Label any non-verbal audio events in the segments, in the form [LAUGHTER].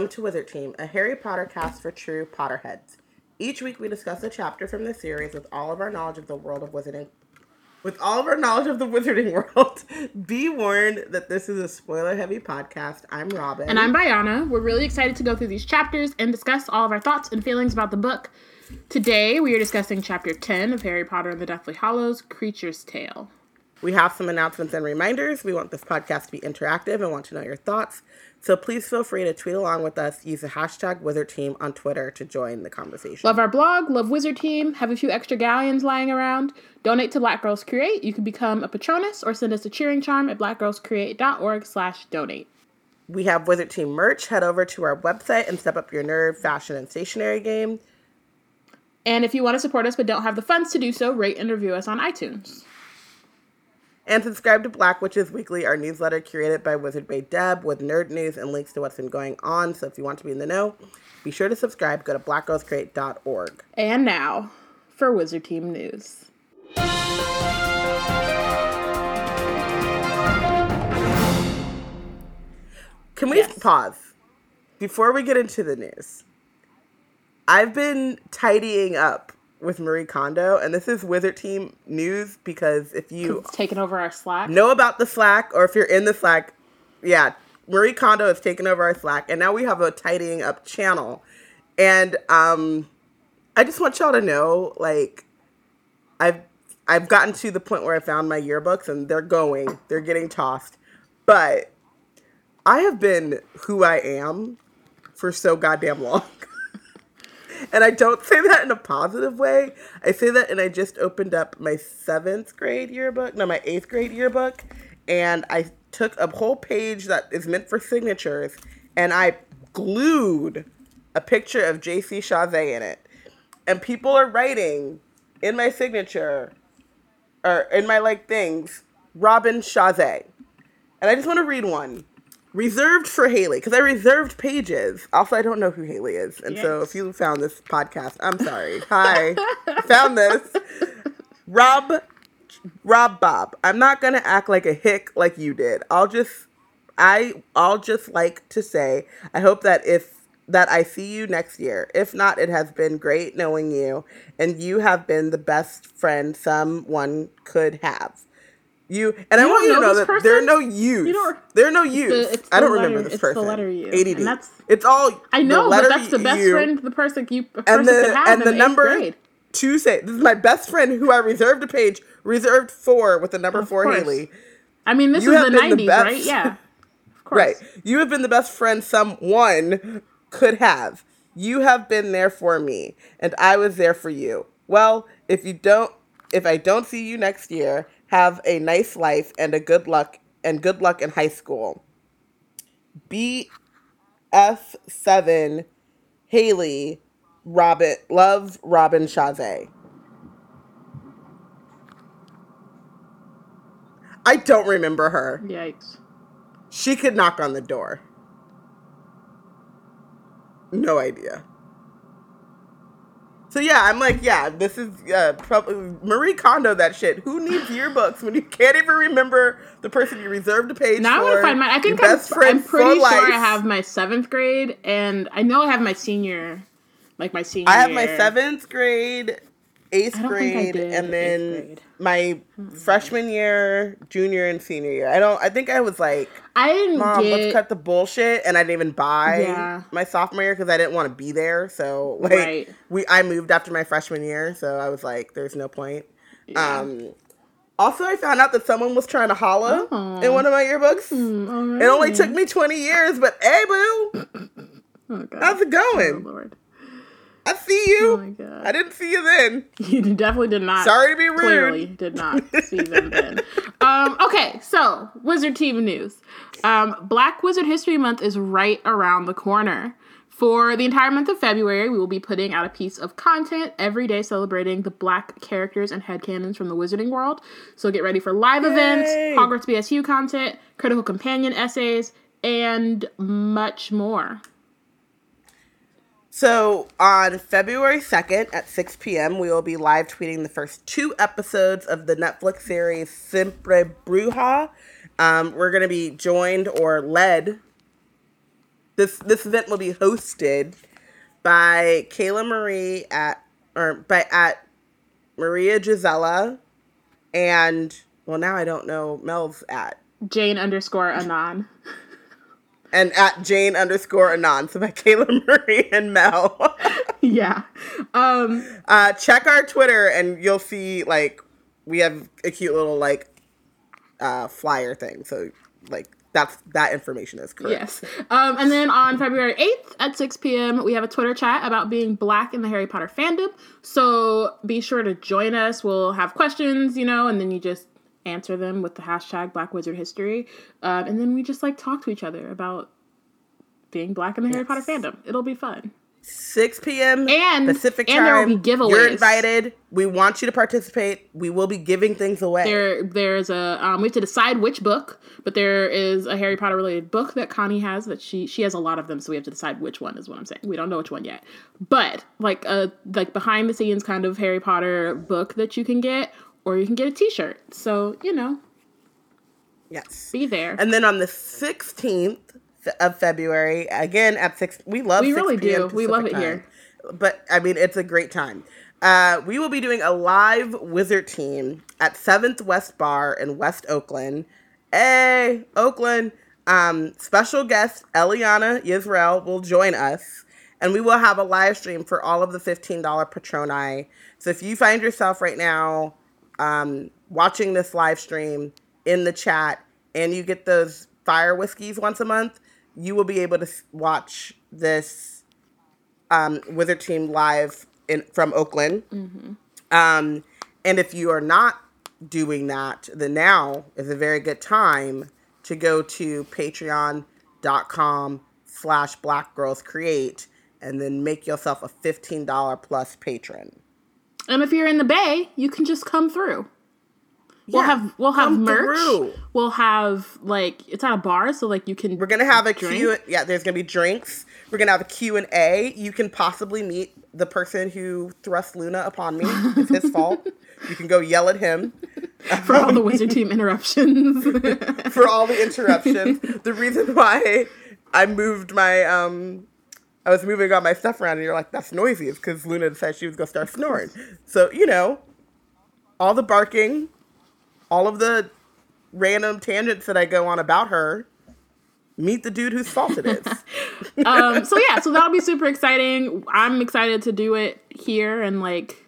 Welcome to Wizard Team, a Harry Potter cast for true Potterheads. Each week we discuss a chapter from the series with all of our knowledge of the world of wizarding. With all of our knowledge of the wizarding [LAUGHS] world, be warned that this is a spoiler-heavy podcast. I'm Robyn, And I'm Bayana. We're really excited to go through these chapters and discuss all of our thoughts and feelings about the book. Today, we are discussing Chapter 10 of Harry Potter and the Deathly Hallows Kreacher's Tale. We have some announcements and reminders. We want this podcast to be interactive and want to know your thoughts. So please feel free to tweet along with us. Use the hashtag WizardTeam on Twitter to join the conversation. Love our blog, love Wizard Team, have a few extra galleons lying around. Donate to Black Girls Create. You can become a patronus or send us a cheering charm at blackgirlscreate.org slash donate. We have Wizard Team merch. Head over to our website and step up your nerd, fashion, and stationery game. And if you want to support us but don't have the funds to do so, rate and review us on iTunes. And subscribe to Black Witches Weekly, our newsletter curated by Wizard Bay Deb with nerd news and links to what's been going on. So if you want to be in the know, be sure to subscribe. Go to blackgirlscreate.org. And now for Wizard Team news. Can we Yes. pause before we get into the news? I've been tidying up with Marie Kondo, and this is Wizard Team news because if you It's taken over our Slack. know about the Slack or if you're in the Slack, yeah, Marie Kondo has taken over our Slack, and now we have a tidying up channel. And um, I just want y'all to know, like, I've I've gotten to the point where I found my yearbooks, and they're going, they're getting tossed, but I have been who I am for so goddamn long. [LAUGHS] and I don't say that in a positive way. I say that, and I just opened up my seventh grade yearbook, no, my eighth grade yearbook, and I took a whole page that is meant for signatures, and I glued a picture of JC Chasez in it. And people are writing in my signature, or in my like things, Robyn Chasez. And I just want to read one. Reserved for Haley, because I reserved pages. Also, I don't know who Haley is. And so if you found this podcast, I'm sorry. Hi. found this. Rob Rob Bob. I'm not gonna act like a hick like you did. I'll just I I'll just like to say I hope that if that I see you next year. If not, it has been great knowing you, and you have been the best friend someone could have. You and I want you to know know that this there are no yous. You don't- there are no yous. it's I the don't remember letter- this it's the person. letter U, ADD. and that's- it's all. I the know, but that's the best U friend the person you a and person the could have and in the eighth number grade. two say this is my best friend who I reserved a page reserved for with the number Of four course. Haley. I mean, this You is the '90s, right? Yeah, [LAUGHS] of course. Right. You have been the best friend someone could have. You have been there for me, and I was there for you. Well, if you don't, if I don't see you next year, have a nice life and a good luck and good luck in high school. BF seven, Haley, Robyn, love Robyn Chasez. I don't remember her. Yikes. She could knock on the door. No idea. So yeah, I'm like, yeah, this is uh, probably Marie Kondo. That shit. Who needs yearbooks when you can't even remember the person you reserved a page Now for? gonna find my. I think I'm, I'm pretty sure I have my seventh grade, and I know I have my senior, like my senior. I have my seventh grade, eighth I don't think I grade, and then grade. my freshman year, junior, and senior year. I don't. I think I was like, I didn't Mom, get. let's cut the bullshit, and I didn't even buy Yeah. my sophomore year because I didn't want to be there. So [LAUGHS] like, Right. we I moved after my freshman year, so I was like, there's no point. Yeah. Um. Also, I found out that someone was trying to holla Oh. in one of my yearbooks. Mm, It only took me 20 years, but hey, boo, [COUGHS] Oh, God. how's it Oh, going? Lord. I see you. Oh my God. I didn't see you then. [LAUGHS] You definitely did not. Sorry to be rude. Clearly did not see them then. Um, okay, so Wizard TV news. Um, Black Wizard History Month is right around the corner. For the entire month of February, we will be putting out a piece of content every day celebrating the black characters and headcanons from the wizarding world. So get ready for live events, Yay! Hogwarts BSU content, critical companion essays, and much more. So on February 2nd at 6 p.m., we will be live tweeting the first two episodes of the Netflix series Siempre Bruja. Um, we're going to be joined or led. this this event will be hosted by Kayla Marie at or by at Maria Gisela and well now I don't know Mel's at Jane underscore Anon. [LAUGHS] and at Jane underscore Anon. So by [LAUGHS] Kayla Marie and Mel. [LAUGHS] yeah. Um uh check our Twitter and you'll see like we have a cute little like uh flyer thing. So like that's that information is correct. Yes. Um, and then on February 8th at 6 p.m., we have a Twitter chat about being black in the Harry Potter fandom. So be sure to join us. We'll have questions, you know, and then you just answer them with the hashtag Black Wizard History. Um, and then we just like talk to each other about being black in the yes. Harry Potter fandom. It'll be fun. 6 p.m. and Pacific and time. there will be giveaways. You're invited. We want you to participate. We will be giving things away. There, there's a um, we have to decide which book, but there is a Harry Potter related book that Connie has that she she has a lot of them, so we have to decide which one is what I'm saying. We don't know which one yet, but like a like behind the scenes kind of Harry Potter book that you can get, or you can get a T-shirt. So you know, yes, be there. And then on the 16th of February. Again at six. We love. We really do. Pacific we love it time. here. But I mean, it's a great time. Uh, we will be doing a live wizard team at Seventh West Bar in West Oakland. Hey, Oakland! Um, special guest Eliana Yisrael will join us, and we will have a live stream for all of the fifteen dollar Patroni. So if you find yourself right now um, watching this live stream in the chat, and you get those fire whiskeys once a month, you will be able to watch this um, Wizard Team live in from Oakland. Mm-hmm. Um, and if you are not doing that, then now is a very good time to go to patreon.com slash black girls create and then make yourself a $15 plus patron. And if you're in the Bay, you can just come through. We'll yeah, have we'll have merch. Through. We'll have like it's at a bar, so like you can. We're gonna have a drink. Q. Yeah, there's gonna be drinks. We're gonna have a Q and A. You can possibly meet the person who thrust Luna upon me. It's his [LAUGHS] fault. You can go yell at him for all the wizard team interruptions. [LAUGHS] for all the interruptions. The reason why I moved my um I was moving all my stuff around and you're like, that's noisy. It's because Luna decided she was gonna start snoring. So, you know, all the barking, all of the random tangents that I go on about her, meet the dude whose fault it is. [LAUGHS] um, so yeah, so that'll be super exciting. I'm excited to do it here and like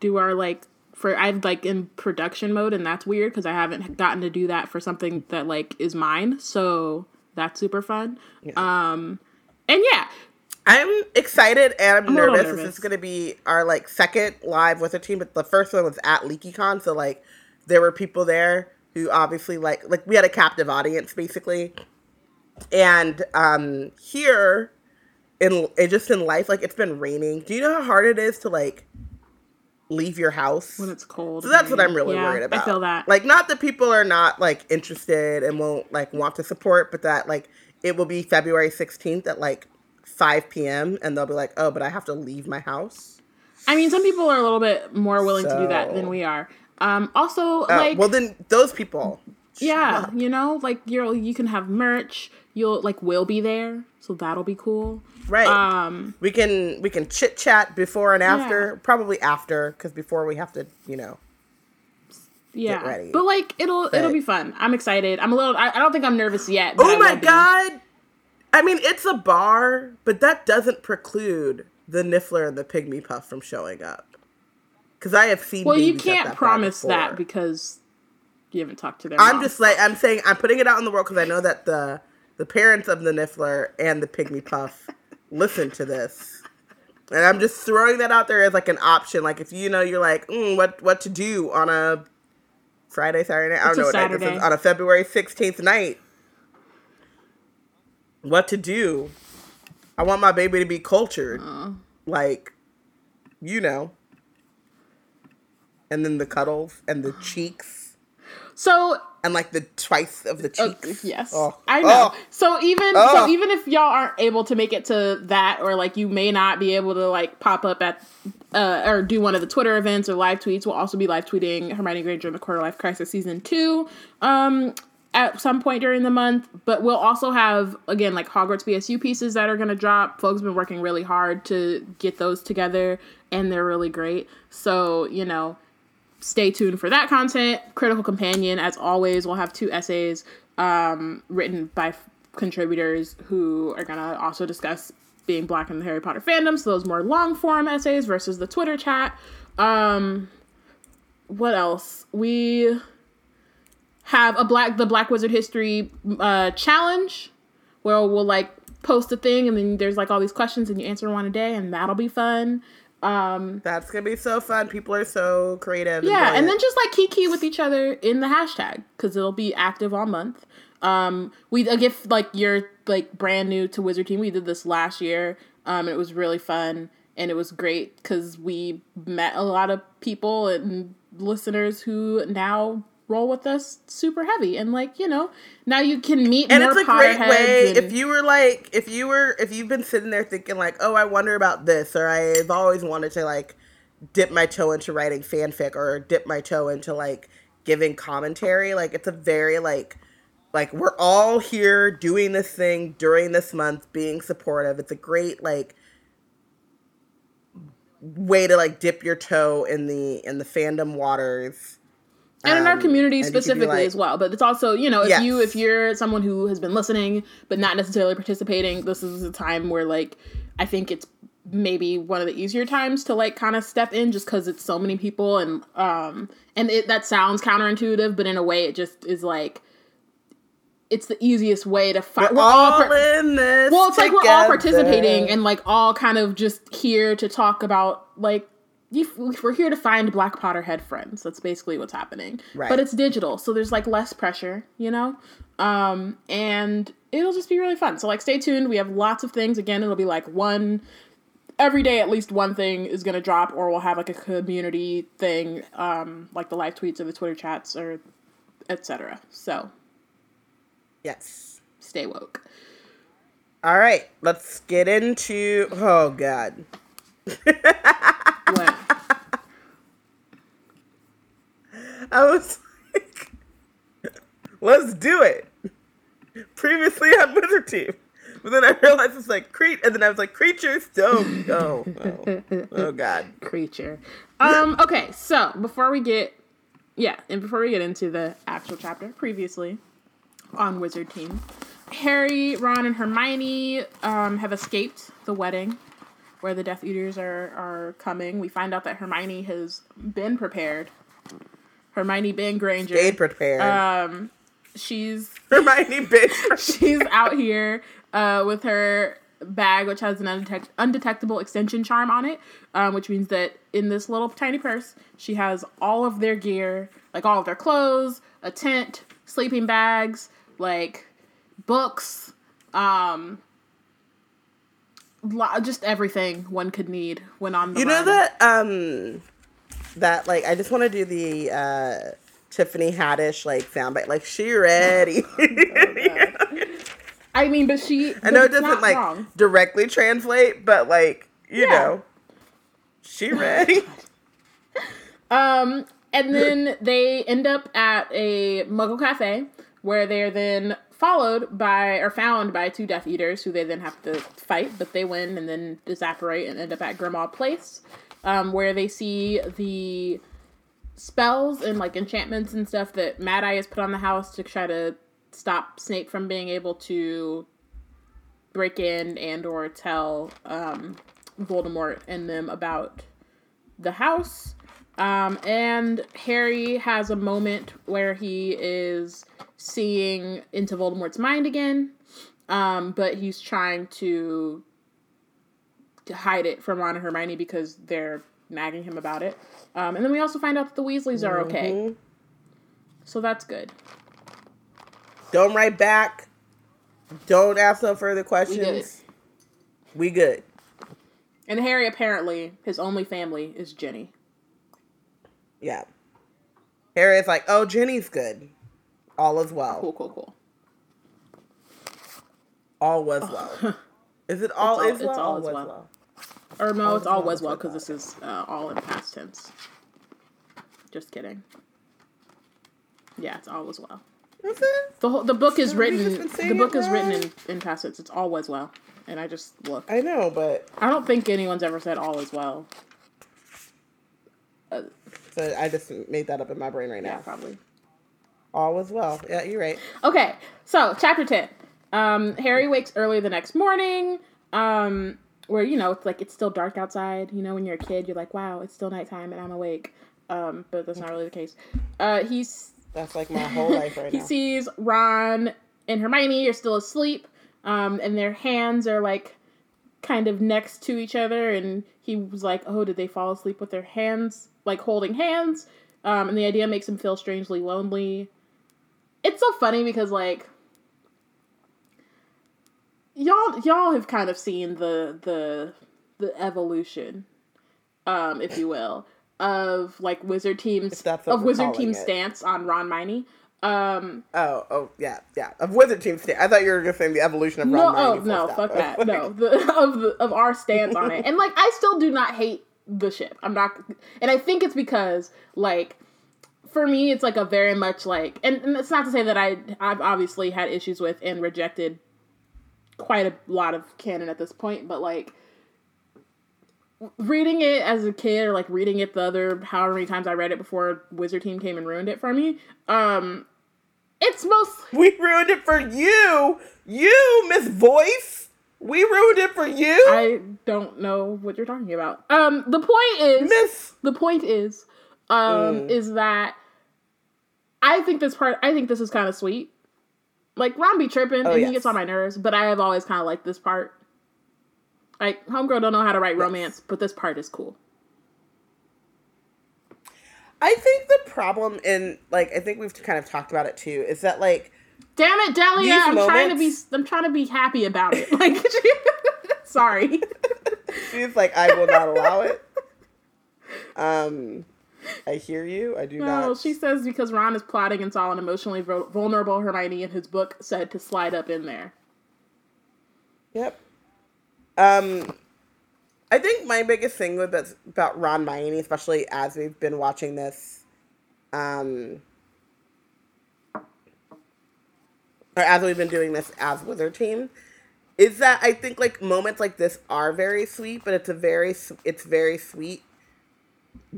do our like for I've like in production mode and that's weird because I haven't gotten to do that for something that like is mine. So that's super fun. Yeah. Um and yeah. I'm excited and I'm, I'm nervous. nervous. This is gonna be our like second live with a team, but the first one was at LeakyCon, so like there were people there who obviously like like we had a captive audience basically. And um here in it just in life like it's been raining. Do you know how hard it is to like leave your house? When it's cold so that's what i'm really yeah, worried about i feel that. Like not that people are not like interested and won't like want to support but that like it will be february 16th at like 5 p.m and they'll be like oh but i have to leave my house i mean some people are a little bit more willing so, to do that than we are um, also, uh, like, well, then those people. Yeah, you know, like you're you can have merch. You'll like will be there, so that'll be cool. Right. Um, we can we can chit chat before and after. Yeah. Probably after, because before we have to, you know. Yeah, but like it'll but, it'll be fun. I'm excited. I'm a little. I, I don't think I'm nervous yet. Oh my god! I mean, it's a bar, but that doesn't preclude the Niffler and the Pygmy Puff from showing up. Because I have seen. Well, you can't that promise that because you haven't talked to them. I'm just like I'm saying I'm putting it out in the world because I know that the the parents of the Niffler and the Pygmy Puff listen to this, and I'm just throwing that out there as like an option. Like if you know you're like mm, what what to do on a Friday Saturday night. I don't know what night this is on a February 16th night. What to do? I want my baby to be cultured, uh. like you know and then the cuddles and the cheeks. So and like the twice of the uh, cheeks. Uh, yes, oh. I know. Oh. So even oh. so, even if y'all aren't able to make it to that, or like you may not be able to like pop up at uh, or do one of the Twitter events or live tweets, we'll also be live tweeting Hermione Granger in the Quarter Life Crisis season two. Um, at some point during the month. But we'll also have again like Hogwarts BSU pieces that are gonna drop. Folks been working really hard to get those together, and they're really great. So you know, stay tuned for that content. Critical Companion, as always, we'll have two essays um, written by f- contributors who are gonna also discuss being black in the Harry Potter fandom. So those more long form essays versus the Twitter chat. Um, what else? We have a black the Black Wizard History uh, challenge where we'll like post a thing and then there's like all these questions and you answer one a day and that'll be fun. Um, That's gonna be so fun. People are so creative. yeah, and brilliant. then just like kiki with each other in the hashtag because it'll be active all month. Um, we like if like you're like brand new to Wizard Team, we did this last year. Um, and it was really fun and it was great because we met a lot of people and listeners who now roll with us super heavy. And like you know now you can meet and it's a great way and- if you were like if you were if you've been sitting there thinking like oh i wonder about this or i've always wanted to like dip my toe into writing fanfic or dip my toe into like giving commentary like it's a very like like we're all here doing this thing during this month being supportive. It's a great like way to like dip your toe in the in the fandom waters and in our Um, community and you could be specifically like- as well but it's also you know if Yes. you if you're someone who has been listening but not necessarily participating this is a time where like i think it's maybe one of the easier times to like kind of step in just because it's so many people and um and it that sounds counterintuitive but in a way it just is like it's the easiest way to find we're all in this well it's like we're all participating and like all kind of just here to talk about like we're here to find black potterhead friends. That's basically what's happening. Right. but it's digital so there's like less pressure you know? Um and it'll just be really fun. So like stay tuned. We have lots of things. Again it'll be like one every day at least one thing is going to drop or we'll have like a community thing um like the live tweets or the twitter chats or etc so yes. stay woke. All right, let's get into. Oh God, [LAUGHS] what I was like, let's do it. Previously on Wizard Team, but then I realized it's like Crete, and then I was like, creatures don't go. Oh, oh [LAUGHS] God. creature. Um, okay, so before we get yeah, and before we get into the actual chapter, previously on Wizard Team, Harry, Ron, and Hermione um, have escaped the wedding where the Death Eaters are are coming. We find out that Hermione has been prepared. Hermione Ben Granger. Stayed prepared. Um, she's [LAUGHS] Hermione bitch. [LAUGHS] she's out here uh, with her bag, which has an undetect- undetectable extension charm on it, um, which means that in this little tiny purse, she has all of their gear, like all of their clothes, a tent, sleeping bags, like books, um, lo- just everything one could need when on the You know that um, that like I just want to do the uh Tiffany Haddish like soundbite. Like she ready. [LAUGHS] I mean, but she. I know it doesn't like Wrong. directly translate, but like you Yeah. know, she [LAUGHS] ready. Um, and then they end up at a Muggle cafe where they're then followed by or found by two Death Eaters who they then have to fight, but they win and then disapparate and end up at Grimmauld Place, um, where they see the spells and like enchantments and stuff that Mad Eye has put on the house to try to stop Snape from being able to break in and or tell um, Voldemort and them about the house. Um, and Harry has a moment where he is seeing into Voldemort's mind again, um, but he's trying to to hide it from Ron and Hermione because they're nagging him about it. Um, and then we also find out that the Weasleys are okay, Mhm. so that's good. Don't write back. Don't ask no further questions. it. We good. And Harry apparently his only family is Ginny. Yeah. Harry is like, oh, Ginny's good. All is well. Cool, cool, cool. All was [LAUGHS] well. Is it all all- is it's all All well. well. Or no, All it's all was well because this is uh, all in past tense. Just kidding. Yeah, it's all was well. Is it? The whole, the book is written. just been saying The book is written wrong. in, in past tense. It's all was well, and I just look. I know, but I don't think anyone's ever said all is well. Uh, so I just made that up in my brain right yeah, now. probably. All was well. Yeah, you're right. Okay, so chapter 10. Um, Harry wakes early the next morning, um, where, you know, it's like it's still dark outside. You know, when you're a kid, you're like, wow, it's still nighttime and I'm awake. Um, but that's not really the case. Uh, he's, That's like my whole life right [LAUGHS] he now. He sees Ron and Hermione are still asleep, um, and their hands are like kind of next to each other. And he was like, oh, did they fall asleep with their hands, like holding hands? Um, and the idea makes him feel strangely lonely. It's so funny because, like, y'all y'all have kind of seen the the the evolution um if you will of like wizard teams If that's what of wizard team it. stance on Romione um Oh, oh, yeah, yeah. Of Wizard Team stance. I thought you were just saying the evolution of no Ron oh no stop. fuck that like- no [LAUGHS] the of the of our stance on it and like i still do not hate the ship i'm not and i think it's because like for me it's like a very much like and, and it's not to say that i i've obviously had issues with and rejected quite a lot of canon at this point but like reading it as a kid or like reading it the other however many times i read it before wizard team came and ruined it for me um it's most [LAUGHS] We ruined it for you. You, Miss Voice. We ruined it for you. I don't know what you're talking about. Um, the point is, Miss. the point is, um, Mm. is that I think this part, I think this is kind of sweet. Like Ron be tripping and Oh, yes. he gets on my nerves, but I have always kind of liked this part. Like homegirl don't know how to write romance, but this part is cool. I think the problem in like I think we've kind of talked about it too is that like Damn it, Delia! I'm trying to be, I'm trying to be happy about it. [LAUGHS] Like, [LAUGHS] sorry. she's like I will not allow it. [LAUGHS] Um, [LAUGHS] I hear you. I do No, not. she says because Ron is plotting and saw an emotionally vulnerable Hermione in his book said to slide up in there. Yep. Um, I think my biggest thing with this about Ron Hermione, especially as we've been watching this, um, or as we've been doing this as Wizard Team, is that I think like moments like this are very sweet, but it's a very it's very sweet,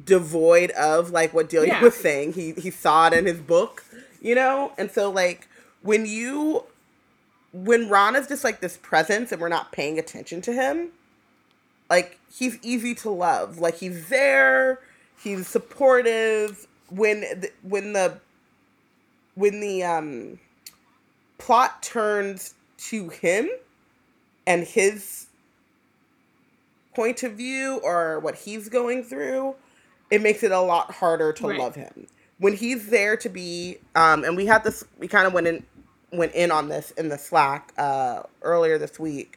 devoid of like what Delia Yeah. was saying. He he saw it in his book, you know, and so like when you when Ron is just like this presence and we're not paying attention to him, like he's easy to love. Like he's there, he's supportive. When the, when the when the um plot turns to him and his point of view or what he's going through, it makes it a lot harder to Right. love him. When he's there to be, um, and we had this, we kind of went in, went in on this in the Slack uh, earlier this week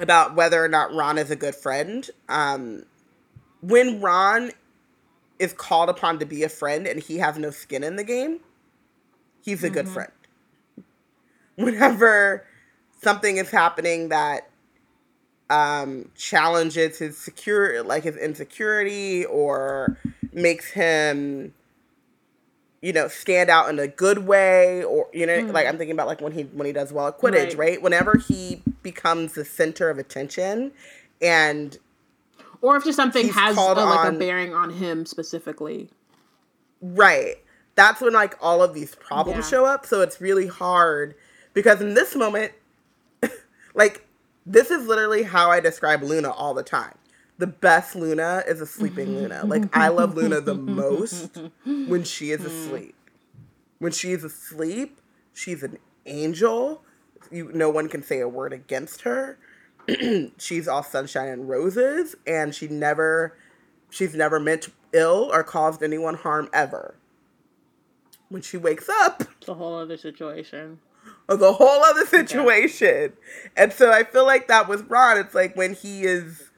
about whether or not Ron is a good friend. Um, when Ron is called upon to be a friend and he has no skin in the game, he's a good friend. Whenever something is happening that um, challenges his secure, like his insecurity, or makes him, you know, stand out in a good way, or you know, like I'm thinking about like when he when he does well at Quidditch, Right. right? Whenever he becomes the center of attention, and Or if just something has a, like a bearing on him specifically. Right. That's when like all of these problems Yeah. show up. So it's really hard because in this moment, [LAUGHS] like this is literally how I describe Luna all the time. The best Luna is a sleeping mm-hmm. Luna. Like I love Luna the [LAUGHS] most when she is mm. asleep. When she is asleep, she's an angel. You no one can say a word against her. [CLEARS THROAT] she's all sunshine and roses and she never she's never meant ill or caused anyone harm ever. When she wakes up, It's a whole other situation. It's a whole other [LAUGHS] situation. And so I feel like that with Ron, it's like when he is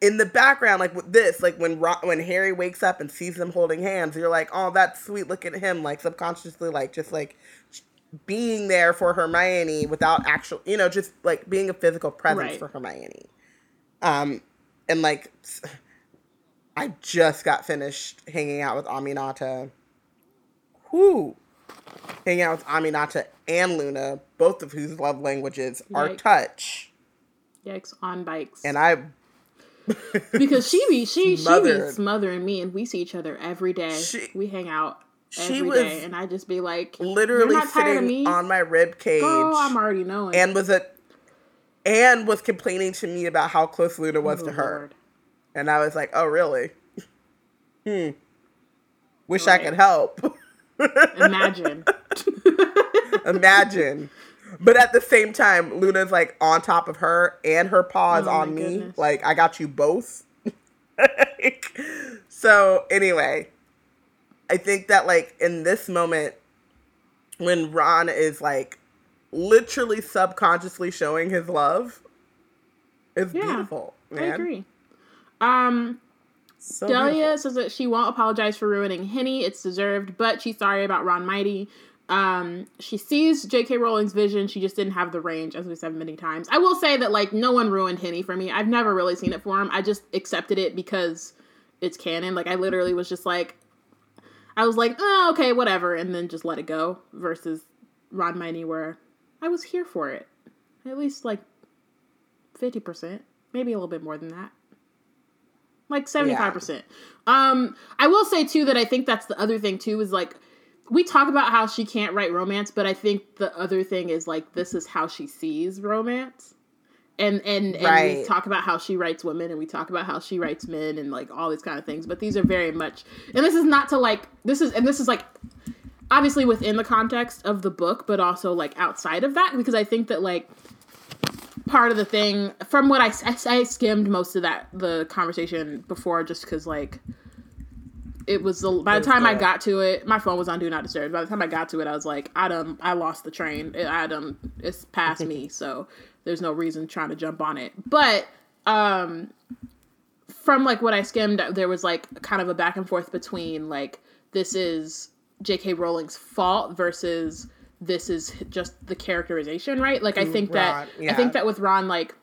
in the background, like with this, like when Ron, when Harry wakes up and sees them holding hands, you're like, oh, that's sweet. Look at him, like subconsciously, like just like being there for Hermione without actual, you know, just like being a physical presence Right. for Hermione. Um, and like, I just got finished hanging out with Aminata whoo, hanging out with Aminata and Luna, both of whose love languages are Yikes. touch. Yikes on bikes. And I [LAUGHS] because she be she she be Smothered. smothering me, and we see each other every day. She- we hang out was day, and I just be like, literally You're not tired of sitting on my rib cage Girl, I'm already knowing. and was a and was complaining to me about how close Luna was Oh, to her. Lord. And I was like, "Oh, really? [LAUGHS] Hmm. Wish I could help." [LAUGHS] Imagine. [LAUGHS] Imagine. But at the same time, Luna's like on top of her and her paws Oh on me. goodness. Like, I got you both. [LAUGHS] so, anyway, I think that, like, in this moment, when Ron is like literally subconsciously showing his love, it's Yeah, beautiful. I agree. Um, So Delia beautiful. says that she won't apologize for ruining Hinny. It's deserved, but she's sorry about Romione. Um, she sees J.K. Rowling's vision. She just didn't have the range, as we said many times. I will say that like no one ruined Hinny for me. I've never really seen it for him. I just accepted it because it's canon. Like I literally was just like, I was like, oh, okay, whatever, and then just let it go. Versus Romione, where I was here for it, at least like fifty percent, maybe a little bit more than that like 75%. Um I will say too that I think that's the other thing too is like we talk about how she can't write romance, but I think the other thing is like this is how she sees romance. And and and we talk about how she writes women and we talk about how she writes men and like all these kind of things, but these are very much and this is not to like this is and this is like obviously within the context of the book, but also like outside of that because I think that like part of the thing from what I, I, I skimmed most of that the conversation before just because like it was the by the time I got to it my phone was on do not disturb. By the time I got to it I was like I done I lost the train. I done it's past me so there's no reason trying to jump on it. But um from like what I skimmed there was like kind of a back and forth between like this is J.K. Rowling's fault versus this is just the characterization, right? Like I mm, think that Ron, I think that with Ron, like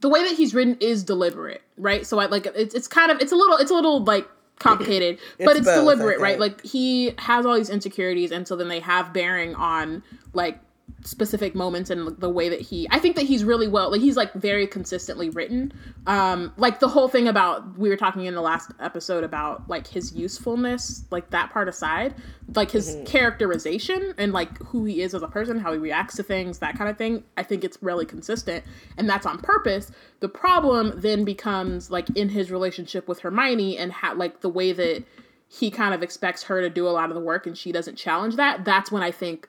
the way that he's written is deliberate, right? So I like it's it's kind of it's a little it's a little like complicated, [CLEARS THROAT] but It's it's both, deliberate, right? Like he has all these insecurities, and so then they have bearing on like specific moments and the way that he I think that he's really well like he's like very consistently written. Um like the whole thing about we were talking in the last episode about like his usefulness, like that part aside, like his Mm-hmm. characterization and like who he is as a person, how he reacts to things, that kind of thing. I think it's really consistent and that's on purpose. The problem then becomes like in his relationship with Hermione and how like the way that he kind of expects her to do a lot of the work and she doesn't challenge that. That's when I think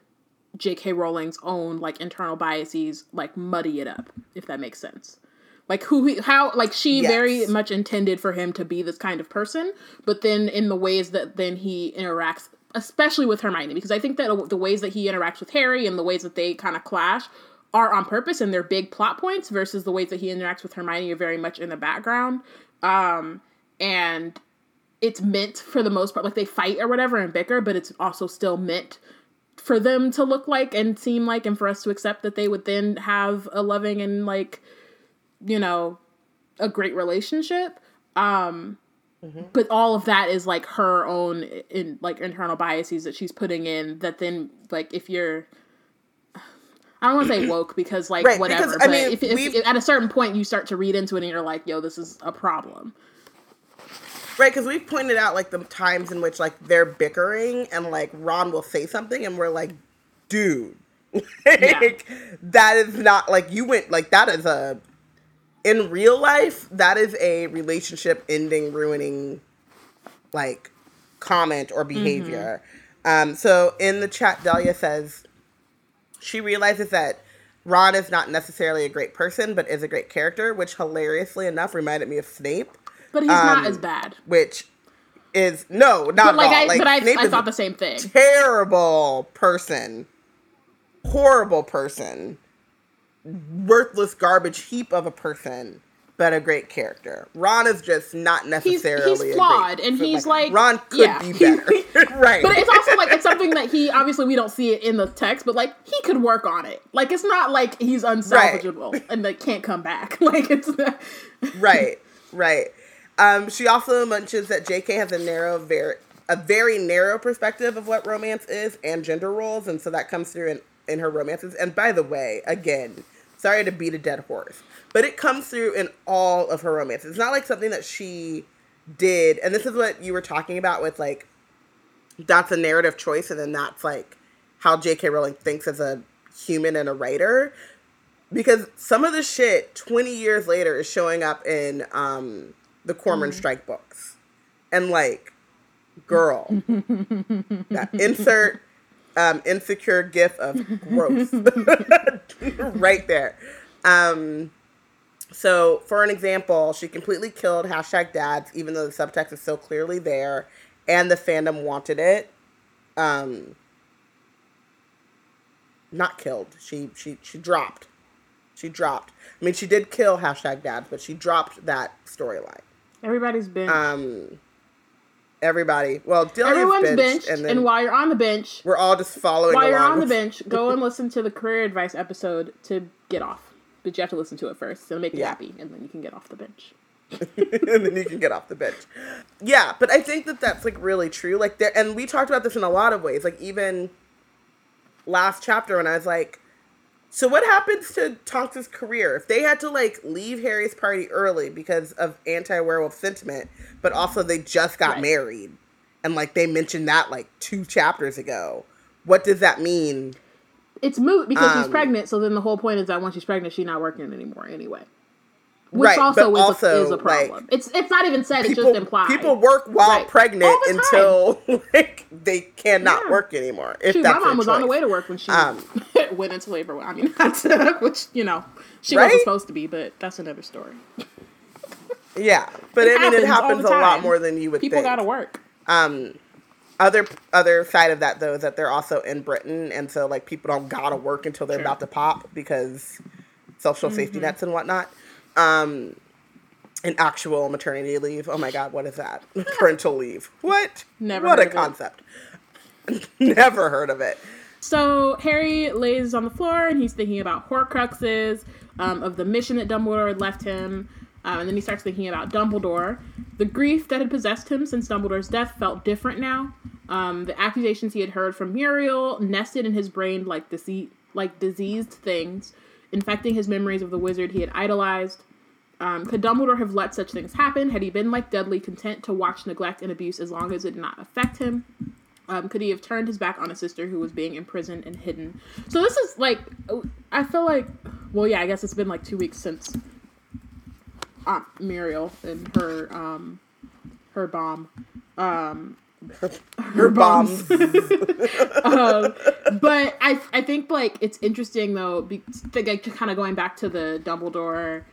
J.K. Rowling's own like internal biases like muddy it up, if that makes sense. Like who he, how like she Yes. very much intended for him to be this kind of person, but then in the ways that then he interacts, especially with Hermione, because I think that the ways that he interacts with Harry and the ways that they kind of clash are on purpose and they're big plot points versus the ways that he interacts with Hermione are very much in the background. Um, and it's meant for the most part, like they fight or whatever and bicker, but it's also still meant for them to look like and seem like and for us to accept that they would then have a loving and like you know a great relationship um but all of that is like her own in like internal biases that she's putting in that then like if you're I don't want to say [CLEARS THROAT] woke because like Right, whatever, because, I but mean, if, if, if at a certain point you start to read into it and you're like, yo, this is a problem. Right, because we've pointed out like the times in which like they're bickering and like Ron will say something and we're like, dude, [LAUGHS] like, that is not like you went like that is a in real life that is a relationship ending ruining like comment or behavior. Um, so in the chat, Delia says she realizes that Ron is not necessarily a great person, but is a great character, which hilariously enough reminded me of Snape But he's not Um, as bad. which is no, not But like. I, but I, Snape I thought the same thing. terrible person, horrible person, worthless garbage heap of a person, but a great character. Ron is just not necessarily. a great- flawed, and he's like- Ron could yeah. be better, [LAUGHS] [LAUGHS] right? But it's also like it's something that he obviously we don't see it in the text, but like he could work on it. Like it's not like he's unsalvageable and like can't come back. [LAUGHS] Like it's right, right. Um, she also mentions that J.K. has a narrow, very a very narrow perspective of what romance is and gender roles, and so that comes through in, in her romances. And by the way, again, sorry to beat a dead horse, but it comes through in all of her romances. It's not like something that she did, and this is what you were talking about with like that's a narrative choice, and then that's like how J.K. Rowling thinks as a human and a writer. Because some of the shit 20 years later is showing up in um, the Cormoran mm. Strike books. And like, girl, [LAUGHS] that insert um, insecure gif of gross [LAUGHS] [LAUGHS] right there. Um, so, for an example, she completely killed hashtag dads, even though the subtext is so clearly there and the fandom wanted it. Um, not killed. She she she dropped. She dropped. I mean, she did kill hashtag dads, but she dropped that storyline. Everybody's been. Um, everybody. Well, Delia's everyone's benched, and, and, while you're on the bench, we're all just following. While you're on the bench, [LAUGHS] go and listen to the career advice episode to get off. But you have to listen to it first. It'll make you yeah. happy, and then you can get off the bench. [LAUGHS] and then you can get off the bench. Yeah, but I think that that's like really true. Like there, and we talked about this in a lot of ways. Like even last chapter, when I was like, so what happens to Tonks's career if they had to like leave Harry's party early because of anti-werewolf sentiment, but also they just got right. married, and like they mentioned that like two chapters ago. What does that mean? It's moot because um, she's pregnant. So then the whole point is that once she's pregnant, she's not working anymore anyway. Which right, also, is, also a, is, a, problem. Like, it's it's not even said; people, it's just implied. People work while right. pregnant until [LAUGHS] like they cannot yeah. work anymore. If Shoot, my mom was choice. on the way to work when she um, [LAUGHS] went into labor. I mean, [LAUGHS] which you know she right? wasn't supposed to be, but that's another story. yeah, but it I mean, it happens a lot more than you would. Think. People got to work. Um, other other side of that though is that they're also in Britain, and so like people don't gotta work until they're sure. about to pop because social mm-hmm. safety nets and whatnot. Um, an actual maternity leave. Oh my god, what is that? [LAUGHS] Parental leave. What? Never. What a concept. [LAUGHS] Never heard of it. So Harry lays on the floor and he's thinking about Horcruxes, um, of the mission that Dumbledore had left him, um, and then he starts thinking about Dumbledore. The grief that had possessed him since Dumbledore's death felt different now. Um, the accusations he had heard from Muriel nested in his brain like dise- like diseased things infecting his memories of the wizard he had idolized. Um, could Dumbledore have let such things happen? Had he been like Dudley, content to watch neglect and abuse as long as it did not affect him? Um, could he have turned his back on a sister who was being imprisoned and hidden? So this is like, I feel like, well, yeah, I guess it's been like two weeks since Aunt Muriel and her um, her bomb um, her, her bombs. [LAUGHS] um, but I I think like it's interesting though, be, like kind of going back to the Dumbledore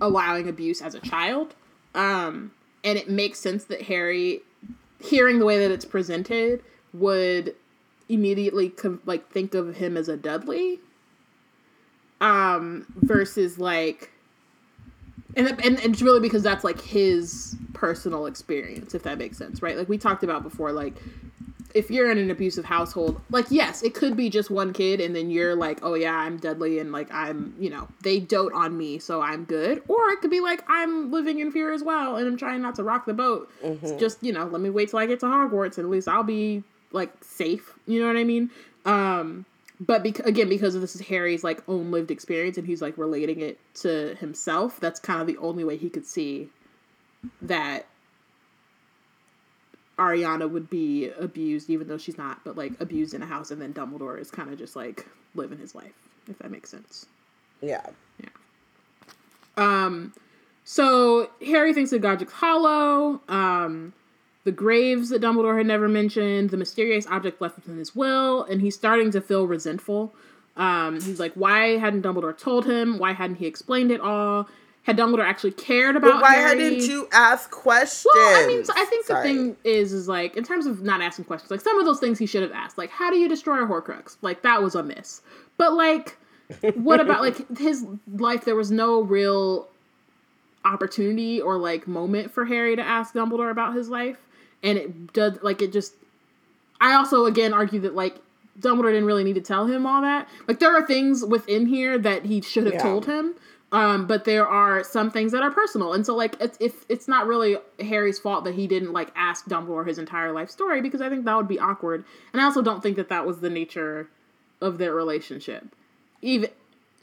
allowing abuse as a child, um, and it makes sense that Harry, hearing the way that it's presented, would immediately com- like think of him as a Dudley, um, versus like and, and, and it's really because that's like his personal experience if that makes sense right? Like we talked about before like if you're in an abusive household like yes it could be just one kid and then you're like oh yeah i'm Dudley and like i'm you know they dote on me so i'm good. Or it could be like i'm living in fear as well and i'm trying not to rock the boat. Mm-hmm. just you know let me wait till i get to hogwarts and at least i'll be like safe. You know what i mean? Um but bec- again because this is harry's like own lived experience and he's like relating it to himself that's kind of the only way he could see that ariana would be abused even though she's not but like abused in a house and then dumbledore is kind of just like living his life if that makes sense. Yeah. Yeah. Um so harry thinks that godric's hollow um the graves that Dumbledore had never mentioned, the mysterious object left within his will, and he's starting to feel resentful. Um, he's like, why hadn't Dumbledore told him? Why hadn't he explained it all? Had Dumbledore actually cared about? But why Harry? hadn't you ask questions? Well, I mean, so I think Sorry. the thing is, is like in terms of not asking questions, like some of those things he should have asked, like how do you destroy a Horcrux? Like that was a miss. But like, what about like [LAUGHS] his life? There was no real opportunity or like moment for Harry to ask Dumbledore about his life and it does like it just. I also again argue that like Dumbledore didn't really need to tell him all that. Like there are things within here that he should have yeah. told him. Um, but there are some things that are personal, and so like it's if it's not really Harry's fault that he didn't like ask Dumbledore his entire life story because I think that would be awkward, and I also don't think that that was the nature of their relationship. Even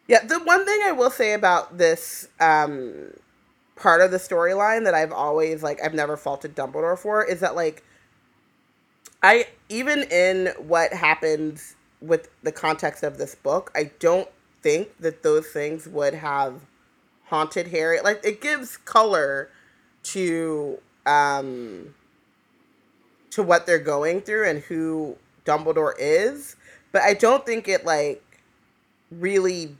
yeah, the one thing I will say about this um, part of the storyline that I've always like I've never faulted Dumbledore for is that like I even in what happens with the context of this book, I don't think that those things would have haunted Harry. Like it gives color to um to what they're going through and who Dumbledore is, but I don't think it like really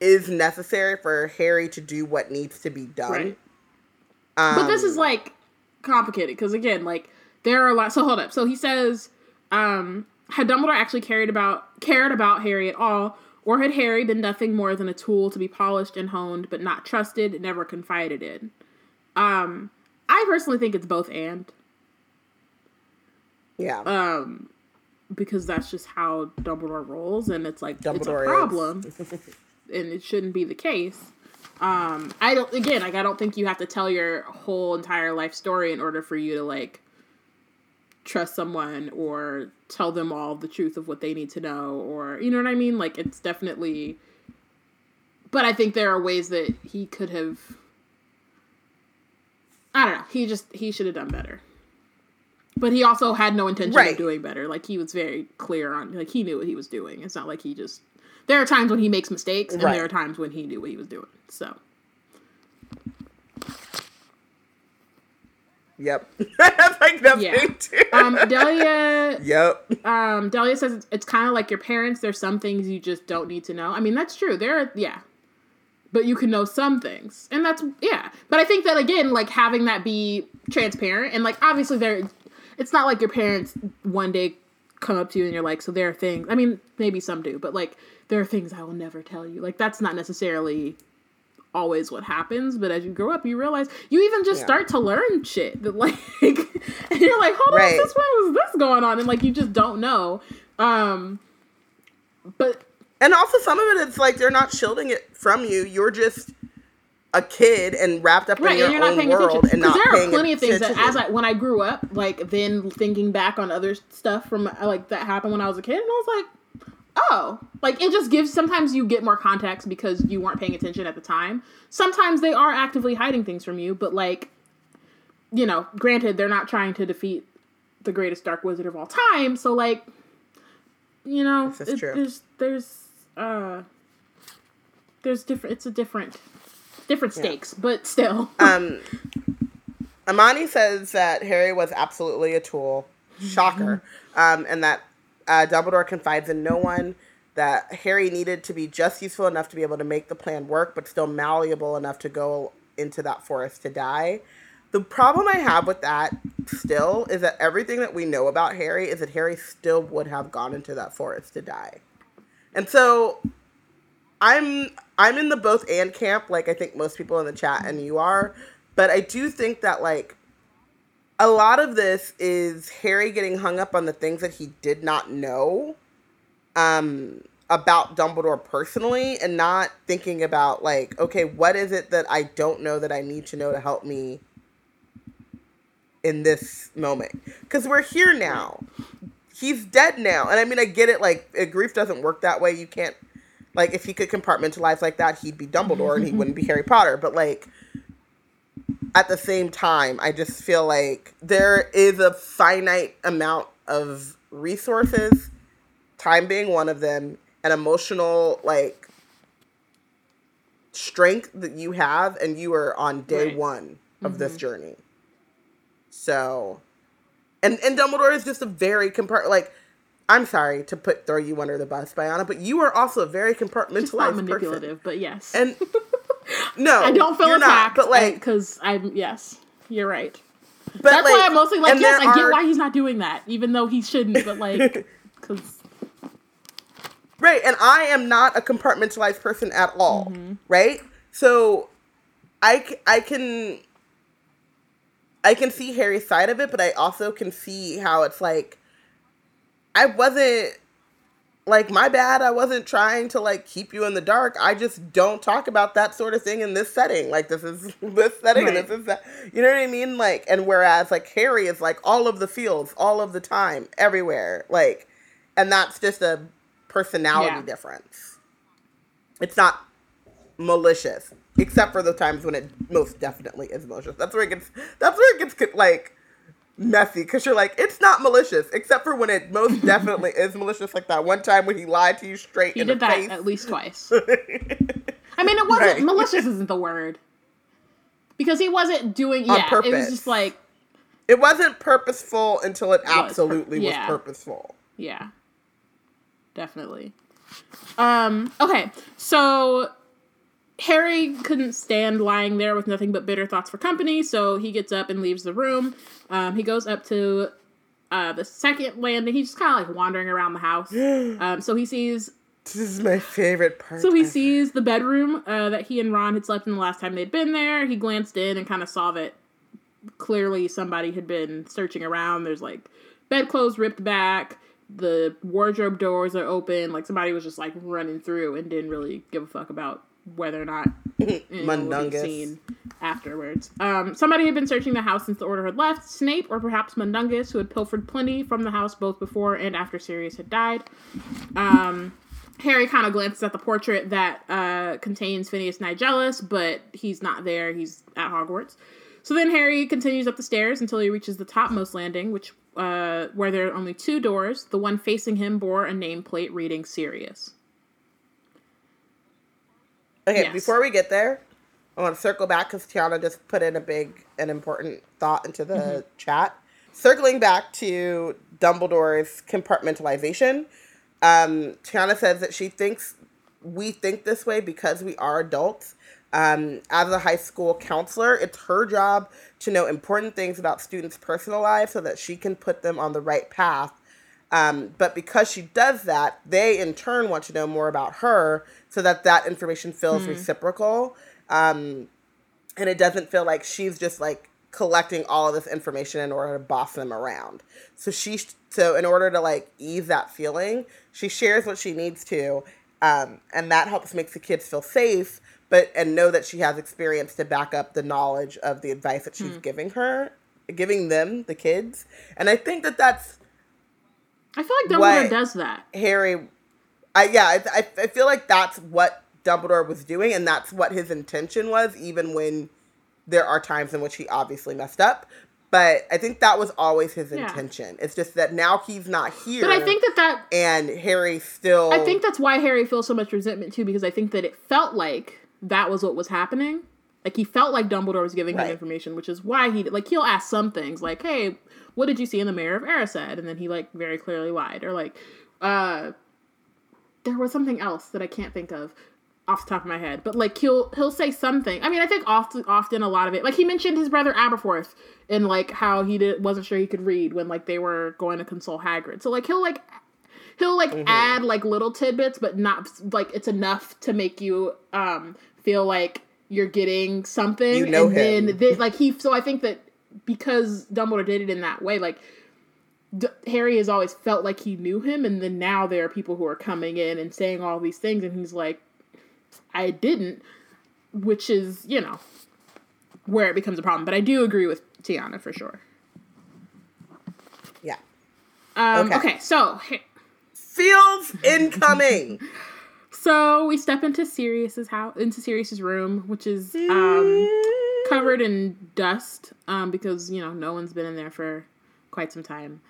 is necessary for Harry to do what needs to be done. Right. Um, but this is like complicated because again, like there are a lot. So hold up. So he says um had Dumbledore actually cared about cared about Harry at all, or had Harry been nothing more than a tool to be polished and honed, but not trusted, never confided in? Um, I personally think it's both and. Yeah. Um, because that's just how Dumbledore rolls, and it's like Dumbledore it's a problem, [LAUGHS] and it shouldn't be the case. Um, I don't. Again, like I don't think you have to tell your whole entire life story in order for you to like trust someone or tell them all the truth of what they need to know or you know what I mean? Like it's definitely but I think there are ways that he could have I don't know. He just he should have done better. But he also had no intention right. of doing better. Like he was very clear on like he knew what he was doing. It's not like he just there are times when he makes mistakes and right. there are times when he knew what he was doing. So Yep. [LAUGHS] That's like the yeah. thing too. um, Delia. [LAUGHS] Yep. Um, Delia says it's, it's kind of like your parents. There's some things you just don't need to know. I mean, that's true. There, are, yeah, but you can know some things, and that's yeah. But I think that again, like having that be transparent and like obviously there, it's not like your parents one day come up to you and you're like, so there are things. I mean, maybe some do, but like there are things I will never tell you. Like that's not necessarily always what happens, but as you grow up, you realize you even just yeah. start to learn shit that [LAUGHS] like, and you're like, hold right. on, this why was this going on, and like you just don't know. Um, but and also some of it, it's like they're not shielding it from you. You're just a kid and wrapped up right, in your and you're own not world attention. and not there are plenty of things that as I when I grew up, like then thinking back on other stuff from like that happened when I was a kid, and I was like, oh, like it just gives sometimes you get more context because you weren't paying attention at the time. Sometimes they are actively hiding things from you, but like you know, granted they're not trying to defeat the greatest dark wizard of all time, so like you know, it, there's there's uh there's different it's a different different stakes, yeah. but still. [LAUGHS] um Amani says that Harry was absolutely a tool. Shocker. Mm-hmm. Um, and that uh, Dumbledore confides in no one that Harry needed to be just useful enough to be able to make the plan work, but still malleable enough to go into that forest to die. The problem I have with that still is that everything that we know about Harry is that Harry still would have gone into that forest to die. And so I'm I'm in the both and camp, like I think most people in the chat and you are, but I do think that like a lot of this is Harry getting hung up on the things that he did not know um, about Dumbledore personally and not thinking about, like, okay, what is it that I don't know that I need to know to help me in this moment? Because we're here now. He's dead now. And I mean, I get it, like, grief doesn't work that way. You can't, like, if he could compartmentalize like that, he'd be Dumbledore and he wouldn't be Harry Potter. But, like, at the same time, I just feel like there is a finite amount of resources, time being one of them, and emotional like strength that you have, and you are on day right. one of mm-hmm. this journey. So, and and Dumbledore is just a very compart like. I'm sorry to put throw you under the bus, Bayana, but you are also a very compartmentalized not manipulative, person. but yes. And [LAUGHS] no, I don't feel attacked, not, but like because I'm yes, you're right. But That's like, why I'm mostly like yes, I get why he's not doing that, even though he shouldn't. But like, [LAUGHS] because right, and I am not a compartmentalized person at all. Mm-hmm. Right, so I I can I can see Harry's side of it, but I also can see how it's like I wasn't like my bad i wasn't trying to like keep you in the dark i just don't talk about that sort of thing in this setting like this is [LAUGHS] this setting Right. and this is that you know what i mean like and whereas like harry is like all of the fields all of the time everywhere like and that's just a personality Yeah. difference it's not malicious except for the times when it most definitely is malicious that's where it gets that's where it gets like messy because you're like it's not malicious except for when it most [LAUGHS] definitely is malicious like that one time when he lied to you straight He did that face at least twice. [LAUGHS] I mean, it wasn't Right. [LAUGHS] malicious. Isn't the word because he wasn't doing. On yeah, it was just like it wasn't purposeful until it Was pur- absolutely was purposeful Yeah. Definitely. Um, okay, so Harry couldn't stand lying there with nothing but bitter thoughts for company, so he gets up and leaves the room. Um, he goes up to uh, the second landing. He's just kind of like wandering around the house. [GASPS] Um, so he sees this is my favorite part so he ever. sees the bedroom uh, that he and Ron had slept in the last time they'd been there. He glanced in and kind of saw that clearly somebody had been searching around. There's like bedclothes ripped back, the wardrobe doors are open. Like somebody was just like running through and didn't really give a fuck about whether or not [LAUGHS] what he'd Mundungus. seen afterwards. Um, somebody had been searching the house since the order had left. Snape or perhaps Mundungus, who had pilfered plenty from the house both before and after Sirius had died. Um, Harry kind of glances at the portrait that uh, contains Phineas Nigellus, but he's not there. He's at Hogwarts. So then Harry continues up the stairs until he reaches the topmost landing, which uh, where there are only two doors. The one facing him bore a nameplate reading Sirius. Okay yes. before we get there i want to circle back because tiana just put in a big and important thought into the Mm-hmm. chat circling back to dumbledore's compartmentalization um, tiana says that she thinks we think this way because we are adults um, as a high school counselor, it's her job to know important things about students' personal lives so that she can put them on the right path. Um, but because she does that, they in turn want to know more about her so that that information feels reciprocal. Um, and it doesn't feel like she's just like collecting all of this information in order to boss them around. So she, so in order to like ease that feeling, she shares what she needs to, um, and that helps make the kids feel safe, but and know that she has experience to back up the knowledge of the advice that she's giving her, giving them, the kids. And I think that that's I feel like Dumbledore What? does that. Harry. I yeah, I, I, I feel like that's what Dumbledore was doing, and that's what his intention was, even when there are times in which he obviously messed up. But I think that was always his Yeah. intention. It's just that now he's not here. But I think that that and Harry still. I think that's why Harry feels so much resentment too, because I think that it felt like that was what was happening. Like he felt like Dumbledore was giving Right. him information, which is why he like he'll ask some things like, "Hey, what did you see in the Mirror of Erised?" And then he like very clearly lied, or like, uh, there was something else that I can't think of off the top of my head, but like he'll he'll say something. I mean, I think often often a lot of it, like he mentioned his brother Aberforth and like how he did wasn't sure he could read when like they were going to console Hagrid. So like he'll like he'll like add like little tidbits, but not like it's enough to make you um feel like you're getting something. You know and him. then they, like he. So I think that because Dumbledore did it in that way, like. D- Harry has always felt like he knew him, and then now there are people who are coming in and saying all these things, and he's like, I didn't, which is, you know, where it becomes a problem. But I do agree with Tiana for sure. yeah. Um, Okay. okay. so Fields incoming. [LAUGHS] so we step into Sirius's house, into Sirius's room, which is um, covered in dust um, because you know no one's been in there for quite some time.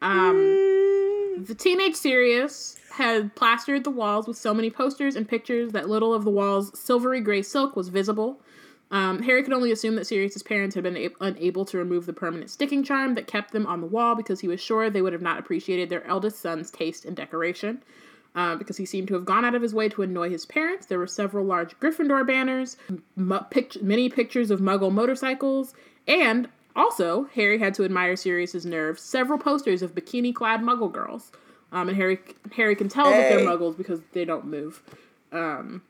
Um, the teenage Sirius had plastered the walls with so many posters and pictures that little of the wall's silvery gray silk was visible. Um, Harry could only assume that Sirius's parents had been a- unable to remove the permanent sticking charm that kept them on the wall because he was sure they would have not appreciated their eldest son's taste in decoration. Uh, because he seemed to have gone out of his way to annoy his parents. There were several large Gryffindor banners, mu- pict- many pictures of Muggle motorcycles, and also Harry had to admire Sirius's nerve. Several posters of bikini-clad Muggle girls, um, and Harry Harry can tell that they're Muggles because they don't move. Um,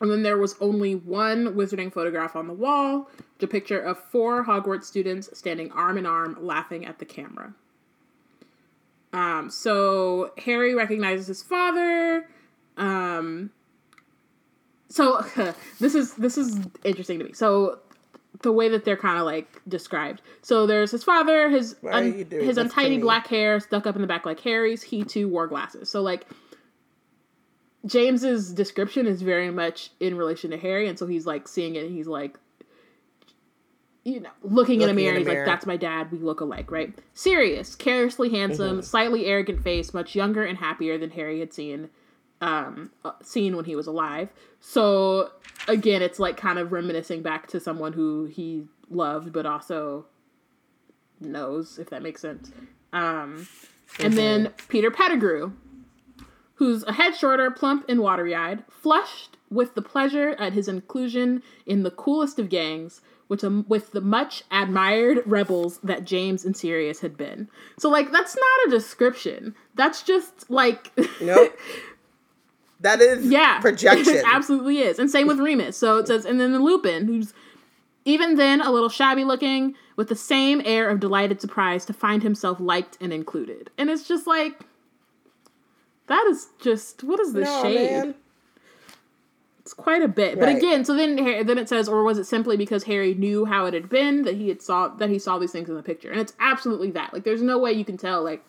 and then there was only one wizarding photograph on the wall, a picture of four Hogwarts students standing arm in arm, laughing at the camera. Um, so Harry recognizes his father. Um, so [LAUGHS] this is this is interesting to me. So the way that they're kind of like described. So there's his father, his un- his untidy black hair stuck up in the back like Harry's. He too wore glasses. So like James's description is very much in relation to Harry, and so he's like seeing it. and He's like, you know, looking, looking in a mirror. In he's mirror. like, "That's my dad. We look alike, right?" Sirius, carelessly handsome, mm-hmm. slightly arrogant face, much younger and happier than Harry had seen um uh, seen when he was alive. So again, it's like kind of reminiscing back to someone who he loved, but also knows if that makes sense. Um, and mm-hmm. then Peter Pettigrew, who's a head shorter, plump, and watery eyed, flushed with the pleasure at his inclusion in the coolest of gangs, which um, with the much admired rebels that James and Sirius had been. So like that's not a description. That's just like [LAUGHS] Nope. That is yeah, [LAUGHS] projection. It absolutely is. And same with Remus. So it says and then the Lupin, who's even then a little shabby looking, with the same air of delighted surprise to find himself liked and included. And it's just like that is just what is this no, shade? Man. Quite a bit. Right. But again, so then then it says, or was it simply because Harry knew how it had been that he had saw that he saw these things in the picture? And it's absolutely that. Like, there's no way you can tell. Like,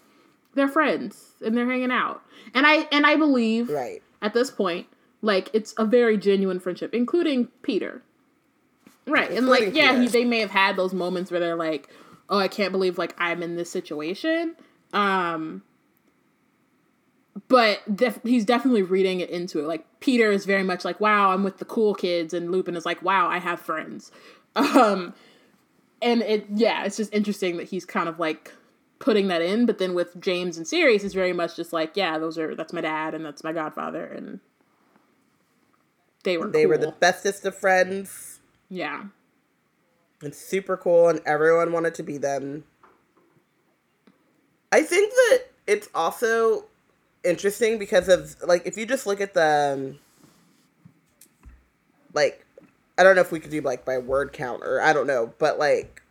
they're friends and they're hanging out. And I and I believe right at this point, like it's a very genuine friendship, including Peter. Right, and like yeah, he, they may have had those moments where they're like, "Oh, I can't believe like I'm in this situation." Um, but def- he's definitely reading it into it. Like Peter is very much like, "Wow, I'm with the cool kids," and Lupin is like, "Wow, I have friends." [LAUGHS] Um, and it, yeah, it's just interesting that he's kind of like putting that in. But then with James and Sirius, it's very much just like, yeah, those are that's my dad and that's my godfather, and they were they cool. were the bestest of friends. Yeah, it's super cool, and everyone wanted to be them. I think that it's also interesting because of like if you just look at the um, like I don't know if we could do like by word count or I don't know, but like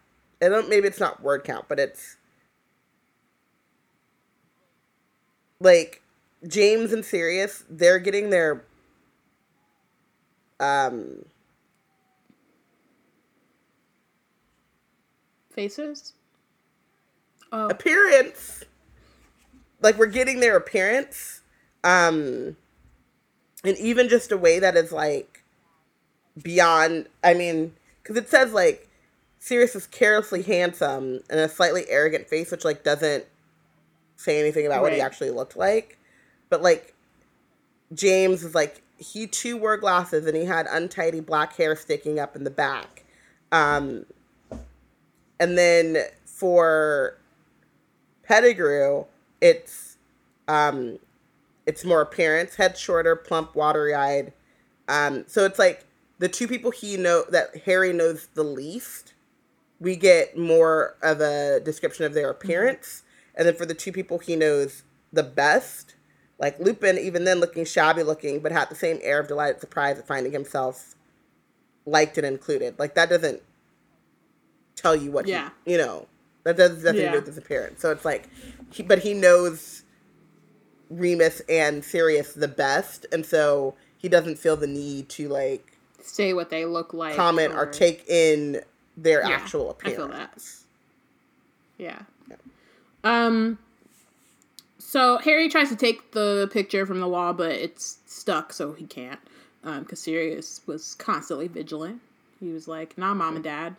I don't maybe it's not word count, but it's like James and Sirius, they're getting their um faces oh. appearance like we're getting their appearance um and even just a way that is like beyond i mean because it says like sirius is carelessly handsome and a slightly arrogant face which like doesn't say anything about right. what he actually looked like but like james is like he too wore glasses and he had untidy black hair sticking up in the back um and then for pettigrew it's um it's more appearance, head shorter, plump, watery eyed. Um, so it's like the two people he know that Harry knows the least, we get more of a description of their mm-hmm. appearance. Mm-hmm. And then for the two people he knows the best, like Lupin, even then looking shabby looking, but had the same air of delighted surprise at finding himself liked and included. Like that doesn't tell you what yeah. he, you know, that does nothing yeah. to do with his appearance. So it's like, he, but he knows Remus and Sirius the best, and so he doesn't feel the need to like say what they look like, comment or, or take in their yeah, actual appearance. I feel that. Yeah. yeah. Um. So Harry tries to take the picture from the wall, but it's stuck, so he can't. Um, because Sirius was constantly vigilant. He was like, "Nah, mom and dad,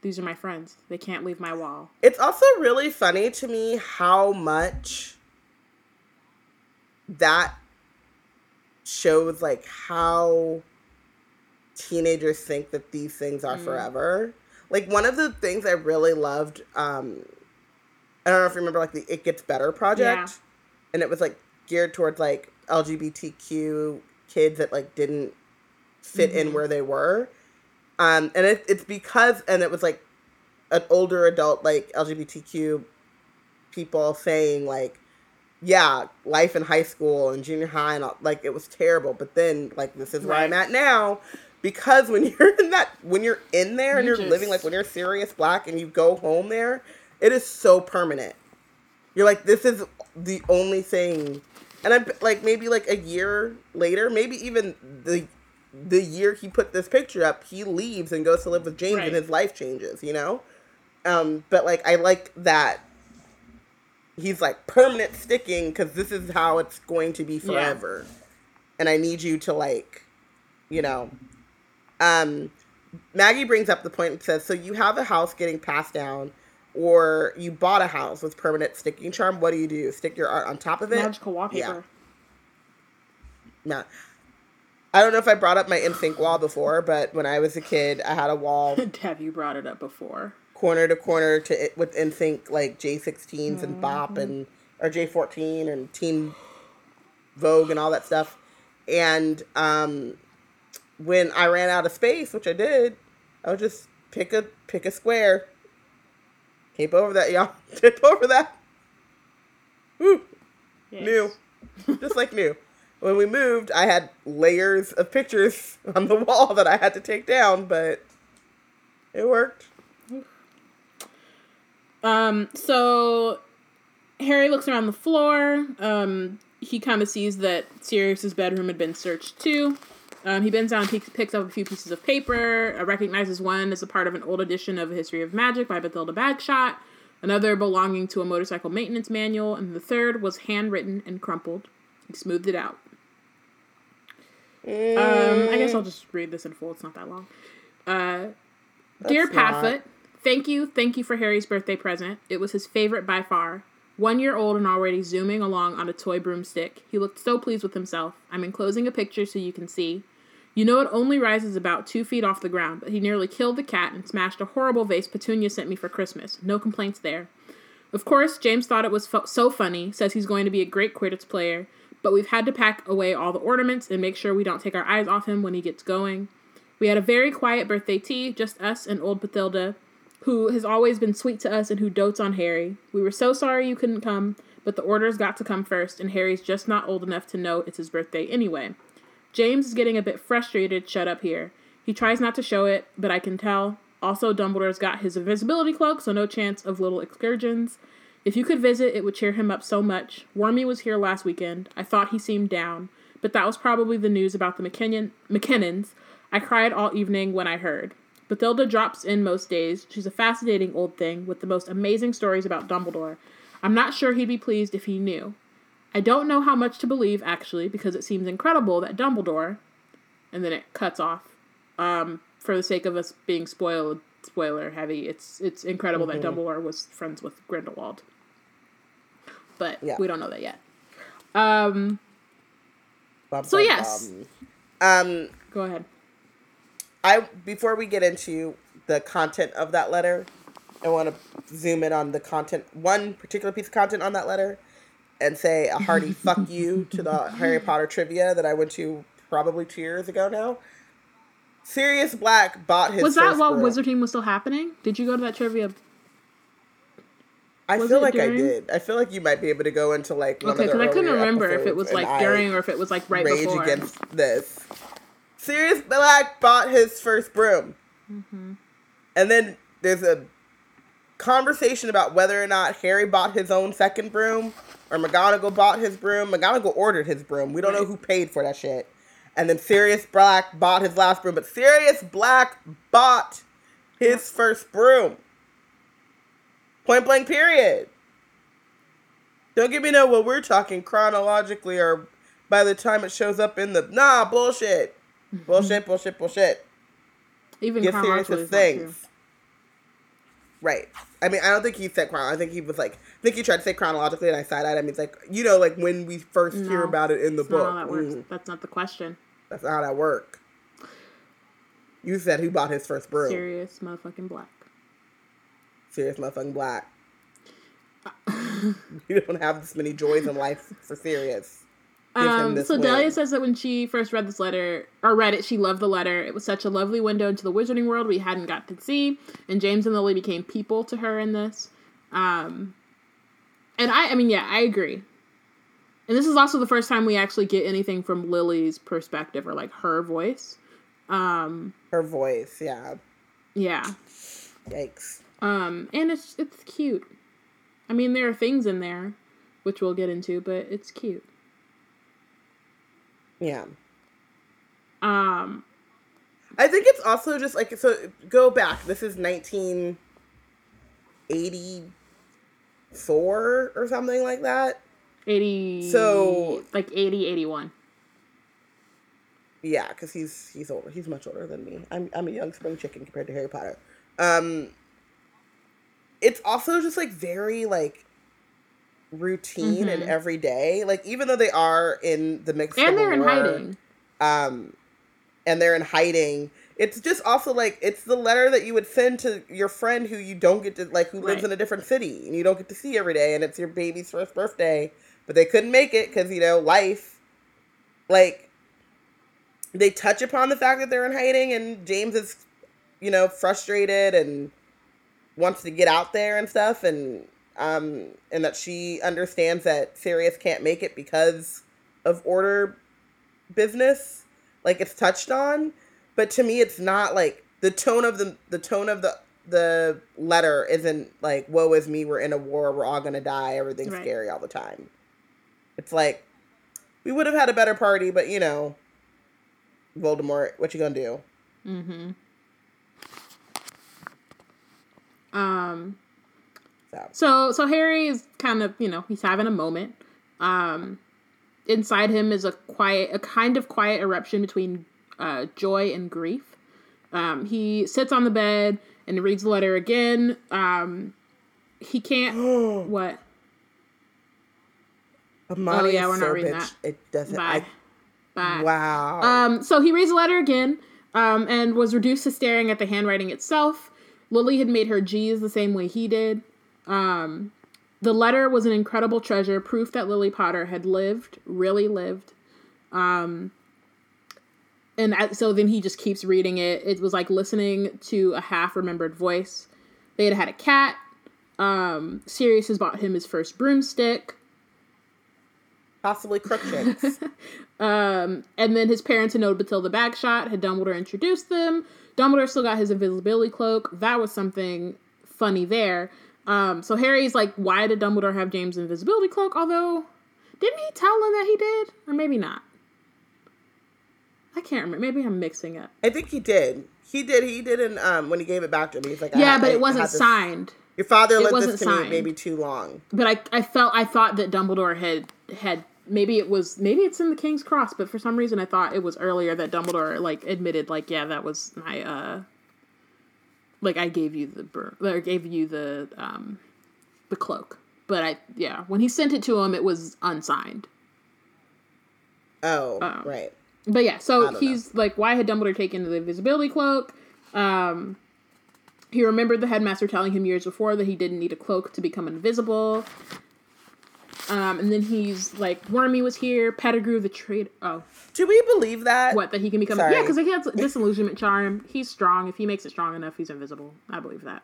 these are my friends. They can't leave my wall. It's also really funny to me how much that shows like how teenagers think that these things are mm. forever. Like one of the things I really loved, um, I don't know if you remember like the It Gets Better project. Yeah. And it was like geared towards like LGBTQ kids that like didn't fit mm-hmm. in where they were. Um, and it, it's because, and it was like an older adult, like LGBTQ people saying, like, yeah, life in high school and junior high, and all, like, it was terrible. But then, like, this is where I'm at now. Because when [LAUGHS] you're in that, when you're in there and you are living, like, when you're Sirius Black and you go home there, it is so permanent. You're like, this is the only thing. And I'm like, maybe like a year later, maybe even the the year he put this picture up, he leaves and goes to live with James, Right. and his life changes. You know. Um, but like, I like that he's like permanent sticking because this is how it's going to be forever, and I need you to like, you know, um, Maggie brings up the point and says, "So you have a house getting passed down, or you bought a house with permanent sticking charm. What do you do? Stick your art on top of it? Magical wallpaper. No. I don't know if I brought up my NSYNC wall before, but when I was a kid, I had a wall [LAUGHS] Have you brought it up before? corner to corner to it with NSYNC like J16s and Bop Mm-hmm. and or J14 and Teen Vogue and all that stuff. And um, when I ran out of space, which I did, I would just pick a pick a square. Tape over that, y'all. [LAUGHS] Tape over that. Woo. Yes. New. Just like new. [LAUGHS] When we moved, I had layers of pictures [LAUGHS] on the wall that I had to take down, but it worked. Um, so Harry looks around the floor. Um, he kind of sees that Sirius's bedroom had been searched too. Um, he bends down and picks, picks up a few pieces of paper. Uh, recognizes one as a part of an old edition of A History of Magic by Bathilda Bagshot, another belonging to a motorcycle maintenance manual, and the third was handwritten and crumpled. He smoothed it out. Um, I guess I'll just read this in full. It's not that long. Uh, Dear That's not- Padfoot, thank you, thank you for Harry's birthday present. It was his favorite by far. One year old and already zooming along on a toy broomstick. He looked so pleased with himself. I'm enclosing a picture so you can see. You know it only rises about two feet off the ground, but he nearly killed the cat and smashed a horrible vase Petunia sent me for Christmas. No complaints there. Of course, James thought it was so funny, says he's going to be a great Quidditch player, but we've had to pack away all the ornaments and make sure we don't take our eyes off him when he gets going. We had a very quiet birthday tea, just us and old Bathilda, who has always been sweet to us and who dotes on Harry. We were so sorry you couldn't come, but the orders got to come first, and Harry's just not old enough to know it's his birthday anyway. James is getting a bit frustrated shut up here. He tries not to show it, but I can tell. Also, Dumbledore's got his invisibility cloak, so no chance of little excursions. If you could visit, it would cheer him up so much. Wormy was here last weekend. I thought he seemed down, but that was probably the news about the McKinnon- McKinnons. I cried all evening when I heard. Bathilda drops in most days. She's a fascinating old thing with the most amazing stories about Dumbledore. I'm not sure he'd be pleased if he knew. I don't know how much to believe, actually, because it seems incredible that Dumbledore, and then it cuts off. Um, for the sake of us being spoiled, spoiler heavy, it's it's incredible that Dumbledore was friends with Grindelwald, but Yeah. we don't know that yet. Um, Bum, So bum, yes. bum. Um, go ahead. I before we get into the content of that letter, I want to zoom in on the content, one particular piece of content on that letter, and say a hearty [LAUGHS] fuck you to the Harry Potter trivia that I went to probably two years ago now. Sirius Black bought his. Was that while broom. Wizard Team was still happening? Did you go to that trivia? I was feel like I did. I feel like you might be able to go into like one Okay, because I couldn't remember if it was like I during or if it was like right before. rage before. against this. Sirius Black bought his first broom. Mm-hmm. And then there's a conversation about whether or not Harry bought his own second broom or McGonagall bought his broom. McGonagall ordered his broom. We don't know who paid for that shit. And then Sirius Black bought his last broom, but Sirius Black bought his first broom. Point blank period. Don't give me no well we're talking chronologically or by the time it shows up in the nah bullshit. [LAUGHS] Bullshit, bullshit, bullshit. Even Get serious chronologically with is not true. things. Right. I mean, I don't think he said chrono. I think he was like, I think he tried to say chronologically, and I side eyed him. He's like, you know, like when we first hear about it in the That's not book. how that works. Mm, That's not the question. that's not how that work. You said who bought his first broom? Sirius motherfucking black. Sirius motherfucking black. [LAUGHS] you don't have this many joys in life for serious. Um, so win. Delia says that when she first read this letter or read it, she loved the letter. It was such a lovely window into the wizarding world we hadn't got to see, and James and Lily became people to her in this. Um, and I, I mean, yeah, I agree. And this is also the first time we actually get anything from Lily's perspective or like her voice. Um, Her voice, yeah. yeah. Yikes. Um, and it's it's cute. I mean, there are things in there, which we'll get into, but it's cute. Yeah. Um, I think it's also just like so. Go back. This is nineteen eighty four or something like that. 80 So- like 80 81 Yeah, because he's he's older. He's much older than me. I'm I'm a young spring chicken compared to Harry Potter. Um, it's also just like very like routine and Mhm. everyday. Like even though they are in the mix and they're in hiding um, and they're in hiding. It's just also like it's the letter that you would send to your friend who you don't get to like who lives Right. in a different city and you don't get to see every day, and it's your baby's first birthday, but they couldn't make it because you know life. Like they touch upon the fact that they're in hiding, and James is, you know, frustrated and wants to get out there and stuff, and um, and that she understands that Sirius can't make it because of order business like it's touched on. But to me it's not like the tone of the the tone of the the letter isn't like woe is me we're in a war we're all gonna die everything's Right. scary all the time. It's like we would have had a better party but you know voldemort what you gonna do? Mm-hmm um so So so Harry is kind of, you know, he's having a moment. Um inside him is a quiet a kind of quiet eruption between uh joy and grief. Um he sits on the bed and reads the letter again. Um he can't [GASPS] what? Amani Oh, yeah, we're not so reading bitch. that. It doesn't. Bye. Bye. Wow. Um, so he reads the letter again, um, and was reduced to staring at the handwriting itself. Lily had made her G's the same way he did. Um, the letter was an incredible treasure, proof that Lily Potter had lived, really lived. Um, and so then he just keeps reading it. It was like listening to a half remembered voice. They had had a cat. Um, Sirius has bought him his first broomstick. Possibly Crookshanks. [LAUGHS] Um, and then his parents had known Bathilda Bagshot, had Dumbledore introduced them. Dumbledore still got his invisibility cloak. That was something funny there. Um, so Harry's like, why did Dumbledore have James' invisibility cloak? Although, didn't he tell him that he did? Or maybe not. I can't remember. Maybe I'm mixing up. I think he did. He did. He did. In um, when he gave it back to me, he's like, Yeah, but it wasn't signed. Your father It lent wasn't this to me signed. maybe too long. But I, I felt, I thought that Dumbledore had, had, maybe it was, maybe it's in the King's Cross, but for some reason I thought it was earlier that Dumbledore, like, admitted, like, yeah, that was my, uh, like, I gave you the, bur- or gave you the, um, the cloak. But I, yeah, when he sent it to him, it was unsigned. Oh, Oh. right. But yeah, so he's like, why had Dumbledore taken the invisibility cloak? Um, he remembered the headmaster telling him years before that he didn't need a cloak to become invisible. Um, and then he's like, Wormy was here, Pettigrew the traitor. Oh, Do we believe that? what that he can become? Sorry. Yeah, because he has disillusionment charm. He's strong. If he makes it strong enough, he's invisible. I believe that.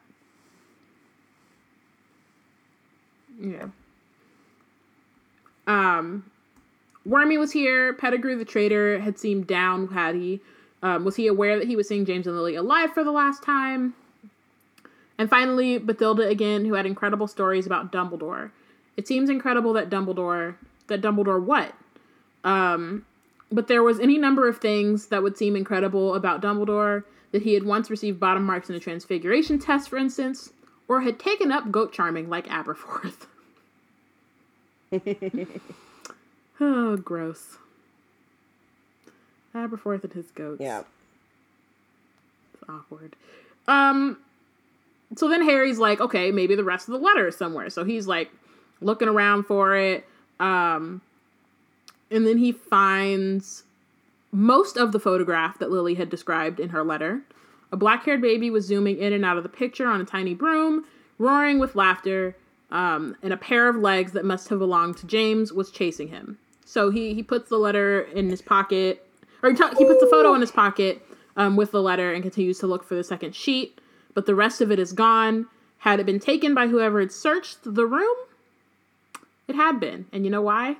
Yeah. Um, Wormy was here. Pettigrew the traitor had seemed down. Had he? Um, was he aware that he was seeing James and Lily alive for the last time? And finally, Bathilda again, who had incredible stories about Dumbledore. It seems incredible that Dumbledore, that Dumbledore what? Um, but there was any number of things that would seem incredible about Dumbledore. That he had once received bottom marks in a transfiguration test, for instance, or had taken up goat charming like Aberforth. [LAUGHS] oh, gross. Aberforth and his goats. Yeah. It's awkward. Um so then Harry's like, okay, maybe the rest of the letter is somewhere. So he's like looking around for it. Um and then he finds most of the photograph that Lily had described in her letter. A black-haired baby was zooming in and out of the picture on a tiny broom, roaring with laughter, um, and a pair of legs that must have belonged to James was chasing him. So he he puts the letter in his pocket, or he, t- he puts the photo in his pocket um, with the letter and continues to look for the second sheet. But the rest of it is gone. Had it been taken by whoever had searched the room? It had been, and you know why?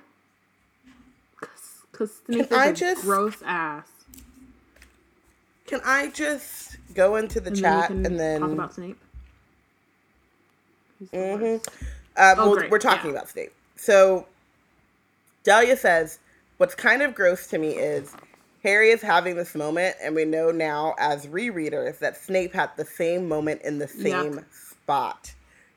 Because Snape is I just- gross ass. Can I just go into the And chat then and then talk about Snape. Mhm. worst. Um, oh, well, we're talking yeah. about Snape. So Delia says, What's kind of gross to me is Harry is having this moment, and we know now as rereaders that Snape had the same moment in the same Yuck. spot.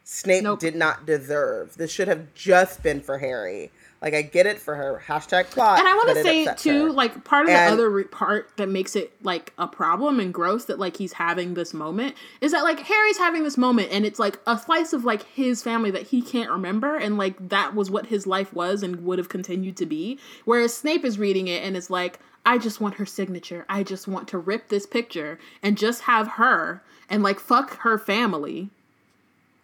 Snape nope. did not deserve. This should have just been for Harry. Like I get it for her hashtag plot. And I want to say too, her. like part of and, the other re- part that makes it like a problem and gross that like he's having this moment is that like Harry's having this moment and it's like a slice of like his family that he can't remember and like that was what his life was and would have continued to be. Whereas Snape is reading it and is like, I just want her signature. I just want to rip this picture and just have her and like fuck her family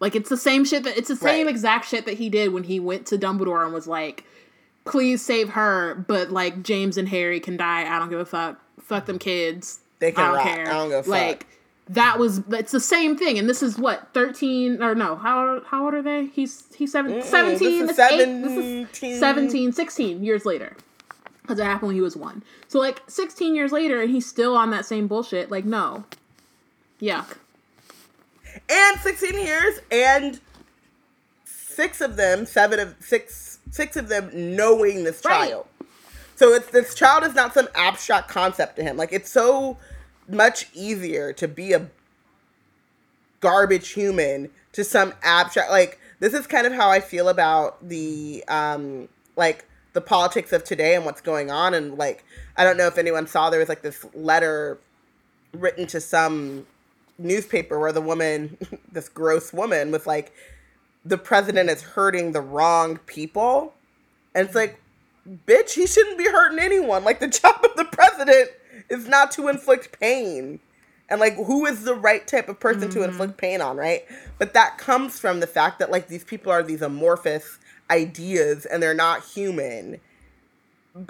like it's the same shit that it's the same right. exact shit that he did when he went to Dumbledore and was like, "Please save her," but like James and Harry can die. I don't give a fuck. Fuck them kids. They can I don't care. I don't give a like, fuck. That was it's the same thing, and this is what thirteen or no? How how old are they? He's he's seven, mm 17, this, this, eight, this is 17, 16 years later because it happened when he was one. So like 16 years later, and he's still on that same bullshit. Like no, yuck and 16 years and six of them seven of six six of them knowing this right. child. So it's this child is not some abstract concept to him. Like it's so much easier to be a garbage human to some abstract like this is kind of how i feel about the um like the politics of today and what's going on. And like i don't know if anyone saw there was like this letter written to some newspaper where the woman, [LAUGHS] this gross woman, was like, the president is hurting the wrong people. And it's like, bitch, he shouldn't be hurting anyone. Like, the [LAUGHS] job of the president is not to inflict pain. And, like, who is the right type of person mm-hmm. to inflict pain on, right? But that comes from the fact that, like, these people are these amorphous ideas and they're not human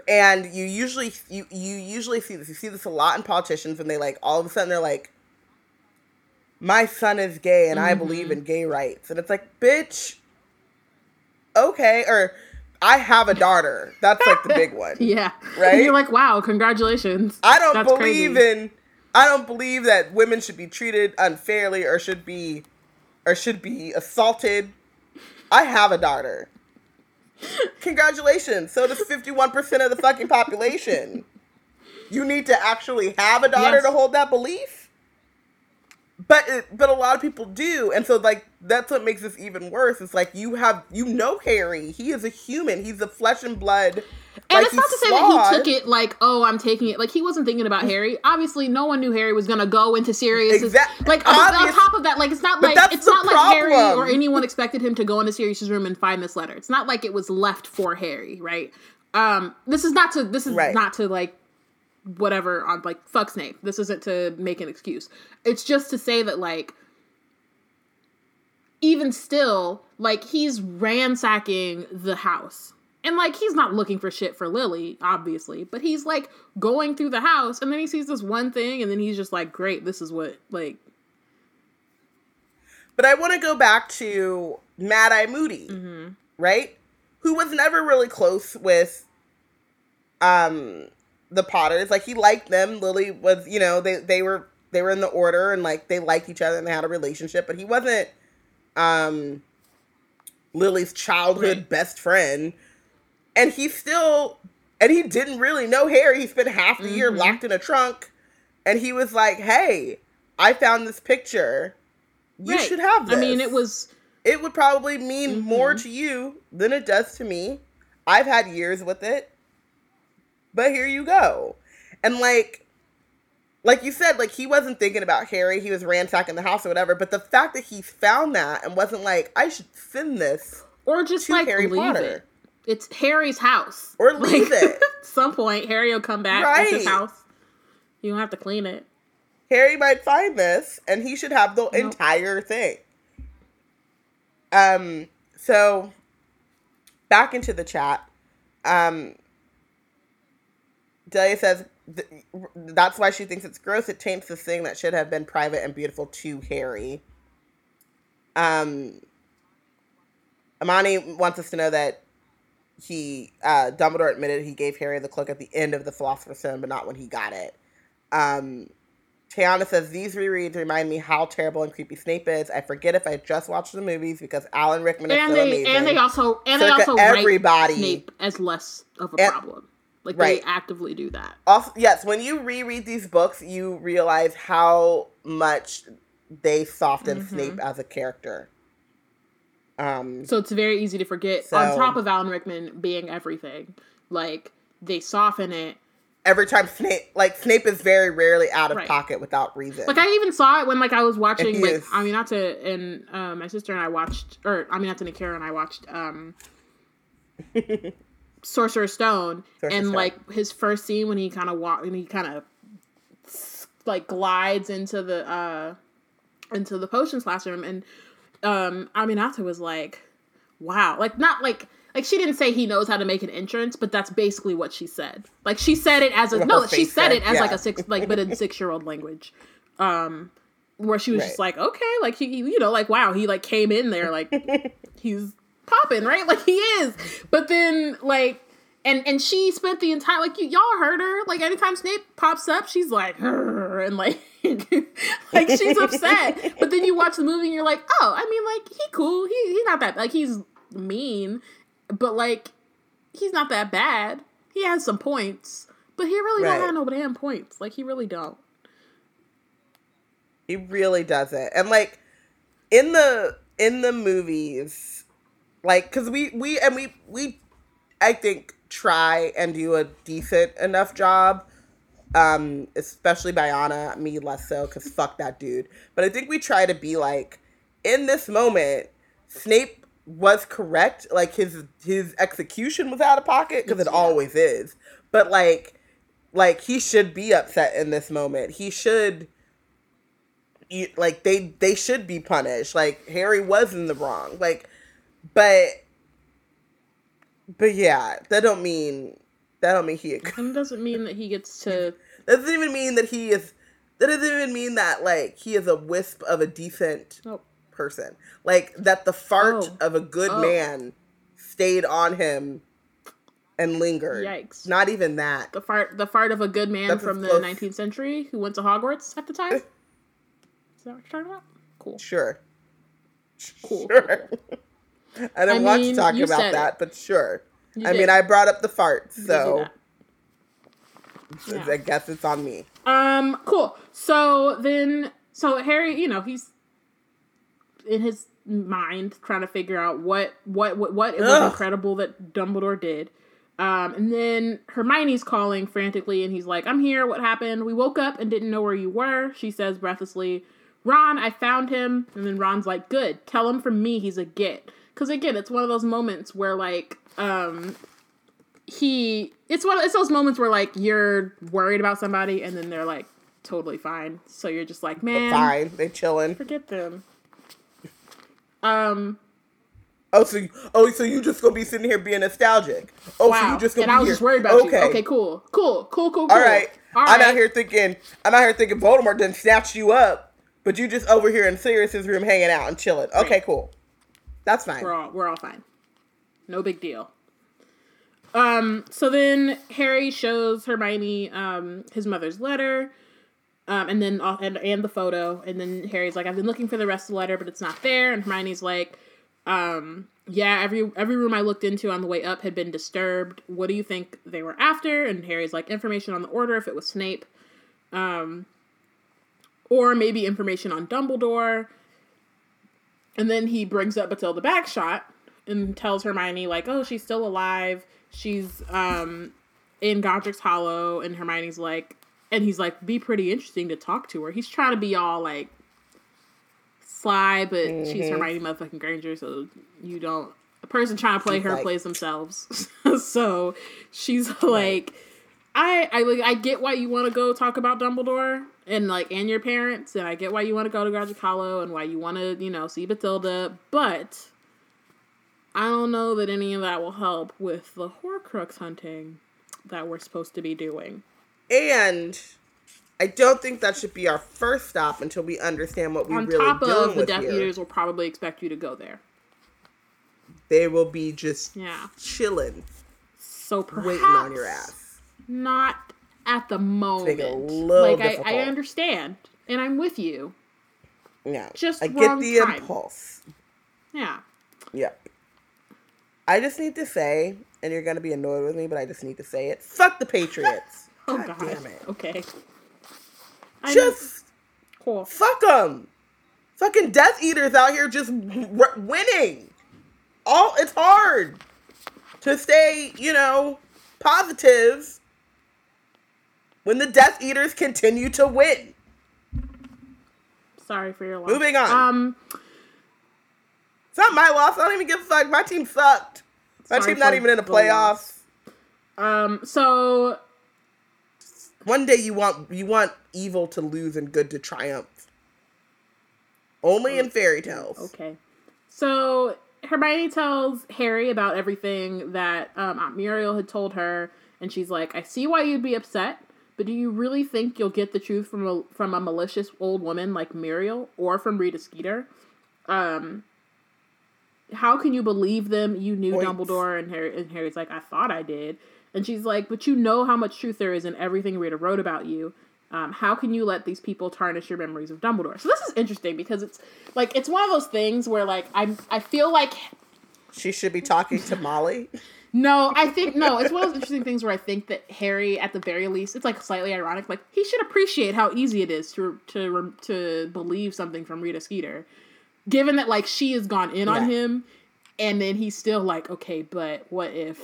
and you usually you you usually see this you see this a lot in politicians when they like all of a sudden they're like my son is gay and mm-hmm. I believe in gay rights. And it's like, bitch, okay. Or I have a daughter. That's like the big [LAUGHS] one. yeah. Right? And you're like, wow, congratulations. I don't That's believe crazy. in I don't believe that women should be treated unfairly or should be or should be assaulted. I have a daughter. Congratulations. So does 51% of the fucking population. You need to actually have a daughter yes. to hold that belief? But it, but a lot of people do and so like that's what makes this even worse it's like you have you know harry he is a human he's a flesh and blood and like, it's not to say that he took it like, oh, I'm taking it. Like he wasn't thinking about Harry. Obviously, no one knew Harry was gonna go into Sirius. Exactly. Like on, on, top of that, like it's not like it's not problem. like Harry or anyone expected him to go into Sirius's room and find this letter. It's not like it was left for Harry, right? Um, this is not to this is right. not to like whatever on like fuck Snape. This isn't to make an excuse. It's just to say that like even still, like he's ransacking the house. And like he's not looking for shit for Lily, obviously, but he's like going through the house and then he sees this one thing and then he's just like, Great, this is what like But I want to go back to Mad Eye Moody, mm-hmm. right? Who was never really close with um the Potters. Like he liked them. Lily was, you know, they they were they were in the order and like they liked each other and they had a relationship, but he wasn't um Lily's childhood right. best friend. And he still and he didn't really know Harry. He spent half the mm-hmm. year locked in a trunk and he was like, "Hey, I found this picture. You right. should have this." I mean, it was it would probably mean mm-hmm. more to you than it does to me. I've had years with it but here you go. And like like you said, like he wasn't thinking about Harry, he was ransacking the house or whatever, but the fact that he found that and wasn't like, I should send this or just like Harry leave Potter. It. It's Harry's house. Or leave like, it. [LAUGHS] At some point, Harry will come back. Right. It's his house. You don't have to clean it. Harry might find this, and he should have the nope. entire thing. Um. So, back into the chat. Um. Delia says that's why she thinks it's gross. It taints this thing that should have been private and beautiful to Harry. Um, Amani wants us to know that he uh, Dumbledore admitted he gave Harry the cloak at the end of the Philosopher's Stone, but not when he got it. Um, Tiana says these rereads remind me how terrible and creepy Snape is. I forget if I just watched the movies because Alan Rickman is and so they amazing. and they also and they also write everybody- Snape as less of a And- problem. Like right. they actively do that. also, yes, when you reread these books, you realize how much they softened Mm-hmm. Snape as a character. Um, So it's very easy to forget. So- on top of Alan Rickman being everything, like they soften it. every time Snape, like Snape, is very rarely out of Right. pocket without reason. Like I even saw it when like I was watching like is. I mean not to and uh, my sister and I watched or I mean not to Nikara and I watched um [LAUGHS] Sorcerer's Stone and Stone. like his first scene when he kind of walk and he kind of like glides into the uh into the potions classroom and um Aminata was like wow. Like not like like she didn't say he knows how to make an entrance but that's basically what she said. Like she said it as a no she said said, it as like a six like but in [LAUGHS] six year old language um where she was just like okay. Like he you know like wow. He like came in there like he's popping right? [LAUGHS] Like he is. But then like and and she spent the entire like you, y'all heard her? Like anytime Snape pops up she's like and like [LAUGHS] like she's upset. But then you watch the movie and you're like oh I mean like he cool. He he's not that like he's mean but like he's not that bad. He has some points but he really Right. don't have no damn points. Like he really don't. He really doesn't. And like in the in the movies, like cuz we we and we we I think try and do a decent enough job um especially Bayana, me less so cuz fuck that dude. But I think we try to be like in this moment Snape was correct. Like his his execution was out of pocket cuz it Yeah. always is. But like like he should be upset in this moment. He should like they they should be punished. Like Harry was in the wrong. Like, but but yeah, that don't mean that don't mean he. and doesn't mean that he gets to [LAUGHS] That doesn't even mean that he is. That doesn't even mean that like he is a wisp of a decent oh person. Like that the fart Oh. of a good Oh. man stayed on him and lingered. Yikes. Not even that. the fart the fart of a good man That's from the 19th century who went to Hogwarts at the time. [LAUGHS] Is that what you're talking about? Cool. Sure. Cool. Sure. I didn't I want mean, to talk about that, but sure. You I did. mean, I brought up the farts, You did do so. Yeah. I guess it's on me. Um, cool. So then, so Harry, you know, he's in his mind trying to figure out what what what, what it was Ugh. incredible that Dumbledore did. Um, and then Hermione's calling frantically, and he's like, "I'm here. What happened? We woke up and didn't know where you were." She says breathlessly, "Ron, I found him." And then Ron's like, "Good. Tell him from me he's a git." Because again, it's one of those moments where like, um, he it's one it's those moments where like you're worried about somebody and then they're like totally fine. So you're just like, man, Fine, they chilling. forget them. Um, Oh, so you, oh, so you just gonna be sitting here being nostalgic? Oh, so wow. you just gonna and be I was here. just worried about okay. you. Okay, cool, cool, cool, cool, cool. All right. All I'm right. out here thinking. I'm out here thinking Voldemort didn't snatch you up, but you just over here in Sirius's room hanging out and chilling. Okay, Right. cool. That's fine. We're all we're all fine. No big deal. Um, so then Harry shows Hermione um his mother's letter. Um, and then and, and the photo, and then Harry's like, I've been looking for the rest of the letter, but it's not there. And Hermione's like, um, yeah, every every room I looked into on the way up had been disturbed. What do you think they were after? And Harry's like, information on the order if it was Snape, um, or maybe information on Dumbledore. And then he brings up Bathilda Bagshot and tells Hermione like, "Oh, she's still alive. She's um in Godric's Hollow." And Hermione's like, and he's like, "Be pretty interesting to talk to her." He's trying to be all like sly, but she's Hermione motherfucking Granger, so you don't. A person trying to play She's her like- plays themselves. [LAUGHS] so she's like, I I like I get why you want to go talk about Dumbledore and like and your parents, and I get why you want to go to Hollow and why you want to you know see Bathilda, but I don't know that any of that will help with the Horcrux hunting that we're supposed to be doing. And I don't think that should be our first stop until we understand what we On really top dealing of the Death here. Eaters, will probably expect you to go there. They will be just Yeah. chilling, So perhaps waiting on your ass. not at the moment. like I, I understand, and I'm with you. Yeah. Just I get the time. impulse. Yeah. Yeah. I just need to say, and you're gonna be annoyed with me, but I just need to say it. Fuck the Patriots. [LAUGHS] Oh God god. damn it. Okay. I Just cool. fuck them. Fucking Death Eaters out here just w- winning. All it's hard to stay, you know, positive when the Death Eaters continue to win. Sorry for your loss. Moving on. Um. It's not my loss. I don't even give a fuck. My team sucked. My team not even in the the playoffs. Um. So One day you want you want evil to lose and good to triumph. Only in fairy tales. Okay. So Hermione tells Harry about everything that um, Aunt Muriel had told her, and she's like, "I see why you'd be upset, but do you really think you'll get the truth from a from a malicious old woman like Muriel or from Rita Skeeter? Um, how can you believe them? You knew Points. Dumbledore." And Harry and Harry's like, "I thought I did." And she's like, "But you know how much truth there is in everything Rita wrote about you." Um, how can you let these people tarnish your memories of Dumbledore? So this is interesting because it's like it's one of those things where like I I feel like She should be talking to Molly. [LAUGHS] no I think no it's one of those interesting things where I think that Harry at the very least it's like slightly ironic like he should appreciate how easy it is to to to believe something from Rita Skeeter, given that like she has gone in on him, and then he's still like okay but what if.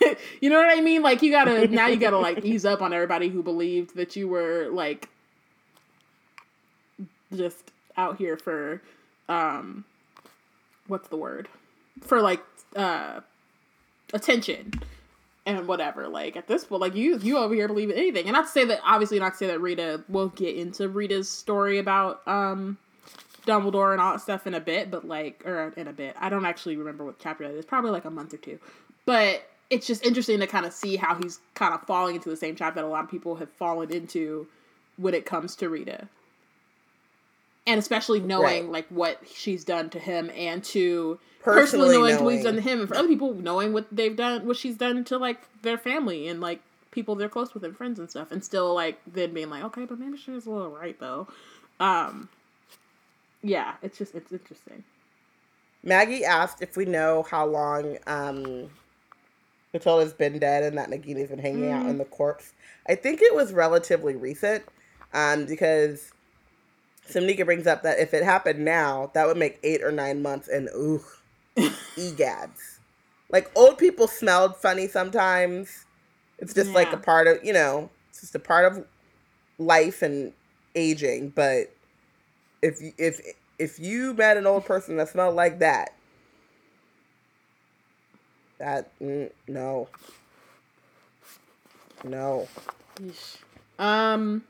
[LAUGHS] you know what I mean? Like you gotta now you gotta like ease up on everybody who believed that you were like just out here for um what's the word for like uh attention and whatever like at this point like you you over here believe in anything. And not to say that obviously not to say that rita will get into rita's story about um dumbledore and all that stuff in a bit but like or in a bit. I don't actually remember what chapter that is. Probably like a month or two. But it's just interesting to kind of see how he's kind of falling into the same trap that a lot of people have fallen into when it comes to rita and especially knowing Right. like what she's done to him and to Personally personally, knowing, what he's done to him and for other people knowing what they've done what she's done to like their family and like people they're close with and friends and stuff and still like then being like okay but maybe she was a little right though um yeah it's just it's interesting Maggie asked if we know how long um Matilda's been dead and that Nagini's been hanging out in the corpse. I think it was relatively recent, um, because Simnika brings up that if it happened now, that would make eight or nine months and ooh [LAUGHS] egads. Like old people smelled funny sometimes. It's just like a part of you know, it's just a part of life and aging. But if you- if if you met an old person that smelled like that, that mm, no, no. Um.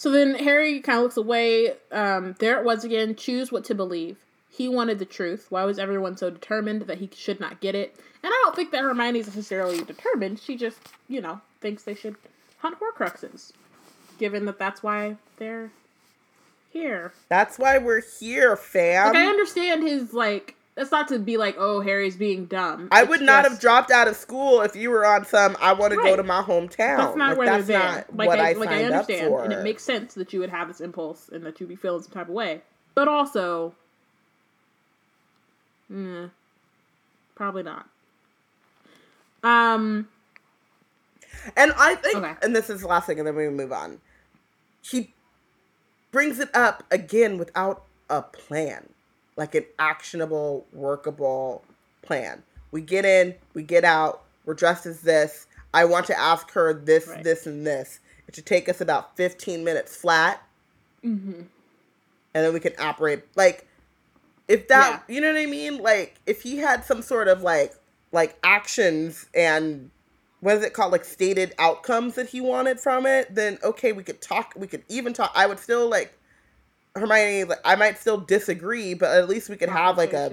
So then Harry kind of looks away. Um, there it was again. Choose what to believe. He wanted the truth. Why was everyone so determined that he should not get it? And I don't think that Hermione's necessarily determined. She just, you know, thinks they should hunt Horcruxes, given that that's why they're here. That's why we're here, fam. Like I understand his like. That's not to be like, oh, Harry's being dumb. I It's would not have dropped out of school if you were on some. I want to go to my hometown. That's not Like, where that's they're not like what I, I, like I understand, for. and it makes sense that you would have this impulse and that you'd be feeling some type of way. But also, probably not. Um. And I think, Okay. and this is the last thing, and then we move on. He brings it up again without a plan, like an actionable, workable plan. We get in, we get out, we're dressed as this. I want to ask her this, Right. this, and this. It should take us about 15 minutes flat, mhm. and then we can operate. Like, if that, you know what I mean? Like, if he had some sort of like, like actions and what is it called like stated outcomes that he wanted from it then okay we could talk we could even talk i would still like hermione like i might still disagree but at least we could have like a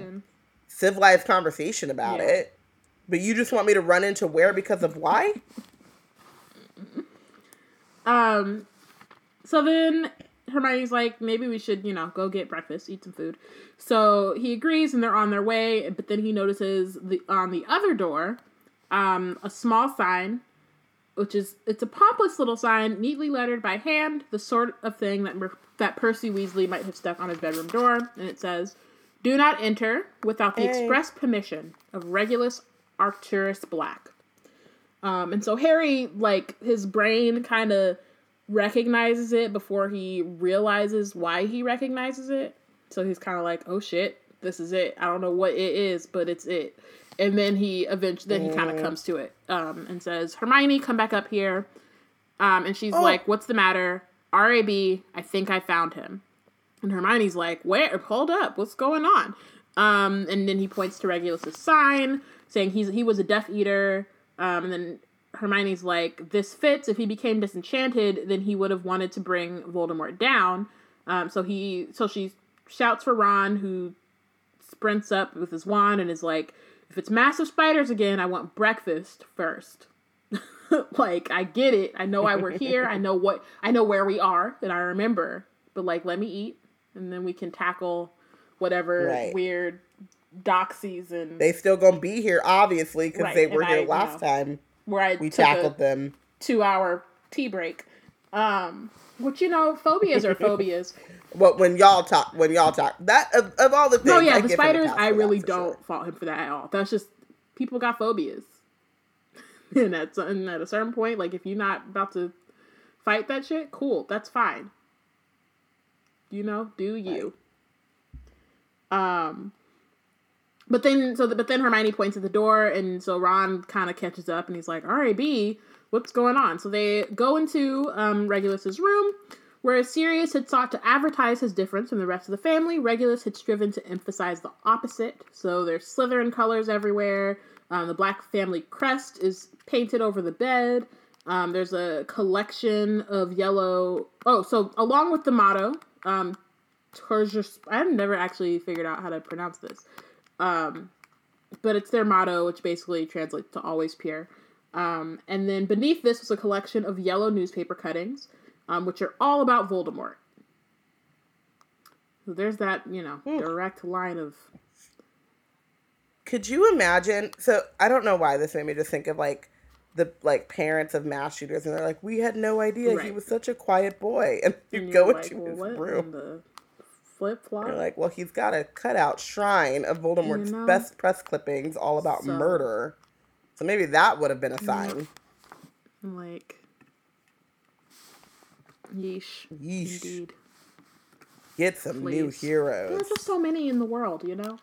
civilized conversation about Yeah. it but you just want me to run into where because of why [LAUGHS] Um. So then Hermione's like, maybe we should, you know, go get breakfast, eat some food. So he agrees, and they're on their way. But then he notices the on the other door, um, a small sign which is it's a pompous little sign, neatly lettered by hand, the sort of thing that that Percy Weasley might have stuck on his bedroom door, and it says, "Do not enter without the Hey. express permission of Regulus Arcturus Black." Um, and so Harry, like his brain, kind of recognizes it before he realizes why he recognizes it. So he's kind of like, "Oh shit, this is it. I don't know what it is, but it's it." And then he eventually, then he kind of comes to it um, and says, "Hermione, come back up here." Um, and she's Oh. like, "What's the matter?" RAB, I think I found him. And Hermione's like, "Where? Hold up, what's going on?" Um, and then he points to Regulus's sign, saying he's he was a Death Eater. Um, and then Hermione's like, "This fits. If he became disenchanted, then he would have wanted to bring Voldemort down." Um, so he, so she shouts for Ron, who sprints up with his wand and is like, "If it's massive spiders again, I want breakfast first. [LAUGHS] like, I get it. I know I we're here. I know what I know where we are, and I remember. But like, let me eat, and then we can tackle whatever Right. weird doxies and They still gonna be here, obviously, because Right, they and were I, here you last know, time where I we tackled them. two hour tea break. Um, which you know, phobias are phobias. [LAUGHS] But when y'all talk, when y'all talk, that of, of all the things, No, yeah, I the give him a spiders. I really don't sure. fault him for that at all. That's just people got phobias, [LAUGHS] and at and at a certain point, like if you're not about to fight that shit, cool, that's fine. You know, do you? Um. But then, so the, but then Hermione points at the door, and so Ron kind of catches up, and he's like, "All right, B, what's going on?" So they go into um, Regulus's room, where Sirius had sought to advertise his difference from the rest of the family. Regulus had striven to emphasize the opposite. So there's Slytherin colors everywhere. Um, the Black family crest is painted over the bed. Um, there's a collection of yellow. Oh, so along with the motto, um, I've never actually figured out how to pronounce this. Um, but it's their motto, which basically translates to always pure. Um, and then beneath this was a collection of yellow newspaper cuttings, um, which are all about Voldemort. So there's that, you know, direct line of. Could you imagine? So I don't know why this made me just think of like the like parents of mass shooters, and they're like, "We had no idea he was such a quiet boy," [LAUGHS] and you and go you're into well, his room. flip flop? You're like, well, he's got a cutout shrine of Voldemort's You know? best press clippings all about So- murder. So maybe that would have been a sign. Like, yeesh. Yeesh. Indeed. Get some new heroes. There's just so many in the world, you know?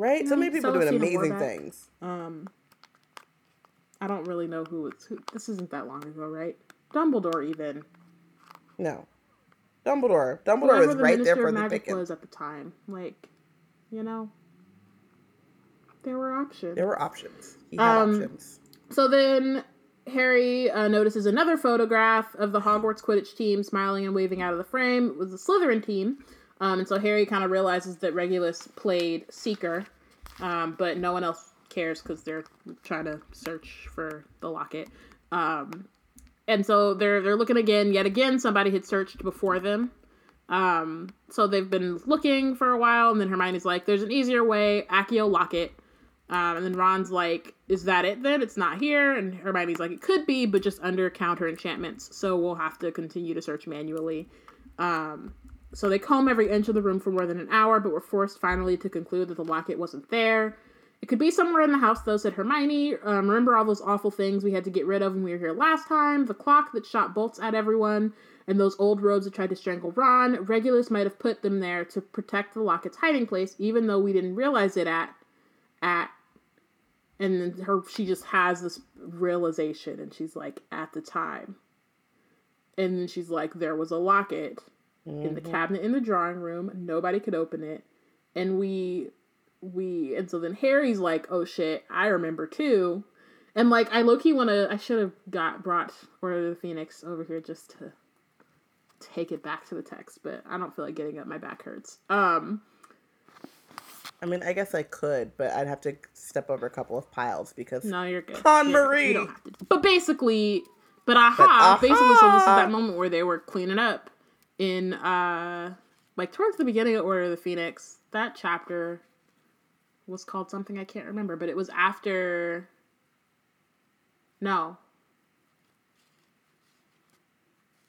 Right? So many people doing amazing things. Um, I don't really know who it's. Who, this isn't that long ago, right? Dumbledore, even. No. Dumbledore. Dumbledore Whoever was the right there for of the Magic picking. was at the time. Like, you know, there were options. There were options. He had Um, options. So then Harry uh, notices another photograph of the Hogwarts Quidditch team smiling and waving out of the frame. It was the Slytherin team. Um, and so Harry kind of realizes that Regulus played Seeker, um, but no one else cares because they're trying to search for the locket. Um, and so they're they're looking again. Yet again, somebody had searched before them. Um, so they've been looking for a while, and then Hermione's like, "There's an easier way, Accio locket." Um, and then Ron's like, "Is that it? Then it's not here." And Hermione's like, "It could be, but just under counter enchantments. So we'll have to continue to search manually." Um, so they comb every inch of the room for more than an hour, but were forced finally to conclude that the locket wasn't there. It could be somewhere in the house, though," said Hermione. Um, remember all those awful things we had to get rid of when we were here last time? The clock that shot bolts at everyone, and those old robes that tried to strangle Ron. Regulus might have put them there to protect the locket's hiding place, even though we didn't realize it at at and then her she just has this realization and she's like at the time and then she's like there was a locket in the cabinet in the drawing room nobody could open it and we we and so then harry's like oh shit i remember too and like i low-key want to i should have got brought order of the phoenix over here just to take it back to the text but i don't feel like getting up my back hurts um I mean, I guess I could, but I'd have to step over a couple of piles because No, you're good. Con. Marie. You don't have to. But basically, but aha, But basically, so this is that moment where they were cleaning up in, uh, like towards the beginning of Order of the Phoenix. That chapter was called something I can't remember, but it was after. No.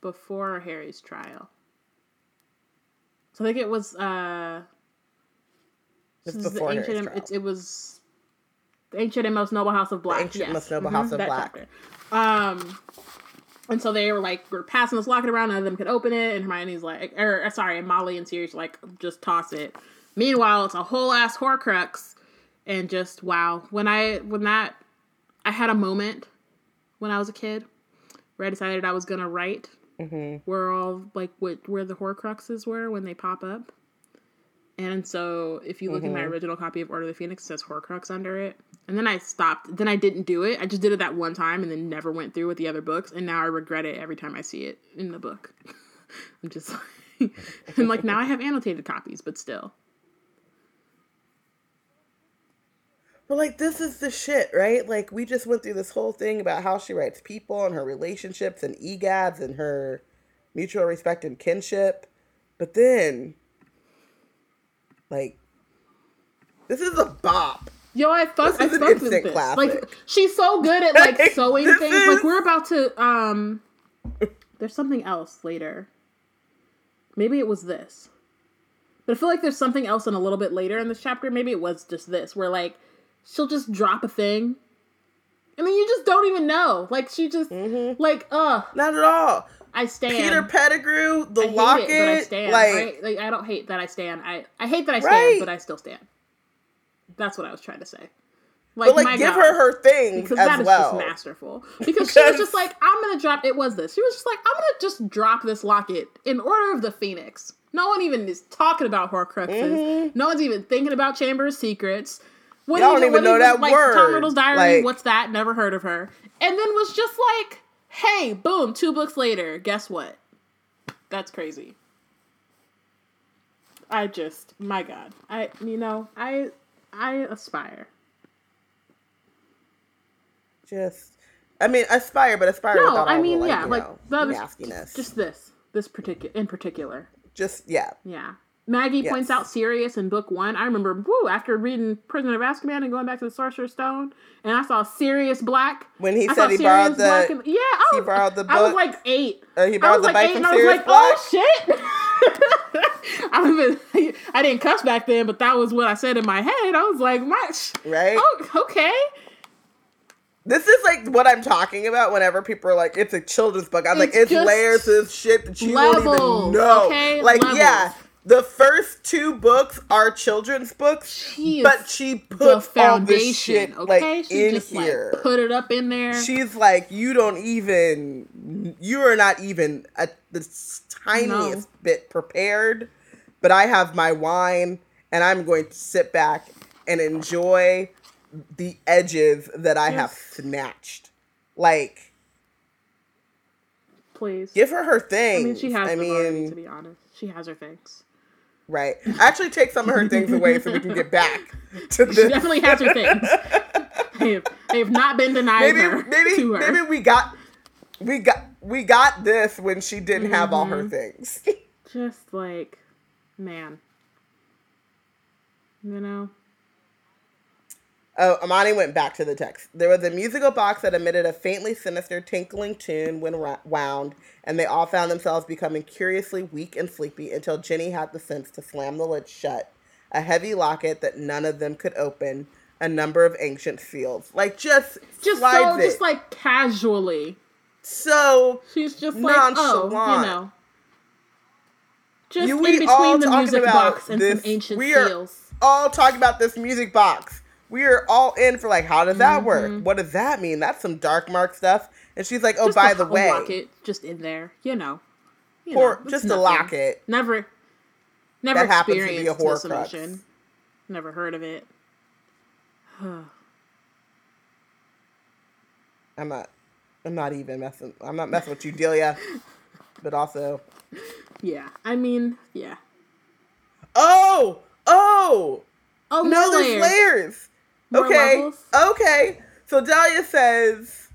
Before Harry's trial. So I think it was uh this is the before ancient Harry's and- trial. it, it was the ancient and most noble house of black. The ancient yes. most noble Mhm, house of black. chapter. Um and so they were like, we're passing this locket around, none of them could open it, and Hermione's like, or uh, sorry, and Molly and Sirius like, just toss it. Meanwhile, it's a whole ass Horcrux, and just wow. When I when that, I had a moment when I was a kid where I decided I was gonna write Mm-hmm. where all like what where the Horcruxes were when they pop up. And so, if you look in my Mm-hmm. original copy of Order of the Phoenix, it says Horcrux under it. And then I stopped. Then I didn't do it. I just did it that one time, and then never went through with the other books. And now I regret it every time I see it in the book. [LAUGHS] I'm just like, [LAUGHS] and like now I have annotated copies, but still. But like this is the shit, right? Like we just went through this whole thing about how she writes people and her relationships and egads and her mutual respect and kinship. But then like this is a bop. Yo, I fuck, I an with this. classic. Like she's so good at like [LAUGHS] sewing things. is- Like we're about to um. There's something else later. Maybe it was this, but I feel like there's something else in a little bit later in this chapter. Maybe it was just this, where like she'll just drop a thing, and then you just don't even know. Like she just like uh, Not at all. I stand. Mm-hmm. Peter Pettigrew, the I hate locket, it, but I stand. like? Like I don't hate that I stand. I I hate that I stand, Right. but I still stand. That's what I was trying to say. Like, but like give God. her her thing because as that is well. just masterful. Because she was just [LAUGHS] like, I'm gonna drop. It was this. She was just like, I'm gonna just drop this locket in order of the Phoenix. No one even is talking about Horcruxes. No one's even thinking about Chamber of Secrets. What Mm-hmm. Y'all don't even know that like, word. Tom Riddle's Diary. Like- what's that? Never heard of her. And then was just like, hey, boom, two books later. Guess what? That's crazy. I just, my God, I, you know, I, I aspire. Just I mean aspire, but aspire No, without I mean, the, like, yeah, like know, that just this, this particular, in particular, just yeah. yeah. Maggie points out Sirius in book one. I remember, woo, after reading Prisoner of Azkaban and going back to the Sorcerer's Stone, and I saw Sirius Black. When he I said he Sirius borrowed the Black and- yeah, I he was, borrowed the I was book. like eight. Uh, he borrowed the like bike from and I was Sirius like, Black. oh shit. [LAUGHS] I was, [LAUGHS] I didn't cuss back then, but that was what I said in my head. I was like, much. right? Oh, okay. This is like what I'm talking about whenever people are like, it's a children's book. I'm like, It's it's layers of shit that you won't even know. okay? Like, Levels. yeah, the first two books are children's books, She but she put the puts all this foundation. shit okay, like she in just here. like put it up in there. She's like, you don't even, you are not even a, the tiniest bit prepared, but I have my wine and I'm going to sit back and enjoy the edges that I have snatched. Like, Please. give her her thing. I mean, she has. I them already, mean, to be honest, she has her things. Right. Actually, take some of her things away so we can get back to She this. definitely has her things. [LAUGHS] they, have, not been denied maybe her maybe to her. maybe we got we got we got this when she didn't have all Mm-hmm. her things. Just like, man, you know. Oh, Amani went back to the text. There was a musical box that emitted a faintly sinister tinkling tune when wound, and they all found themselves becoming curiously weak and sleepy until Ginny had the sense to slam the lid shut. A heavy locket that none of them could open, a number of ancient seals. Like just Just so, it. just like casually, so she's just like, oh, you Nonchalant. know, just You- in between the music box and this- some ancient we are- seals. all talking about this music box. We are all in for like, how does that Mm-hmm. work? What does that mean? That's some dark mark stuff. And she's like, oh, Just by the way, locket just in there, you know. You Or know, just a nothing. locket. Never, never That happens to be a experienced this Never heard of it. [SIGHS] I'm not, I'm not even messing. I'm not messing with you, Delia. But also, Yeah, I mean, yeah. oh, oh, Oh no, there's layers. More okay, levels. okay. So Dahlia says,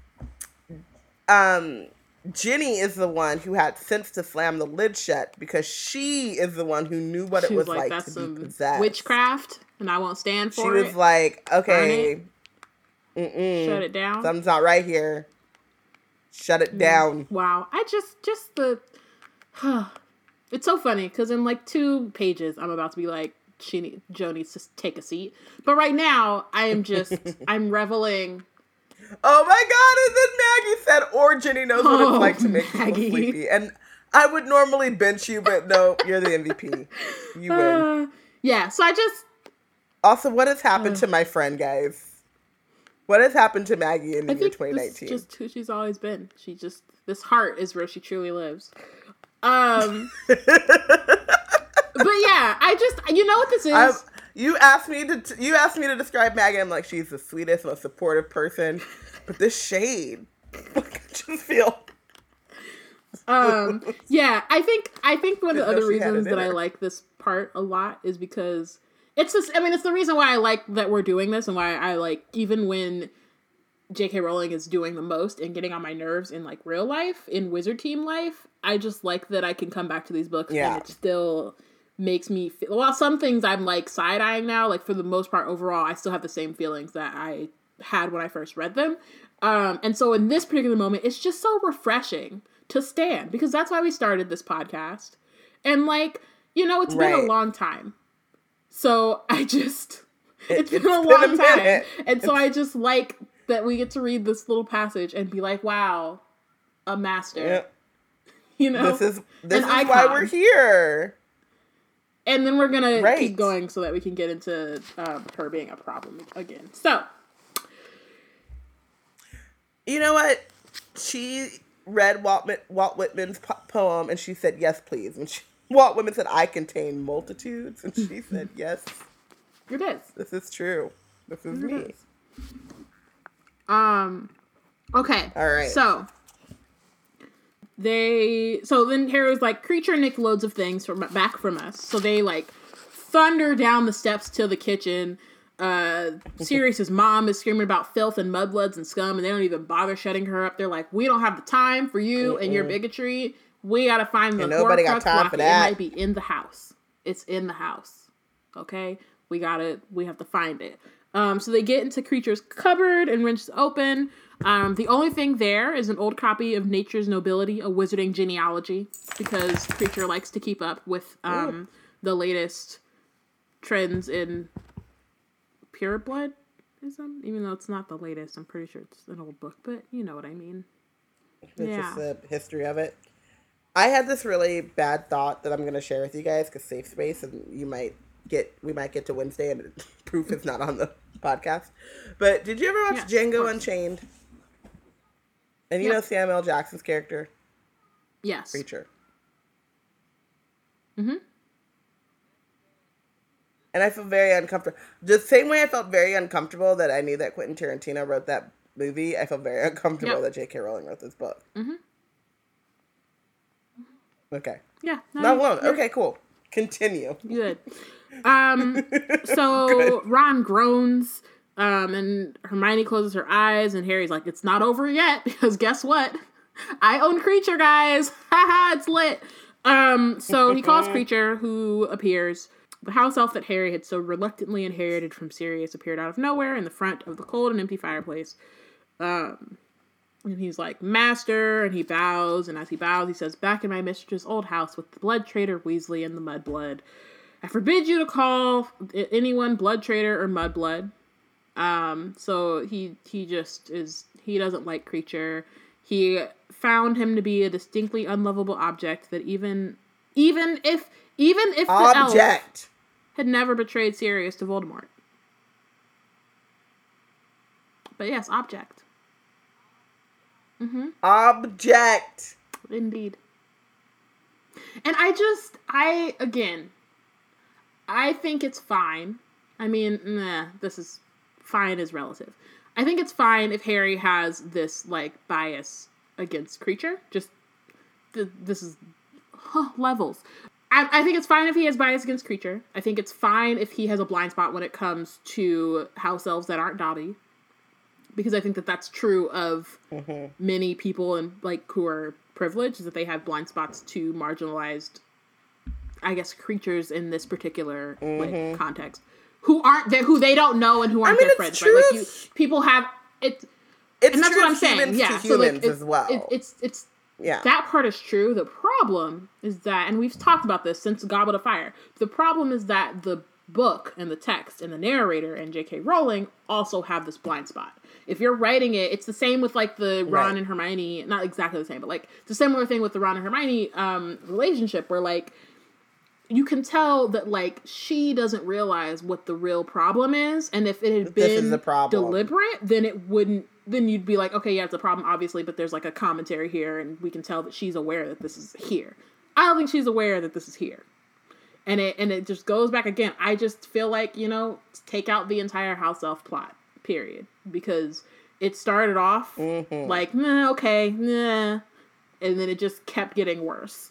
um, Ginny is the one who had sense to slam the lid shut because she is the one who knew what She it was like, that's to be possessed. witchcraft, and I won't stand for it. She was like, okay, it. Shut it down. Something's not right here. Shut it down. Wow. I just just the huh. [SIGHS] It's so funny because in like two pages I'm about to be like she need, Jo needs to take a seat. But right now I am just [LAUGHS] I'm reveling Oh my god, and then Maggie said, or Ginny knows what Oh, it's like to make Maggie. people sleepy. And I would normally bench you, but no, you're the MVP. You [LAUGHS] win. uh, yeah, so I just Also, what has happened to my friend, guys? What has happened to Maggie in the year think this 2019? is just who she's always been. She just this heart is where she truly lives. Um [LAUGHS] But yeah, I just you know what this is? I'm- you asked me to you asked me to describe Maggie. I'm like, she's the sweetest, most supportive person. But this shade, [LAUGHS] I just feel. um yeah i think i think one of the other she had it reasons that i like this part a lot is because it's just i mean it's the reason why i like that we're doing this and why i like even when jk rowling is doing the most and getting on my nerves in like real life in wizard team life i just like that i can come back to these books Yeah. and it's still makes me feel well some things i'm like side-eyeing now like for the most part overall i still have the same feelings that i had when i first read them. Um and so in this particular moment it's just so refreshing to stand because that's why we started this podcast. And like you know it's been a long time. So [LAUGHS] i just It- it's been it's a been long a time. and so i just like that we get to read this little passage and be like wow a master. Yep. you know? This is this An is why we're here. And then we're gonna Right. keep going so that we can get into um, her being a problem again. So You know what? She read Walt, Walt Whitman's po- poem and she said, "Yes, please." And she, [LAUGHS] Walt Whitman said, "I contain multitudes," and she [LAUGHS] said, "Yes, it is. this is true. This is It me." is. Um. Okay. All right. So they. So then Harry's like, "Kreacher Nick loads of things from back from us." So they like thunder down the steps to the kitchen. Uh, Sirius's mom is screaming about filth and mudbloods and scum, and they don't even bother shutting her up. They're like, "We don't have the time for you and your bigotry. We gotta find the And nobody got Horcrux time for that." It might be in the house. It's in the house. Okay, we gotta. We have to find it. Um, so they get into Kreacher's cupboard and wrenches open. Um, the only thing there is an old copy of Nature's Nobility, a wizarding genealogy, because Kreacher likes to keep up with um, the latest trends in pure blood. Ism? Even though it's not the latest, I'm pretty sure it's an old book, but you know what I mean. It's Yeah. just the history of it. I had this really bad thought that I'm going to share with you guys because safe space, and you might get we might get to Wednesday and [LAUGHS] proof is not on the [LAUGHS] podcast. But did you ever watch Yes, Django. Unchained? And you Yep. know Samuel L. Jackson's character, Yes. Preacher. Mm hmm. And I feel very uncomfortable. The same way I felt very uncomfortable that I knew that Quentin Tarantino wrote that movie, I feel very [LAUGHS] uncomfortable Yep. that J.K. Rowling wrote this book. Mm-hmm. Okay. Yeah. no, Not alone. Okay, cool. Continue. Good. Um. [LAUGHS] So Ron groans. Um, and Hermione closes her eyes, and Harry's like, "It's not over yet [LAUGHS] because guess what? I own Kreacher, guys. [LAUGHS] Haha, it's lit." Um, so he calls [LAUGHS] Kreacher, who appears. The house elf that Harry had so reluctantly inherited from Sirius appeared out of nowhere in the front of the cold and empty fireplace. Um, and he's like, Master, and he bows, and as he bows, he says, Back in my mistress's old house with the blood traitor Weasley and the mudblood. I forbid you to call anyone blood traitor or mudblood. Um, so he he just is he doesn't like Kreacher. He found him to be a distinctly unlovable object that even even if even if Object. had never betrayed Sirius to Voldemort. But yes, object. Mhm. Object. Indeed. And I just, I, again, I think it's fine. I mean, nah, this is, fine is relative. I think it's fine if Harry has this, like, bias against Kreacher. Just, th- this is huh, levels. I, I think it's fine if he has bias against Kreacher. I think it's fine if he has a blind spot when it comes to house elves that aren't Dobby. Because I think that that's true of mm-hmm. many people and like who are privileged is that they have blind spots to marginalized i guess creatures in this particular like mm-hmm. context who aren't there who they don't know and who aren't mean, their friends right like you truth. people have it's It's and that's true what I'm saying. Yeah, so like humans it- as well. it- it's it's yeah. that part is true. The problem is that, and we've talked about this since Goblet of Fire. The problem is that the book and the text and the narrator and J.K. Rowling also have this blind spot. If you're writing it, it's the same with like the Ron Right. and Hermione. Not exactly the same, but like it's a similar thing with the Ron and Hermione um, relationship, where like you can tell that like she doesn't realize what the real problem is, and if it had been deliberate, then it wouldn't. Then you'd be like, okay, yeah, it's a problem, obviously, but there's like a commentary here, and we can tell that she's aware that this is here. I don't think she's aware that this is here, and it and it just goes back again. I just feel like you know, take out the entire house elf plot, period, because it started off Mm-hmm. like, nah, okay, nah, and then it just kept getting worse.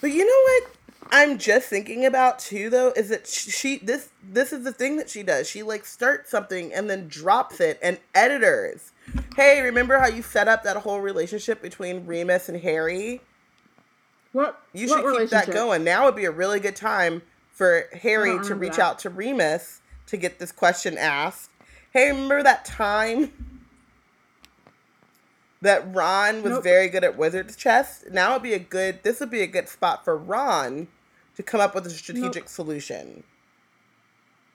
But you know what? I'm just thinking about too, though, is that she this this is the thing that she does. She like starts something and then drops it, and editors. Hey, remember how you set up that whole relationship between Remus and Harry? What You what should keep that going. Now would be a really good time for Harry to reach that. out to Remus to get this question asked. Hey, remember that time that Ron was Nope. very good at wizard's chess? Now it'd be a good. This would be a good spot for Ron to come up with a strategic solution.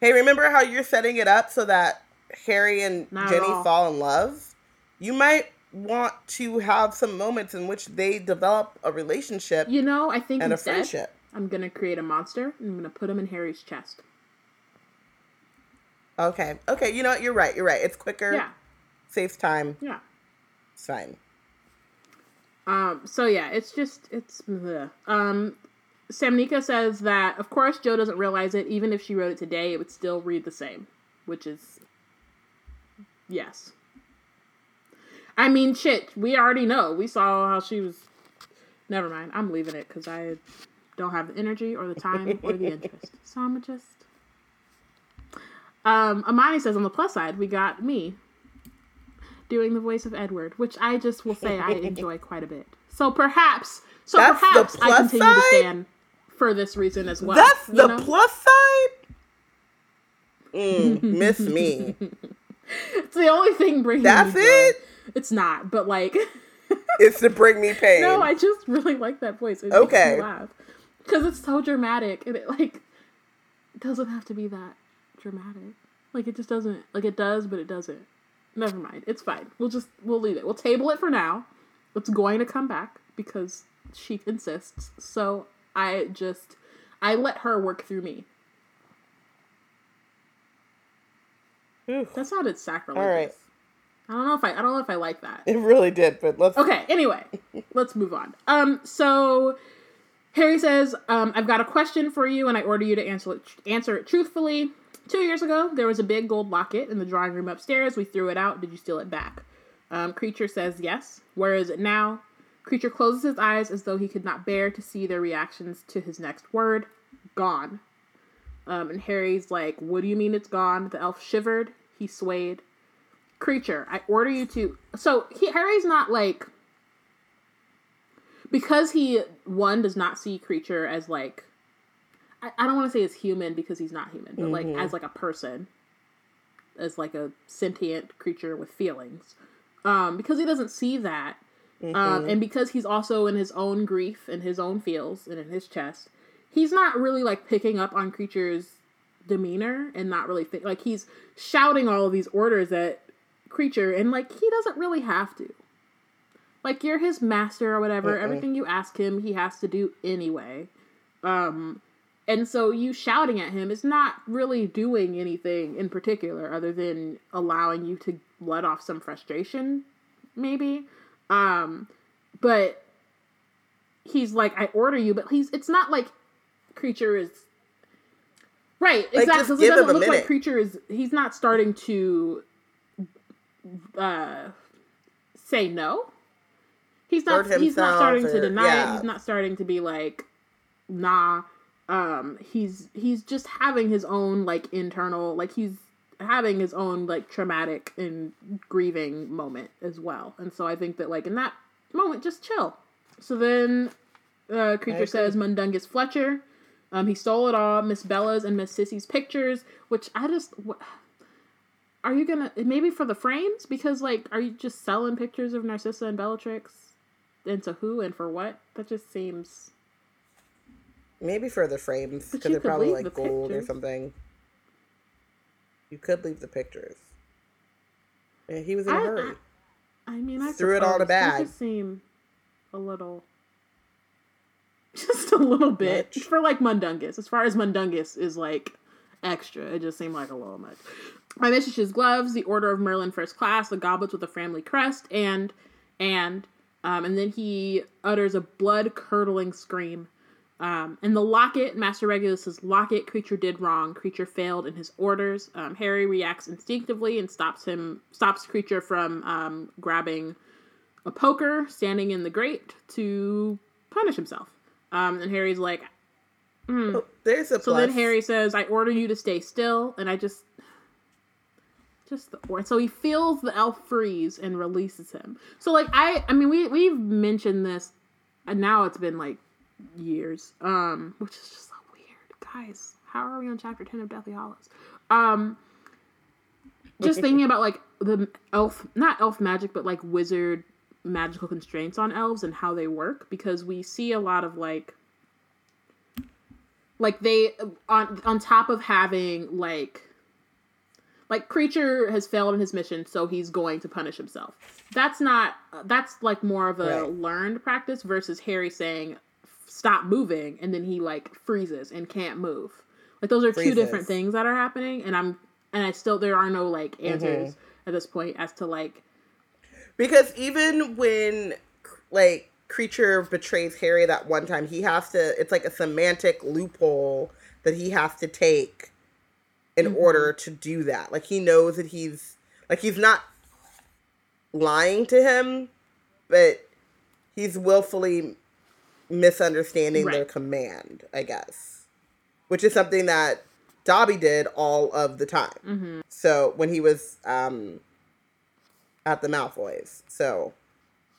Hey, remember how you're setting it up so that Harry and Not Ginny fall in love? You might want to have some moments in which they develop a relationship You know, I think and a instead, friendship. I'm gonna create a monster. and I'm gonna put him in Harry's chest. Okay. Okay. You know what? You're right. You're right. It's quicker. Yeah, Saves time. yeah. It's fine. Um. So yeah, it's just it's. bleh. Um. Samnika says that of course Jo doesn't realize it. Even if she wrote it today, it would still read the same, which is yes. I mean, shit. We already know. We saw how she was. Never mind. I'm leaving it because I don't have the energy or the time or the [LAUGHS] interest. So I'm just. Um, Amani says on the plus side, we got me doing the voice of Edward, which I just will say I [LAUGHS] enjoy quite a bit. So perhaps, so That's the perhaps I continue to stand for this reason as well. That's the know? plus side. Mm, [LAUGHS] miss me. It's the only thing bringing. That's me joy. it. It's not, but like, [LAUGHS] It's to bring me pain. no, I just really like that voice. It Okay. makes me laugh because it's so dramatic, and it like doesn't have to be that dramatic. Like it just doesn't. Like it does, but it doesn't. Never mind. It's fine. We'll just we'll leave it. We'll table it for now. It's going to come back because she insists. So I just I let her work through me. Whew. That sounded sacrilegious. All right. I don't know if I I don't know if I like that. It really did, but let's. Okay, anyway, [LAUGHS] let's move on. Um, so Harry says, um, I've got a question for you, and I order you to answer it, answer it truthfully. Two years ago, there was a big gold locket in the drawing room upstairs. We threw it out. Did you steal it back? Um, Kreacher says yes. Where is it now? Kreacher closes his eyes as though he could not bear to see their reactions to his next word. Gone. Um, and Harry's like, What do you mean it's gone? The elf shivered. He swayed Kreacher i order you to so he, harry's not like because he one does not see Kreacher as like i, I don't want to say as human because he's not human but like as like a person as like a sentient creature with feelings um because he doesn't see that um and because he's also in his own grief and his own feels and in his chest he's not really like picking up on Kreacher's demeanor and not really think like he's shouting all of these orders at Kreacher and like he doesn't really have to. Like you're his master or whatever everything you ask him he has to do anyway um and so you shouting at him is not really doing anything in particular other than allowing you to let off some frustration maybe. Um but he's like i order you but he's it's not like Kreacher is right Like, exactly. It doesn't look like Kreacher is he's not starting to uh say no. He's not he's not starting to deny yeah. it. He's not starting to be like nah um he's he's just having his own like internal like he's having his own like traumatic and grieving moment as well and so i think that like in that moment just chill so then uh Kreacher says mundungus fletcher um he stole it all miss bella's and miss sissy's pictures which i just wh- are you gonna maybe for the frames? Because like, are you just selling pictures of Narcissa and Bellatrix? And to who and for what? That just seems. Maybe for the frames because they're probably like gold or something. You could leave the pictures. Yeah, he was in a I- hurry. I mean, I Threw it all in a bag. just seem a little, [LAUGHS] just a little bit Much? for like Mundungus. As far as Mundungus is like extra, it just seemed like a little much. My mistress's gloves, the Order of Merlin First Class, the goblets with the family crest, and and um, and then he utters a blood curdling scream. Um, and the locket, Master Regulus says, Locket, Kreacher did wrong. Kreacher failed in his orders. Um, Harry reacts instinctively and stops him, stops Kreacher from um, grabbing a poker standing in the grate to punish himself. Um, and Harry's like, Oh, there's a so plus. then Harry says, I order you to stay still. And I just, just the or so he feels the elf freeze and releases him. So like I, I mean we we've mentioned this, and now it's been like years, um, which is just so weird, guys. How are we on chapter ten of Deathly Hallows? Um, just [LAUGHS] thinking about like the elf, not elf magic, but like wizard magical constraints on elves and how they work because we see a lot of like like they on on top of having like like Kreacher has failed in his mission so he's going to punish himself that's not that's like more of a Right. learned practice versus harry saying stop moving and then he like freezes and can't move like those are two different things that are happening and i'm and i still there are no like Mm-hmm. answers at this point as to like Because even when like Kreacher betrays Harry that one time, he has to it's like a semantic loophole that he has to take in Mm-hmm. order to do that. Like he knows that he's like he's not lying to him, but he's willfully misunderstanding their command, I guess. Which is something that Dobby did all of the time. Mm-hmm. So when he was um at the Malfoys. So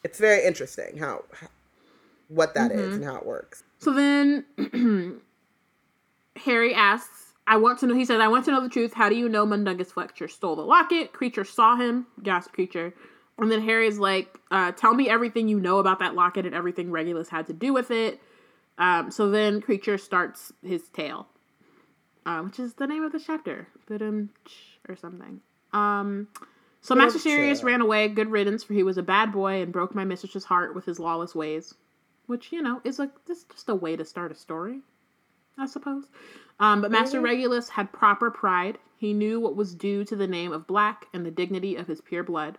it's very interesting how what that is Mm-hmm. and how it works. So then [CLEARS THROAT] Harry asks, I want to know, he said, I want to know the truth. How do you know Mundungus Fletcher stole the locket? Kreacher saw him, gasp Kreacher. And then Harry's like, uh, tell me everything you know about that locket and everything Regulus had to do with it. Um, so then Kreacher starts his tale, uh, which is the name of the chapter, or something. Um, so Master Sirius ran away, good riddance, for he was a bad boy and broke my mistress's heart with his lawless ways which you know is like this just a way to start a story i suppose. Um, but master regulus had proper pride. He knew what was due to the name of black and the dignity of his pure blood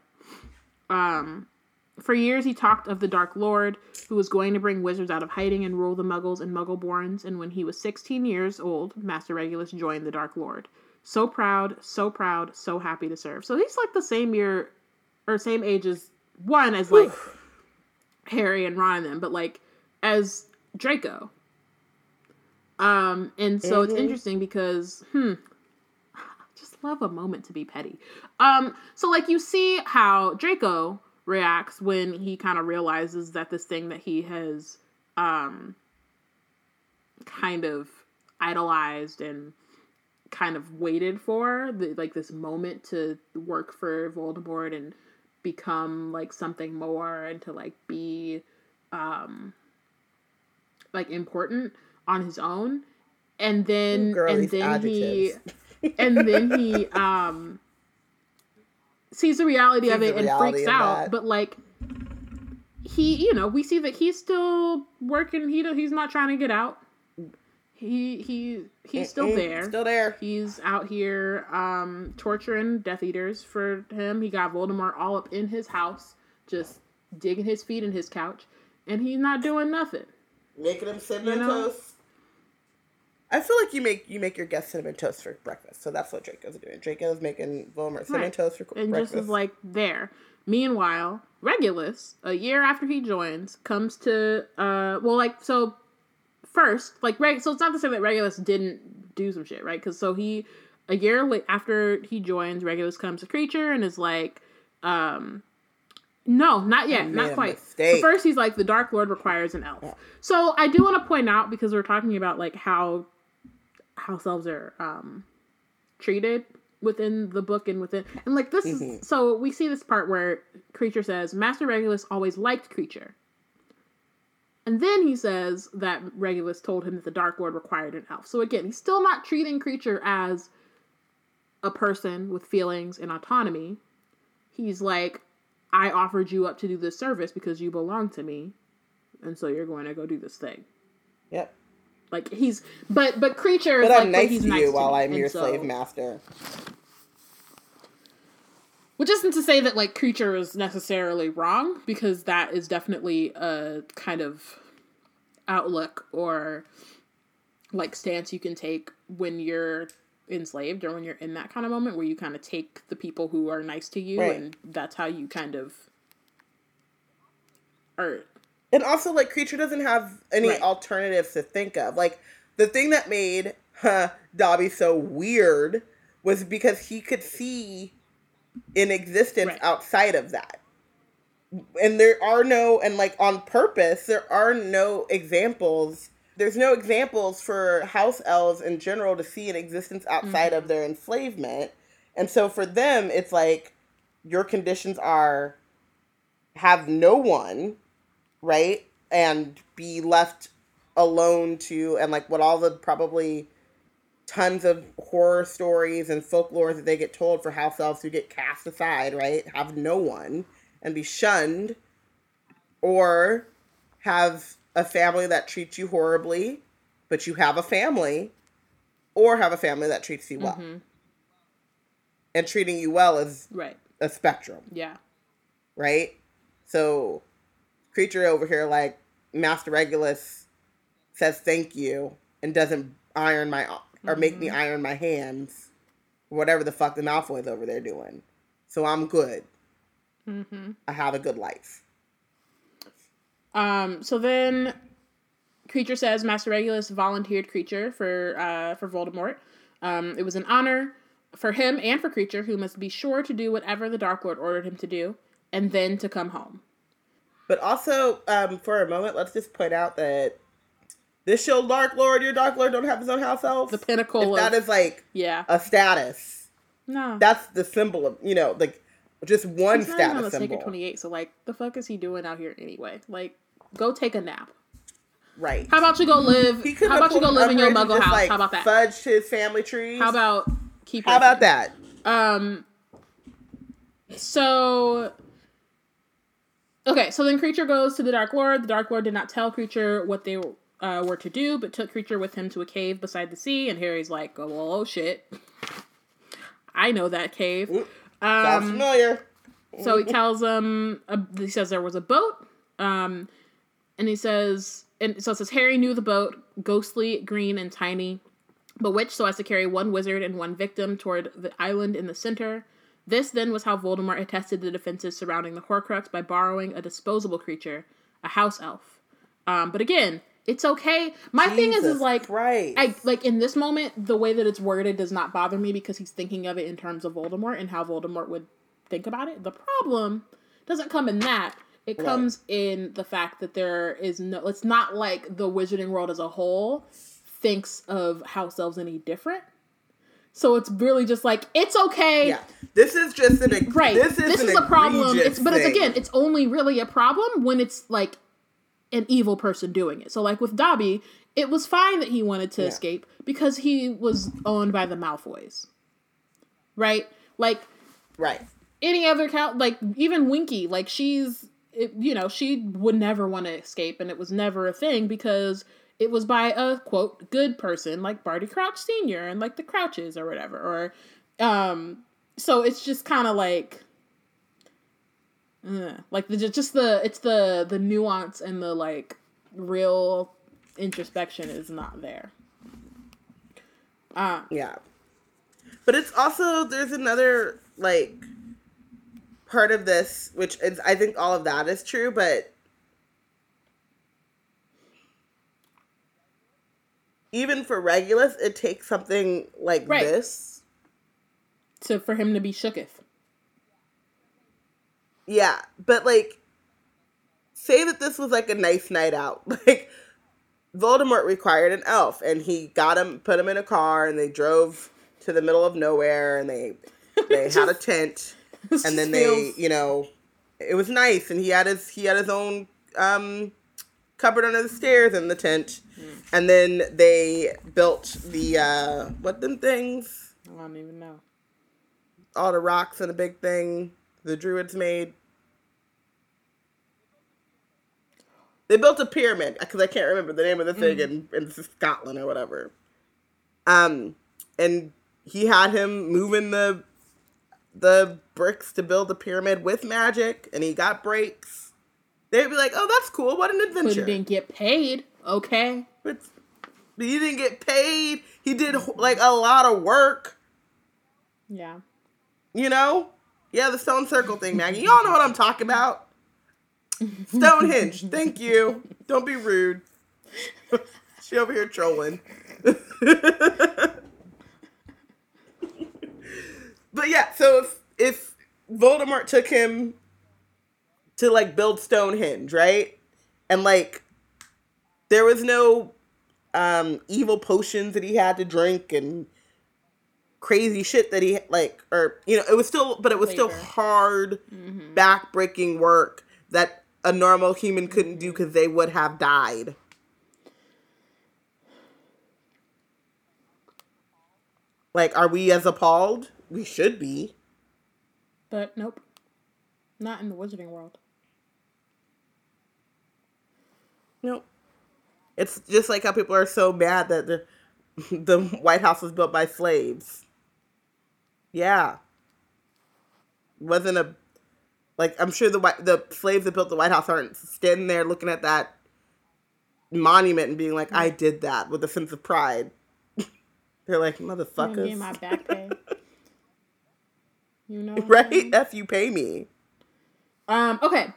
um, for years he talked of the dark lord who was going to bring wizards out of hiding and rule the muggles and muggleborns and when he was 16 years old master regulus joined the dark lord so proud so proud so happy to serve so he's like the same year or same age as one as like Harry and Ron and them, but like as Draco. Um, and so it's Mhm. interesting because hmm, just love a moment to be petty. Um, so like you see how Draco reacts when he kind of realizes that this thing that he has um kind of idolized and kind of waited for the, like this moment to work for Voldemort and become like something more and to like be um like important on his own and then Girl, and then he adjectives. [LAUGHS] and then he um sees the reality of it and freaks out that. but like he you know we see that he's still working he he's not trying to get out he he he's still Mm-mm, there Still there. He's out here um, torturing Death Eaters for him. He got Voldemort all up in his house, just digging his feet in his couch, and he's not doing nothing. Making him You know? toast. I feel like you make you make your guests cinnamon toast for breakfast, so that's what Draco's doing. Draco's making Voldemort cinnamon Right. toast for And breakfast. And just is like there. Meanwhile, Regulus, a year after he joins, comes to uh well like so first like Reg so it's not to say that Regulus didn't do some shit right because so he a year after he joins Regulus comes to Kreacher and is like um no not yet not quite so first he's like the Dark Lord requires an elf so I do want to point out because we're talking about like how house elves are um treated within the book and within and like this Mm-hmm. is so we see this part where Kreacher says master regulus always liked Kreacher and then he says that regulus told him that the dark lord required an elf so again he's still not treating Kreacher as a person with feelings and autonomy he's like i offered you up to do this service because you belong to me and so you're going to go do this thing Yep. Like he's but but Kreacher But is I'm like, nice to nice you to while. I'm your so- slave master. Which isn't to say that like Kreacher is necessarily wrong, because that is definitely a kind of outlook or like stance you can take when you're enslaved or when you're in that kind of moment where you kind of take the people who are nice to you Right. and that's how you kind of or And also, like, Kreacher doesn't have any Right. alternatives to think of. Like, the thing that made huh, Dobby so weird was because he could see an existence Right. outside of that. And there are no, and like on purpose, there are no examples. There's no examples for house elves in general to see an existence outside mm-hmm. of their enslavement. And so for them, it's like your conditions are have no one right? And be left alone to, and like what all the probably tons of horror stories and folklore that they get told for house elves who get cast aside, right? Have no one and be shunned, or have a family that treats you horribly, but you have a family, or have a family that treats you well. Mm-hmm. And treating you well is right. a spectrum Yeah. right? So, Kreacher over here, like Master Regulus, says thank you and doesn't iron my or make me iron my hands, whatever the fuck the Malfoy's over there doing. So I'm good. Mm-hmm. I have a good life. Um, so then Kreacher says Master Regulus volunteered Kreacher for uh, for Voldemort. Um, it was an honor for him and for Kreacher, who must be sure to do whatever the Dark Lord ordered him to do, and then to come home. But also, um, for a moment, let's just point out that this show, Dark Lord, your Dark Lord don't have his own house elf. The pinnacle If that of is like yeah. a status, no, that's the symbol of you know like just one he's not even on the status Sacred symbol, Twenty Eight. So like, the fuck is he doing out here anyway? Like, go take a nap. right? How about you go live? He How about you go live in your Muggle house? Like, How about that? Fudge his family tree. How about keep? How about that? Um. So. Okay, so then Kreacher goes to the Dark Lord. The Dark Lord did not tell Kreacher what they uh, were to do, but took Kreacher with him to a cave beside the sea. And Harry's like, "Oh, well, oh shit, I know that cave." Oop, Sounds Um, familiar. so he tells him, uh, he says there was a boat, um, and he says, and so it says Harry knew the boat, ghostly, green, and tiny, bewitched so as to carry one wizard and one victim toward the island in the center. This then was how Voldemort had tested the defenses surrounding the Horcrux by borrowing a disposable creature, a house elf. Um, but again, it's okay. My thing is, is like. I like in this moment, the way that it's worded does not bother me because he's thinking of it in terms of Voldemort and how Voldemort would think about it. The problem doesn't come in that. It comes in the fact that there is no. It's not like the wizarding world as a whole thinks of house elves any different. So it's really just like it's okay. yeah, this is just an Right. This is, this an a problem. It's but it's again, it's only really a problem when it's like an evil person doing it. So like with Dobby, it was fine that he wanted to Yeah. escape because he was owned by the Malfoys. Right? Like right. any other count like even Winky, like she's it, you know, she would never want to escape and it was never a thing because it was by a quote good person like Barty Crouch Senior and like the Crouches or whatever or um so it's just kind of like uh, like the just the it's the the nuance and the like real introspection is not there. Um, Yeah. But it's also there's another like part of this which is I think all of that is true, but even for Regulus, it takes something like Right. this. to for him to be shooketh. Yeah, but like say that this was like a nice night out. [LAUGHS] Like Voldemort required an elf and he got him put him in a car and they drove to the middle of nowhere and they [LAUGHS] they had a tent and then they you know it was nice and he had his he had his own um cupboard under the stairs in the tent. And then they built the uh what them things? I don't even know. all the rocks and the big thing the druids made. They built a pyramid because i can't remember the name of the thing in, in scotland or whatever. Um and he had him moving the the bricks to build the pyramid with magic and he got breaks they'd be like oh that's cool what an But adventure didn't get paid. Okay. but he didn't get paid he did like a lot of work Yeah. You know? Yeah, the stone circle thing, Maggie. Y'all know what I'm talking about. Stonehenge. Thank you. Don't be rude. [LAUGHS] she over here trolling. [LAUGHS] but yeah, so if if Voldemort took him to like build Stonehenge, right? And like there was no um evil potions that he had to drink and crazy shit that he like or you know it was still but it was still hard back-breaking work that a normal human couldn't do because they would have died like are we as appalled we should be But nope. Not in the wizarding world. Nope. It's just like how people are so mad that the [LAUGHS] the White House was built by slaves. Yeah. Wasn't a like I'm sure the white the slaves that built the White House aren't standing there looking at that monument and being like, I did that with a sense of pride. [LAUGHS] They're like, motherfuckers. get my back pay. [LAUGHS] You know? right? F you pay me. Um, okay.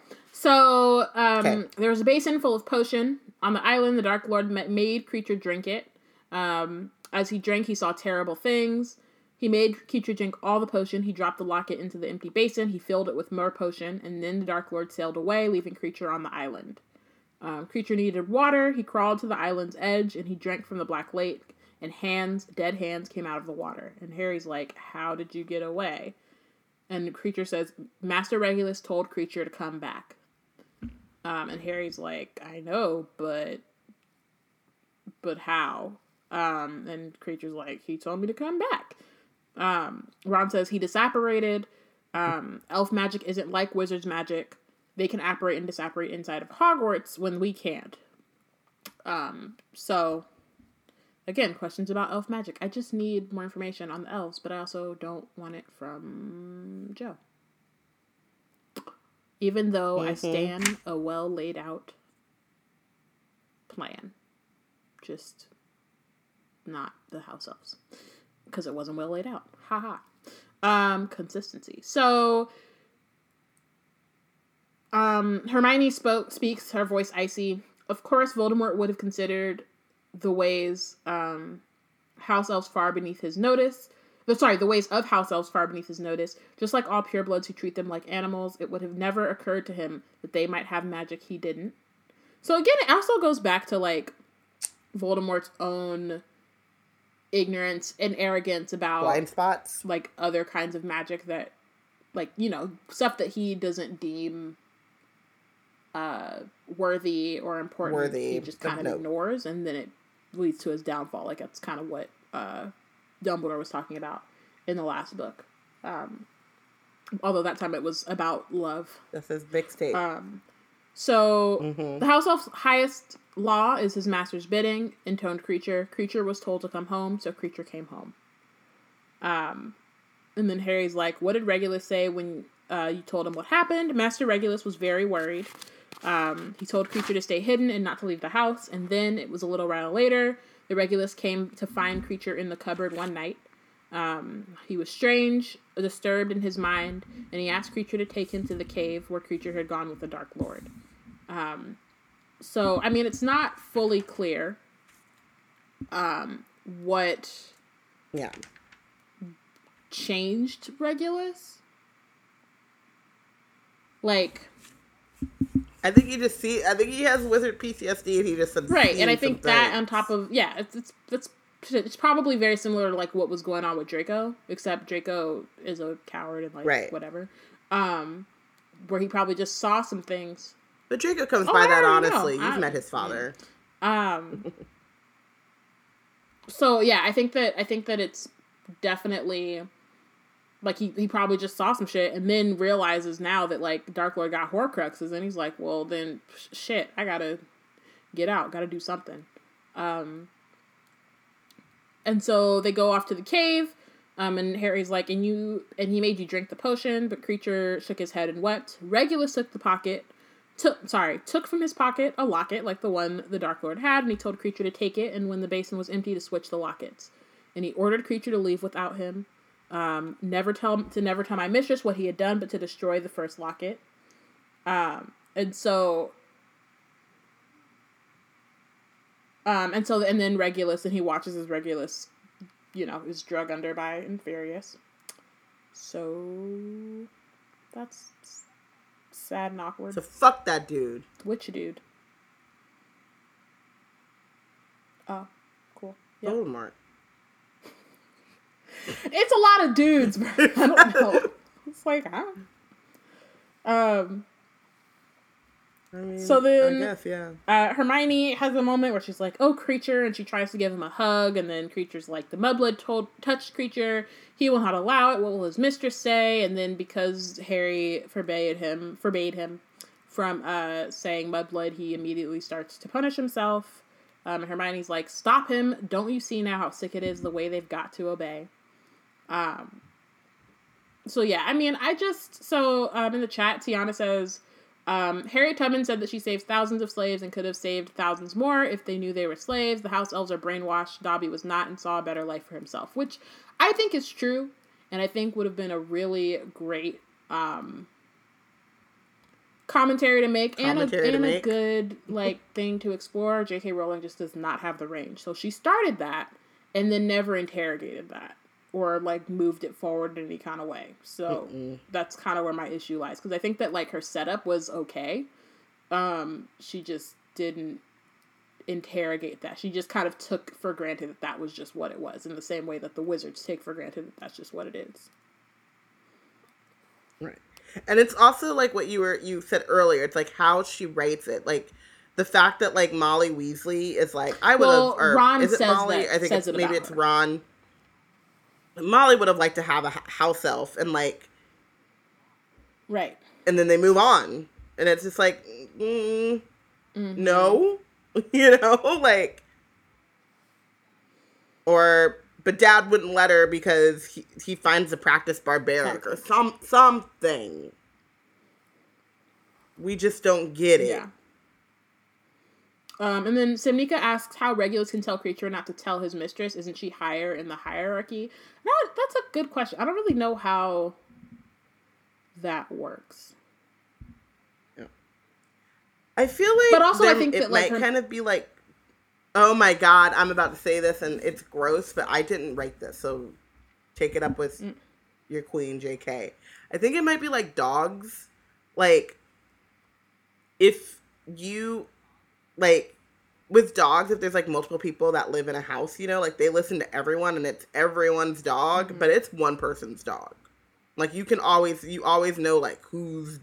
So, um, Okay. there was a basin full of potion. On the island, the Dark Lord made Kreacher drink it. Um, as he drank, he saw terrible things. He made Kreacher drink all the potion. He dropped the locket into the empty basin. He filled it with more potion, and then the Dark Lord sailed away, leaving Kreacher on the island. Um, Kreacher needed water. He crawled to the island's edge, and he drank from the black lake. And hands, dead hands, came out of the water. And Harry's like, "How did you get away?" And Kreacher says, Master Regulus told Kreacher to come back. Um, and Harry's like, I know, but but how? Um, and Kreacher's like, he told me to come back. Um, Ron says he disapparated. Um, elf magic isn't like wizard's magic. They can apparate and disapparate inside of Hogwarts when we can't. Um, so again, questions about elf magic. I just need more information on the elves, but I also don't want it from Jo. Even though I Mhm. stand a well laid out plan. Just not the house elves. Because it wasn't well laid out. Haha. Um, consistency. So um Hermione spoke speaks, her voice icy. Of course Voldemort would have considered the ways um house elves far beneath his notice. The, sorry, the ways of house elves far beneath his notice. Just like all purebloods who treat them like animals, it would have never occurred to him that they might have magic he didn't. So again, it also goes back to like Voldemort's own ignorance and arrogance about Blind spots. like other kinds of magic that like you know stuff that he doesn't deem uh worthy or important Worthy he just kind of ignores and then it leads to his downfall like that's kind of what uh dumbledore was talking about in the last book um although that time it was about love This is mixtape. um so Mhm. the house elf's highest law is his master's bidding. Intoned Kreacher. Kreacher was told to come home, so Kreacher came home. Um, and then Harry's like, "What did Regulus say when uh, you told him what happened?" Master Regulus was very worried. Um, he told Kreacher to stay hidden and not to leave the house. And then it was a little while later. The Regulus came to find Kreacher in the cupboard one night. Um, he was strange, disturbed in his mind, and he asked Kreacher to take him to the cave where Kreacher had gone with the Dark Lord. Um, so I mean, it's not fully clear um, what yeah. changed Regulus. Like, I think he just see. I think he has wizard PTSD, and he just right, and I think that on top of yeah, it's it's, it's it's probably very similar to like what was going on with Draco, except Draco is a coward and like Right. whatever. Um, where he probably just saw some things. But Draco comes Oh, by I that already know. honestly. You've met his father. Um, so yeah, I think that I think that it's definitely like he, he probably just saw some shit and then realizes now that like Dark Lord got Horcruxes and he's like, well then sh- shit, I gotta get out, gotta do something. Um, and so they go off to the cave. Um, and Harry's like, and you, and he made you drink the potion, but Kreacher shook his head and wept. Regulus took the pocket, took, sorry, took from his pocket a locket like the one the Dark Lord had, and he told Kreacher to take it, and when the basin was empty, to switch the lockets. And he ordered Kreacher to leave without him. Um, never tell to never tell my mistress what he had done, but to destroy the first locket. Um, and so Um, and so, and then Regulus, and he watches as Regulus, you know, is drug under by Inferius. So that's sad and awkward. So fuck that dude. Which dude? Oh, cool. Yeah. Voldemort. It's a lot of dudes. I don't [LAUGHS] know. It's like, huh? Um, I mean, So then- I guess yeah. uh, Hermione has a moment where she's like, "Oh, Kreacher," and she tries to give him a hug, and then Kreacher's like, "The mudblood told touched Kreacher. He will not allow it. What will his mistress say?" And then because Harry forbade him, forbade him from uh, saying mudblood, he immediately starts to punish himself. Um, Hermione's like, "Stop him! Don't you see now how sick it is the way they've got to obey?" Um. So yeah, I mean, I just so um in the chat, Tiana says. Um, Harriet Tubman said that she saved thousands of slaves and could have saved thousands more if they knew they were slaves. The house elves are brainwashed. Dobby was not and saw a better life for himself, which I think is true, and I think would have been a really great um, commentary to make and, a, Commentary and a make. good like [LAUGHS] thing to explore. J.K. Rowling just does not have the range, so she started that and then never interrogated that or like moved it forward in any kind of way. So that's kind of where my issue lies because I think that like her setup was okay. Um, she just didn't interrogate that. She just kind of took for granted that that was just what it was, in the same way that the wizards take for granted that that's just what it is. Right. And it's also like what you were you said earlier. It's like how she writes it. Like the fact that like Molly Weasley is like I would Well, have. Or Ron is it says Molly? that- I think it's, it maybe it's her. Ron. Molly would have liked to have a house elf, and like, Right. and then they move on, and it's just like, mm, Mm-hmm. no, [LAUGHS] you know, [LAUGHS] like, or but Dad wouldn't let her because he he finds the practice barbaric or some something. We just don't get it. Yeah. Um, and then Simnika asks how Regulus can tell Kreacher not to tell his mistress. Isn't she higher in the hierarchy? That, that's a good question. I don't really know how that works. I feel like, But also I think it that, like, might her- kind of be like, oh my god, I'm about to say this and it's gross, but I didn't write this, so take it up with Mm. your queen, J.K. I think it might be like dogs, like if you like with dogs, if there's like multiple people that live in a house, you know, like they listen to everyone and it's everyone's dog, Mm-hmm. but it's one person's dog. Like you can always you always know like whose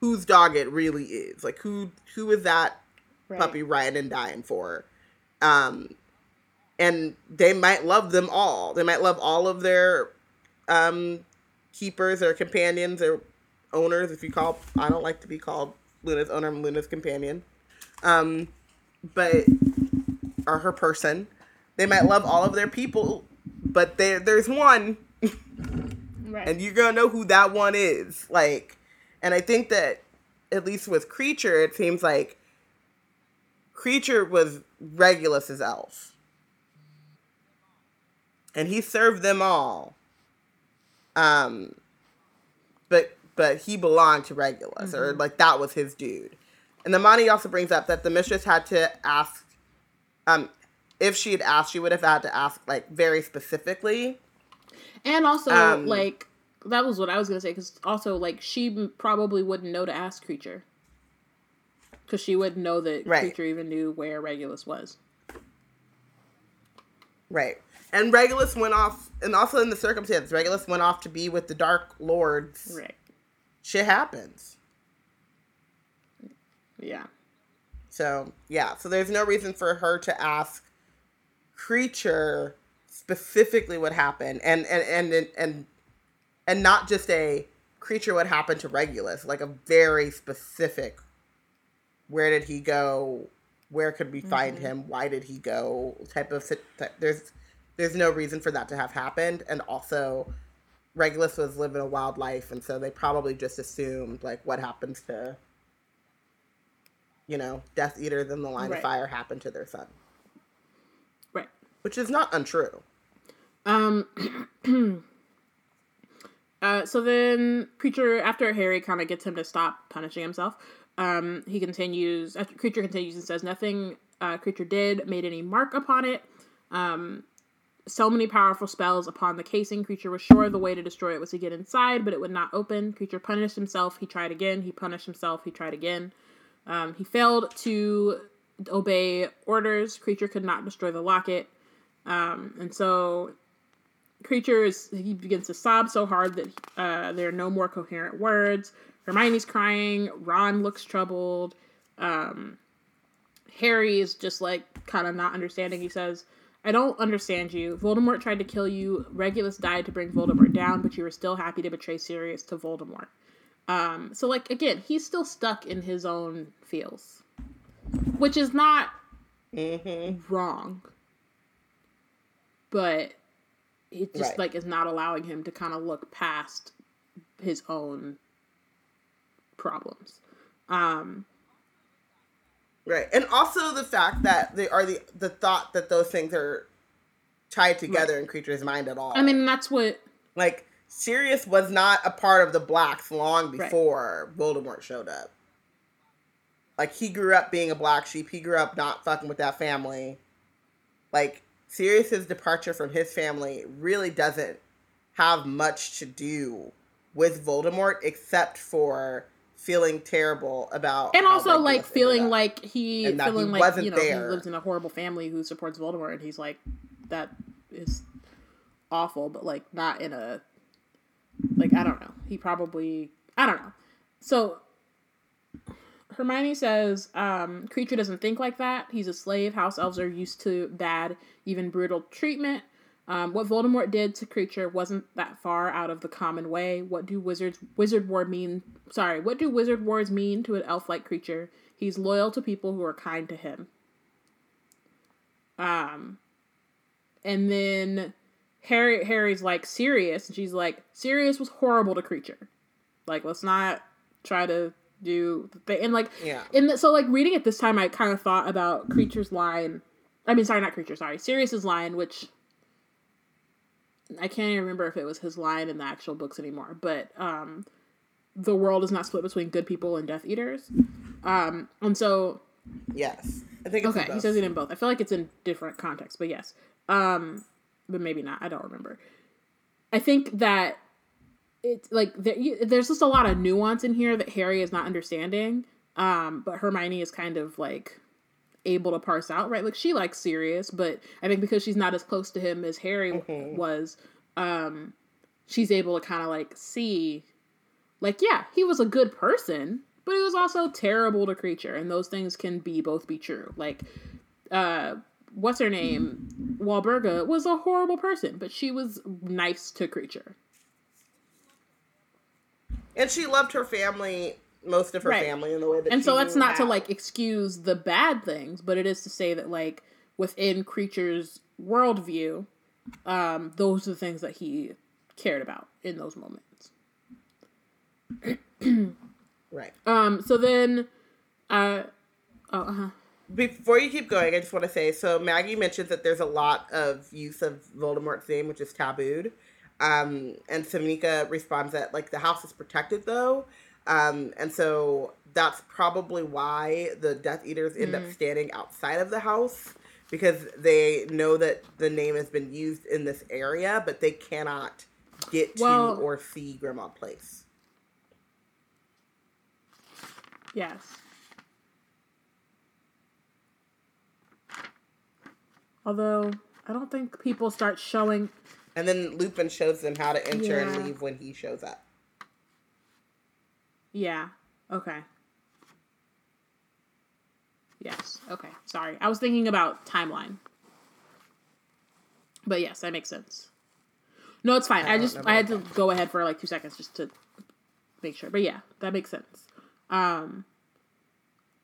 whose dog it really is. Like who who is that Right. puppy riding and dying for? Um and they might love them all. They might love all of their um keepers or companions or owners if you call I don't like to be called Luna's owner, I'm Luna's companion. Um but or her person. They might love all of their people, but there there's one Right. and you're gonna know who that one is. Like, and I think that at least with Kreacher, it seems like Kreacher was Regulus's elf, and he served them all. Um, but but he belonged to Regulus, or like that was his dude. And the Monty also brings up that the mistress had to ask, um, if she had asked, she would have had to ask like very specifically. And also, Um, like, that was what I was gonna say. Because also, like, she probably wouldn't know to ask Kreacher. Because she wouldn't know that Right. Kreacher even knew where Regulus was. Right. And Regulus went off, and also in the circumstance, Regulus went off to be with the Dark Lords. Right. Shit happens. Yeah. So, yeah. So there's no reason for her to ask Kreacher specifically what happened. And, and, and, and, and, and not just a Kreacher what happened to Regulus, like a very specific where did he go? Where could we find Mm-hmm. him? Why did he go? Type of type- there's there's no reason for that to have happened, and also Regulus was living a wild life, and so they probably just assumed like what happens to you know Death Eaters in the Line Right. of Fire happened to their son, Right. which is not untrue. Um. [CLEARS THROAT] uh, so then, Kreacher after Harry kind of gets him to stop punishing himself, um, he continues. After Kreacher continues and says nothing. Uh, Kreacher did made any mark upon it. Um, so many powerful spells upon the casing. Kreacher was sure the way to destroy it was to get inside, but it would not open. Kreacher punished himself. He tried again. He punished himself. He tried again. Um, he failed to obey orders. Kreacher could not destroy the locket. Um, and so Kreacher is he begins to sob so hard that uh, there are no more coherent words. Hermione's crying. Ron looks troubled. Um, Harry is just like kind of not understanding. He says, "I don't understand you. Voldemort tried to kill you. Regulus died to bring Voldemort down, but you were still happy to betray Sirius to Voldemort." Um, so like again, he's still stuck in his own feels, which is not Mm-hmm. wrong, but it just Right. like is not allowing him to kind of look past his own problems. Um, Right. And also the fact that they are the the thought that those things are tied together in Kreacher's mind at all. I mean, that's what like Sirius was not a part of the blacks long Right. before Voldemort showed up. Like he grew up being a black sheep. He grew up not fucking with that family. Like Sirius's departure from his family really doesn't have much to do with Voldemort except for feeling terrible about and also like feeling like he And feeling he like wasn't you know there. he lives in a horrible family who supports Voldemort, and he's like that is awful, but like not in a I don't know. He probably I don't know. So Hermione says, um, Kreacher doesn't think like that. He's a slave. House elves are used to bad, even brutal treatment. Um, what Voldemort did to Kreacher wasn't that far out of the common way. What do wizards wizard war mean? Sorry, what do wizard wars mean to an elf-like Kreacher? He's loyal to people who are kind to him. Um, and then Harry Harry's like Sirius, and she's like Sirius was horrible to Kreacher. Like let's not try to do the thing. And like Yeah. in the, so like reading it this time, I kind of thought about Kreacher's line. I mean, sorry, not Kreacher. Sorry, Sirius's line, which I can't even remember if it was his line in the actual books anymore. But um, the world is not split between good people and Death Eaters. Um, and so Yes. I think it's Okay, he says it in both. I feel like it's in different contexts, but yes. Um, but maybe not. I don't remember. I think that it's like there, you, there's just a lot of nuance in here that Harry is not understanding. Um, but Hermione is kind of like able to parse out, right? Like she likes Sirius, but I think because she's not as close to him as Harry Mhm. was, um, she's able to kind of like see, like, yeah, he was a good person, but he was also terrible to Kreacher, and those things can be both be true. Like, uh, what's her name? Walburga was a horrible person, but she was nice to Kreacher. And she loved her family, most of her Right. family, in the way that. and so that's not to like excuse the bad things, but it is to say that like within Kreacher's worldview, um, those are the things that he cared about in those moments. right. Um, so then, uh, oh, uh-huh. Before you keep going, I just want to say so Maggie mentions that there's a lot of use of Voldemort's name, which is tabooed. Um, and Samika responds that like the house is protected though. Um, and so that's probably why the Death Eaters end Mm. up standing outside of the house because they know that the name has been used in this area, but they cannot get Well- to or see Grimmauld Place. yes. Although, I don't think people start showing. And then Lupin shows them how to enter Yeah. and leave when he shows up. Yeah. Okay. Yes. Okay. Sorry. I was thinking about timeline. But yes, that makes sense. No, it's fine. I, don't just I had to go ahead for like two seconds just to make sure. But yeah, that makes sense. Um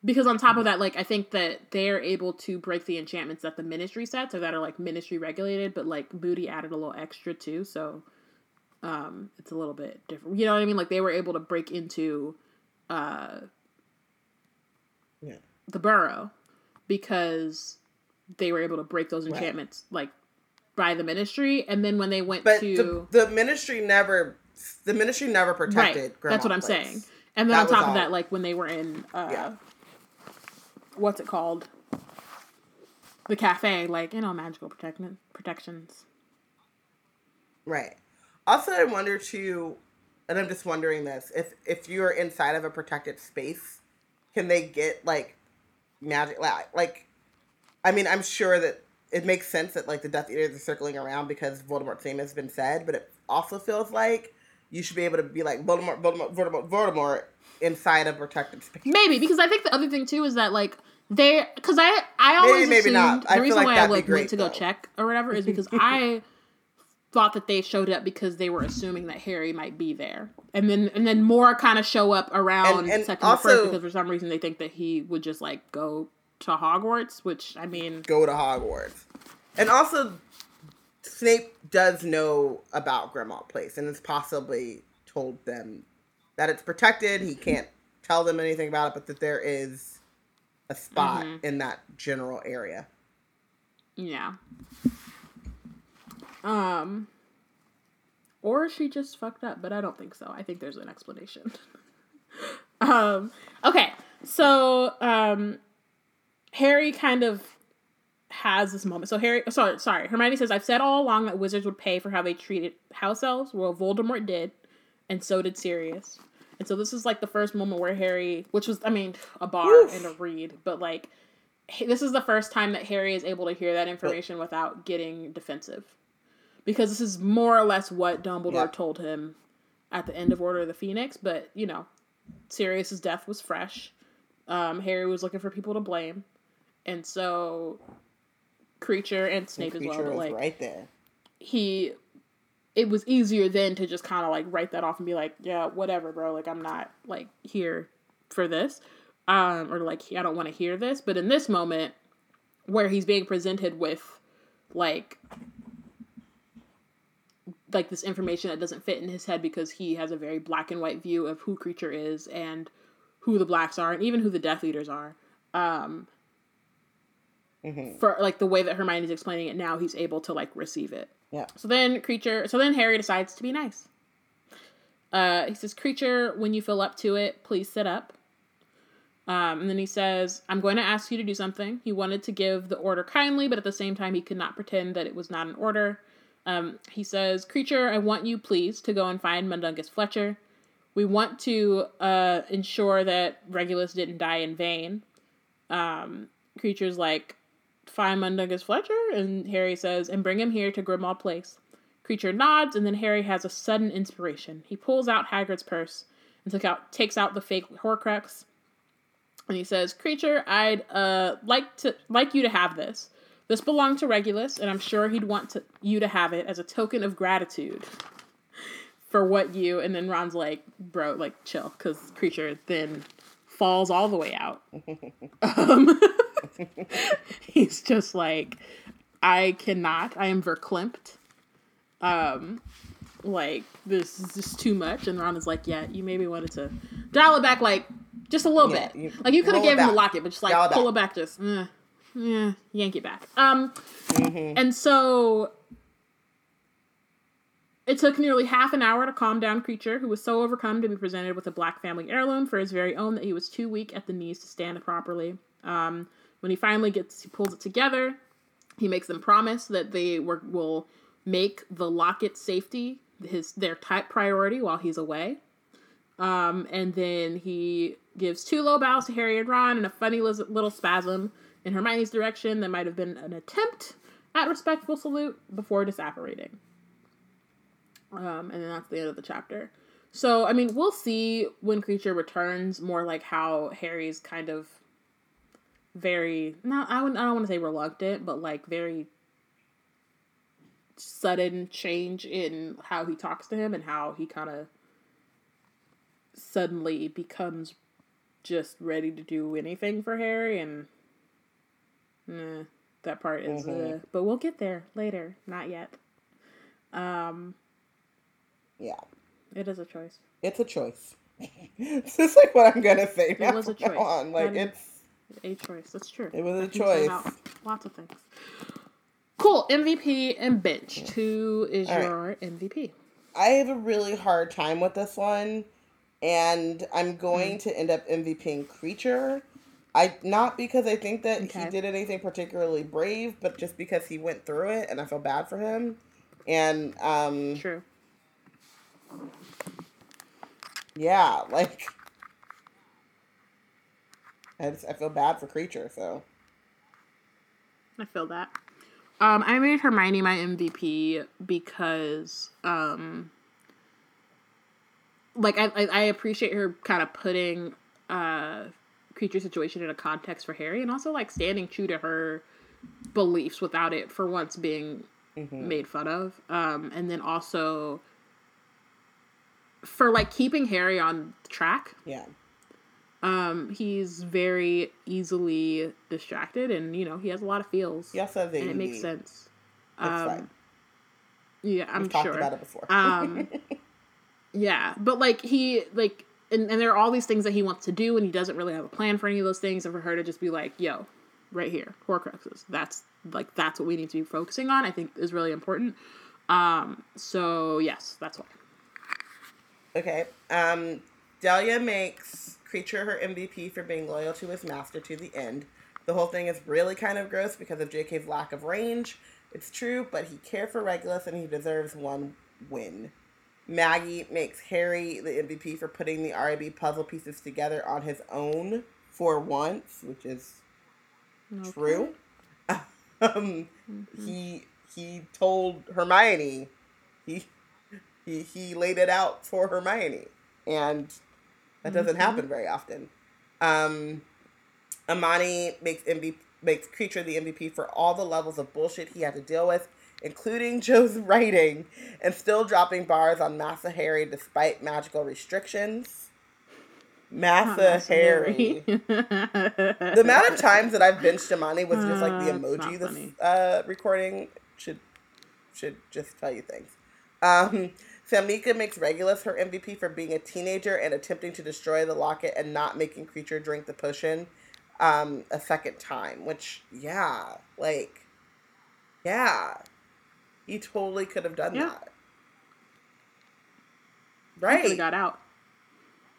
because on top of that, like I think that they're able to break the enchantments that the ministry sets or that are like ministry regulated, but like Booty added a little extra too, so um it's a little bit different. You know what I mean? Like they were able to break into uh Yeah. the burrow because they were able to break those Right. enchantments like by the ministry and then when they went But to the, the ministry never the ministry never protected right that's what i'm Place. saying and then That on top of all. that like when they were in uh Yeah. What's it called the cafe like you know magical protection protections Right. Also, I wonder too, and I'm just wondering this: if if you're inside of a protected space, can they get like magic? Like, like, I mean, I'm sure that it makes sense that like the Death Eaters are circling around because Voldemort's name has been said, but it also feels like you should be able to be like Voldemort, Voldemort, Voldemort, Voldemort inside a protected space. maybe because i think the other thing too is that like they because i i always maybe assumed not. I the feel reason like why i like great, went to go check or whatever is because [LAUGHS] i thought that they showed up because they were assuming that Harry might be there, and then and then more kind of show up around And- and second or also- first because for some reason they think that he would just like go to Hogwarts, which I mean, Go to Hogwarts, and also Snape does know about Grimmauld Place, and has possibly told them that it's protected. He can't tell them anything about it, but that there is a spot Mhm. in that general area. yeah. Um, or she just fucked up, but I don't think so. I think there's an explanation. [LAUGHS] um, okay, so um, Harry kind of has this moment. So Harry, sorry, sorry, Hermione says, "I've said all along that wizards would pay for how they treated house elves. Well, Voldemort did, and so did Sirius. And so this is like the first moment where Harry, which was, I mean, a bar Oof. and a read, but like, this is the first time that Harry is able to hear that information without getting defensive, because this is more or less what Dumbledore Yeah. told him at the end of Order of the Phoenix. But you know, Sirius's death was fresh. Um, Harry was looking for people to blame, and so Kreacher and Snape as well. But like right there. he, it was easier then to just kind of like write that off and be like, yeah, whatever, bro. Like I'm not like here for this, um, or like I don't want to hear this. But in this moment, where he's being presented with like like this information that doesn't fit in his head because he has a very black and white view of who Kreacher is and who the blacks are and even who the death eaters are um Mhm. for like the way that hermione's explaining it now he's able to like receive it Yeah. so then Kreacher so then harry decides to be nice uh he says Kreacher when you feel up to it please sit up um, and then he says, I'm going to ask you to do something. He wanted to give the order kindly, but at the same time, he could not pretend that it was not an order. Um, he says, Kreacher, I want you, please, to go and find Mundungus Fletcher. We want to uh, ensure that Regulus didn't die in vain. Um, Kreacher's like, Find Mundungus Fletcher? And Harry says, And bring him here to Grimmauld Place. Kreacher nods, and then Harry has a sudden inspiration. He pulls out Hagrid's purse and took out, takes out the fake Horcrux. And he says, "Kreacher, I'd uh like to like you to have this. This belonged to Regulus, and I'm sure he'd want to, you to have it as a token of gratitude [LAUGHS] for what you." And then Ron's like, "Bro, like chill," because Kreacher then falls all the way out. [LAUGHS] [LAUGHS] um, [LAUGHS] he's just like, "I cannot. I am verklempt. Um, like this is just too much." And Ron is like, "Yeah, you maybe wanted to dial it back, like." Just a little Yeah, bit. you- like you could have given him the back. locket, but just like Dial pull it back, just eh, yeah, yank it back. Um, Mm-hmm. and so it took nearly half an hour to calm down Kreacher, who was so overcome to be presented with a black family heirloom for his very own that he was too weak at the knees to stand properly. Um, when he finally gets, he pulls it together. He makes them promise that they were, will make the locket safety his their type priority while he's away. Um, and then he gives two low bows to Harry and Ron and a funny little spasm in Hermione's direction that might have been an attempt at respectful salute before disapparating. Um, and then that's the end of the chapter. So, I mean, we'll see when Kreacher returns more like how Harry's kind of very no, I would I don't want to say reluctant, but like very sudden change in how he talks to him and how he kind of suddenly becomes just ready to do anything for Harry and nah, that part is Mhm. uh, but we'll get there later, not yet. Um Yeah. it is a choice. It's a choice. [LAUGHS] this is like what I'm gonna say. It now was a choice. On. Like I mean- it's A choice. That's true. It was a choice. Lots of things. Cool. MVP and bench. Who is All right. your MVP? I have a really hard time with this one, and I'm going Mm. to end up MVPing Kreacher. I not because I think that Okay. he did anything particularly brave, but just because he went through it, and I feel bad for him. And um, True. yeah, like I just I feel bad for Kreacher. So I feel that. Um, I made Hermione my MVP because, um, like I, I, I appreciate her kind of putting uh, Kreacher situation in a context for Harry, and also like standing true to her beliefs without it for once being made fun of. Um, and then also for like keeping Harry on track yeah, um he's very easily distracted and you know he has a lot of feels. Has and it makes sense. It's um fine. yeah i'm We've talked sure. about it before. um [LAUGHS] yeah but like he like and, and there are all these things that he wants to do and he doesn't really have a plan for any of those things. And for her to just be like yo right here horcruxes. That's like that's what we need to be focusing on i think is really important. Um so yes that's why. Okay. Um, Delia makes Kreacher her MVP for being loyal to his master to the end. The whole thing is really kind of gross because of JK's lack of range. It's true, but he cared for Regulus and he deserves one win. Maggie makes Harry the MVP for putting the R.A.B. puzzle pieces together on his own for once, which is Okay. true. [LAUGHS] um, he he told Hermione he he he laid it out for Hermione, and that doesn't happen very often. Um, Amani makes MVP makes Kreacher the MVP for all the levels of bullshit he had to deal with, including [LAUGHS] Jo's writing, and still dropping bars on Massa Harry despite magical restrictions. Massa Harry. The amount of times that I've benched Amani was just like the Uh, emoji this uh, recording should should just tell you things. Um, Samika makes Regulus her MVP for being a teenager and attempting to destroy the locket and not making Kreacher drink the potion um, a second time. Which, yeah, like, yeah, he totally could have done Yeah. that. Right. He got out.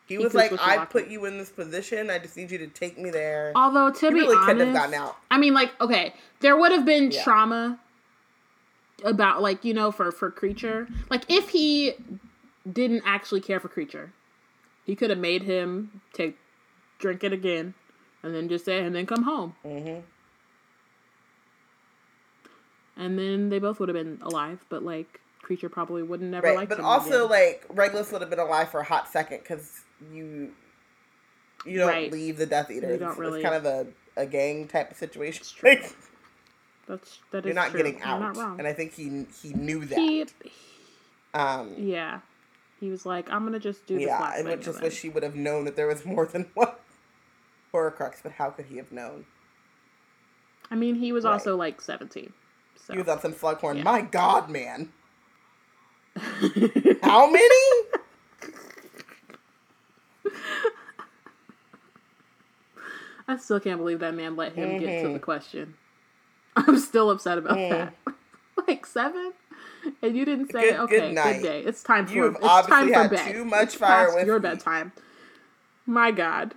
He he was like, I locket." put you in this position. I just need you to take me there. Although to He be really honest, couldn't have gotten out. I mean, like, okay, there would have been Yeah. trauma about, like, you know, for for Kreacher. Like, if he didn't actually care for Kreacher, he could have made him take drink it again, and then just say, and then come home, hmm and then they both would have been alive. But like, creature probably wouldn't never Right, like. but also again. like Regulus would have been alive for a hot second because you you don't Right. leave the Death Eaters. It's- really- It's kind of a, a gang type of situation. [LAUGHS] that's that you're is not true. getting You're out, not and I think he he knew that. he, um, yeah, he was like, I'm gonna just do yeah, I thing. would and just wish he would have known that there was more than [LAUGHS] one Horcrux. But how could he have known? I mean, he was Right. also like 17. So. He was on some Slughorn. Yeah. My God, man, [LAUGHS] how many? I still can't believe that man let him get Mm-hmm. to the question. [LAUGHS] I'm still upset about Mm. that. [LAUGHS] like seven? And you didn't say, Good- good okay, good, night. day. It's time for You've it's time for had bed. too much It's fire with your me. bedtime. My God.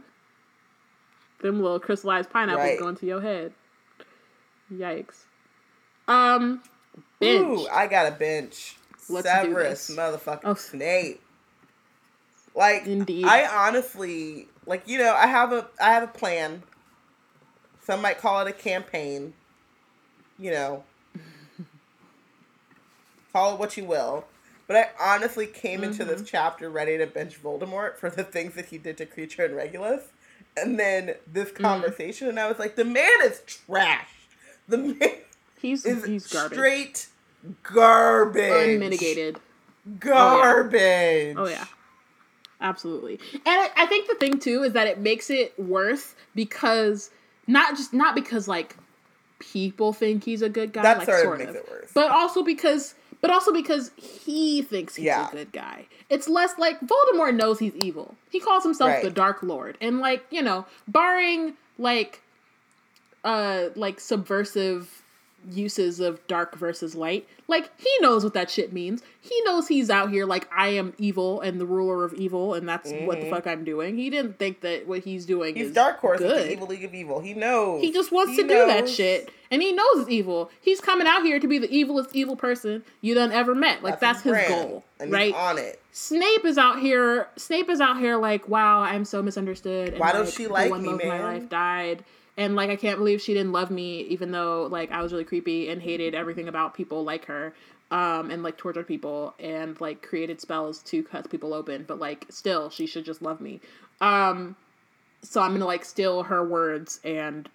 Them little crystallized pineapples Right. going to your head. Yikes. Um bench. Ooh, I got a bench. Let's Severus, motherfucking Oh. Snape. Like, Indeed. I honestly, like, you know, I have a, I have a plan. Some might call it a campaign. You know, call it what you will. But I honestly came mm-hmm. into this Mm-hmm. chapter ready to bench Voldemort for the things that he did to Kreacher and Regulus. And then this conversation, mm. and I was like, the man is trash. The man he's, is he's garbage. straight garbage. Unmitigated. Garbage. Oh, yeah. Oh, yeah. Absolutely. And I, I think the thing, too, is that it makes it worse because, not just, not because, like, people think he's a good guy. That like, sort, of worse. But also because but also because he thinks he's yeah. a good guy. It's less like Voldemort knows he's evil. He calls himself right. the Dark Lord. And like, you know, barring like uh like subversive uses of dark versus light. Like he knows what that shit means. He knows he's out here like I am evil and the ruler of evil, and that's mm-hmm. what the mm-hmm. fuck I'm doing. He didn't think that what he's doing he's is Dark Horse good. the evil league of evil. He knows. He just wants he to knows. do that shit, and he knows it's evil. He's coming out here to be the evilest evil person you done ever met. Like that's, that's his, goal, and right? on it. Snape is out here. Snape is out here like, wow, I'm so misunderstood. And, Why don't she like me, man? my life died and like I can't believe she didn't love me, even though like I was really creepy and hated everything about people like her, um, and like tortured people and like created spells to cut people open. But like still, she should just love me. Um, so I'm gonna like steal her words and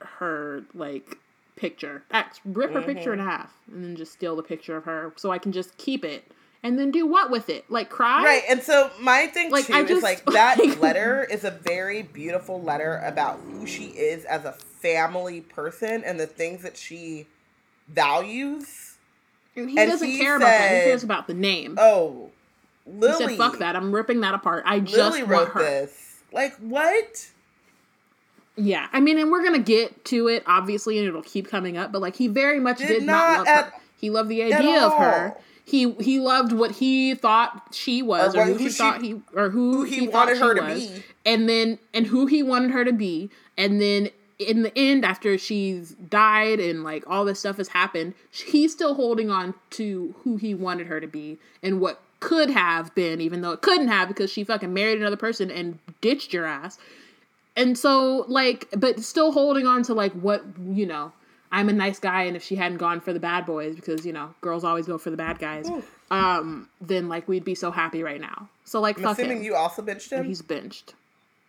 her like picture. Rip her mm-hmm. picture in half and then just steal the picture of her so I can just keep it and then do what with it? Like cry? Right. And so my thing like, too I just, is like [LAUGHS] that letter is a very beautiful letter about who she is as a family person and the things that she values. And he and doesn't care said, about that. He cares about the name. Oh, Lily. He said, "Fuck that! I'm ripping that apart. I just Lily want her." This. Like what? Yeah, I mean, and we're gonna get to it obviously, and it'll keep coming up. But like, he very much did, did not, love at, her. He loved the idea of her he he loved what he thought she was, or, or who, he she, thought he, or who, who he, he wanted her to was, be, and then and who he wanted her to be, and then in the end, after she's died and like all this stuff has happened, he's still holding on to who he wanted her to be and what could have been, even though it couldn't have because she fucking married another person and ditched your ass. And so, like, but still holding on to like what you know I'm a nice guy, and if she hadn't gone for the bad boys, because you know girls always go for the bad guys, um, then like we'd be so happy right now. So like, I'm fuck assuming him. you also benched him. And he's benched.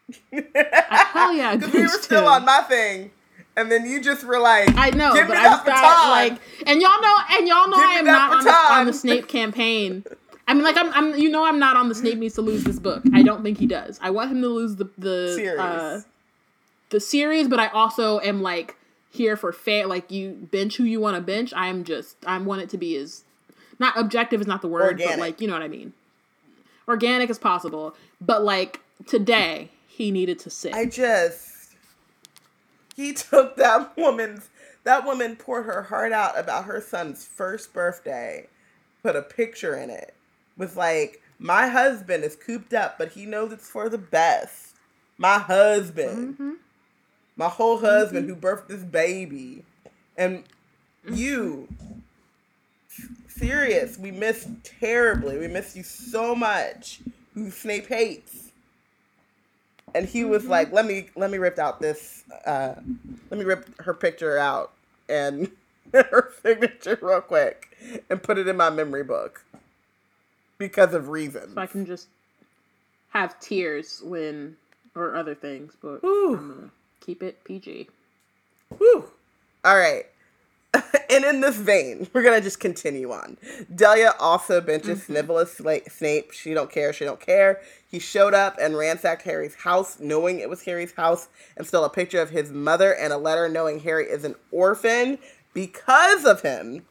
[LAUGHS] I, hell yeah, because we were still him. on my thing, and then you just were like, I know, Give but me I just thought like, and y'all know, and y'all know Give I am not on the, on the. Snape campaign. I mean, like I'm, I'm, you know, I'm not on the Snape needs to lose this book. I don't think he does. I want him to lose the the Series. Uh, the series, but I also am like here for fair. Like you bench who you want to bench. I'm just I want it to be as not objective is not the word, Organic. but like you know what I mean. Organic as possible, but like today he needed to sit. I just he [LAUGHS] took that woman's that woman poured her heart out about her son's first birthday, put a picture in it, was like, My husband is cooped up, but he knows it's for the best. My husband. Mm-hmm. My whole husband mm-hmm. who birthed this baby. And you Sirius, we miss terribly. We miss you so much. Who Snape hates and he was Mm-hmm. like, "Let me let me rip out this, uh, let me rip her picture out and [LAUGHS] her signature real quick and put it in my memory book because of reasons." so I can just have tears when or other things, but Whew. Keep it PG. Whew. All right. [LAUGHS] and in this vein, we're gonna just continue on. Delia also benches Mm-hmm. Snivellus Snape. She don't care. She don't care. He showed up and ransacked Harry's house, knowing it was Harry's house, and stole a picture of his mother and a letter, knowing Harry is an orphan because of him.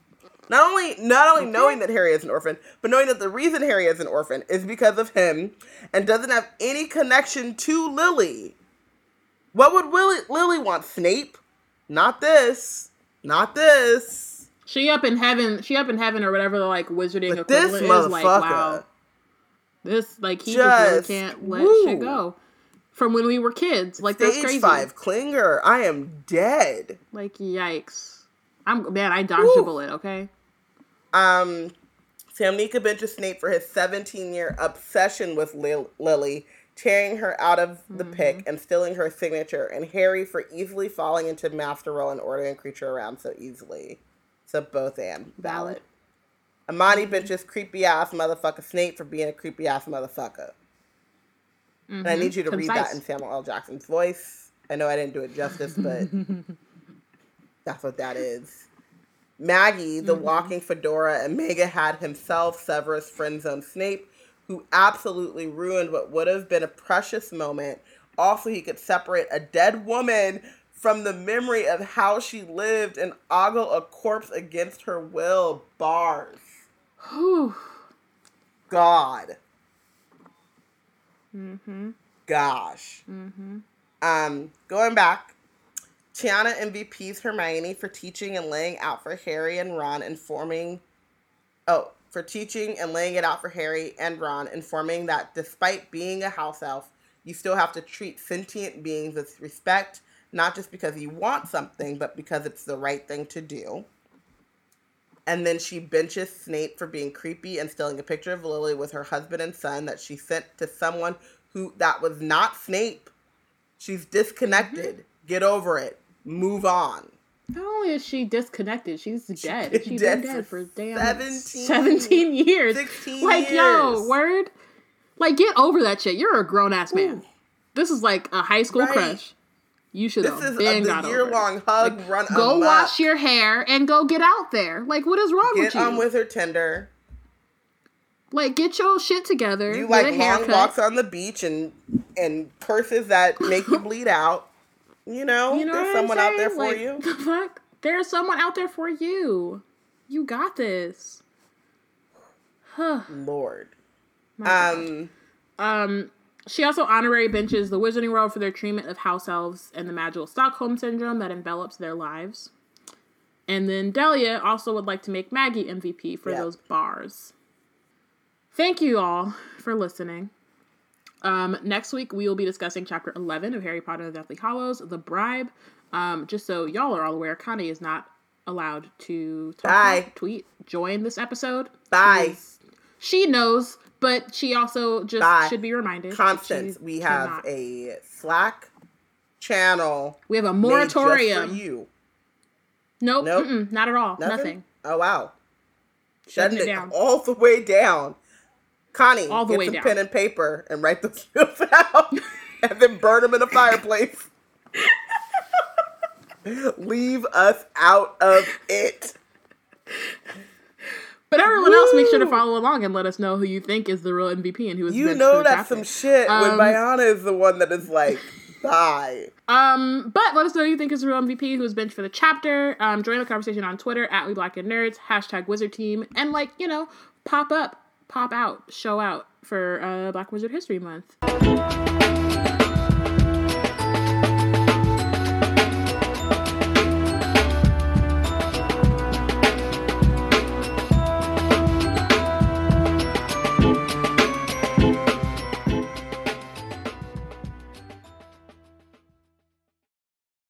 Not only not only knowing that Harry is an orphan, but knowing that the reason Harry is an orphan is because of him, and doesn't have any connection to Lily. What would Lily, Lily want? Snape? Not this. Not this. She up in heaven. She up in heaven or whatever the like wizarding But this is. Like wow, this like he just, Just, really can't let woo. shit go. From when we were kids, like that's crazy. five, Klinger. I am dead. Like yikes. I'm man. I dodged a Woo. bullet. Okay. Um, Sam Nika benches Snape for his 17 year obsession with Lil- Lily, tearing her out of the Mm-hmm. pick and stealing her signature, and Harry for easily falling into Master Role and ordering Kreacher around so easily. So both and valid. Amani benches creepy ass motherfucker Snape for being a creepy ass motherfucker. And I need you to read that Mm-hmm. In Samuel L. Jackson's voice. I know I didn't do it justice, but [LAUGHS] that's what that is. Maggie, the walking fedora, and Mega had himself Severus friend zone Snape, who absolutely ruined what would have been a precious moment. Also, he could separate a dead woman from the memory of how she lived and ogle a corpse against her will. Bars. Whew. God. Mm-hmm. Gosh. Mm-hmm. Um, going back, Tiana MVP's Hermione for teaching and laying out for Harry and Ron, and forming. oh, for teaching and laying it out for Harry and Ron, informing that despite being a house elf, you still have to treat sentient beings with respect, not just because you want something, but because it's the right thing to do. And then she benches Snape for being creepy and stealing a picture of Lily with her husband and son that she sent to someone who that was not Snape. She's disconnected. Mm-hmm. Get over it. Move on. Not only is she disconnected, she's dead. She's been dead dead, for damn 17 17 years. 16 like, yo, word? Like, get over that shit. You're a grown ass man. This is like a high school Right. crush. You should This have is been a, year long hug run Go wash your hair and go get out there. Like, what is wrong Get with you? on with her Tinder. like, get your shit together. You like long haircut. walks on the beach and and curses that make you bleed out. You know, You know there's someone out there for Like, you. The fuck? There's someone out there for you. You got this. Huh. Lord. My God. Um, Um, she also honorary benches the Wizarding World for their treatment of house elves and the magical Stockholm syndrome that envelops their lives. And then Delia also would like to make Maggie MVP for Yep. those bars. Thank you all for listening. Um, next week we will be discussing chapter 11 of Harry Potter and the Deathly Hallows, The Bribe. Um, just so y'all are all aware, Connie is not allowed to talk, Bye. tweet, join this episode. Bye. She's- She knows, but she also just Bye. should be reminded. Constance, we have cannot. a Slack channel. we have a made just for moratorium. you. Nope, Nope. not at all. Nothing? Nothing. Oh wow. Shutting Shutting it it down. all the way down. Connie, All the get way some down. pen and paper and write those [LAUGHS] bills out, [LAUGHS] and then burn them in a fireplace. [LAUGHS] Leave us out of it. But everyone else, make sure to follow along and let us know who you think is the real MVP and who is You know that's some shit when Um, Bayana is the one that is like, bye. Um, but let us know who you think is the real MVP, who's benched for the chapter. Um, join the conversation on Twitter at We Black and Nerds, hashtag Wizard Team, and like you know, pop up, pop out, show out for uh, Black Wizard History Month.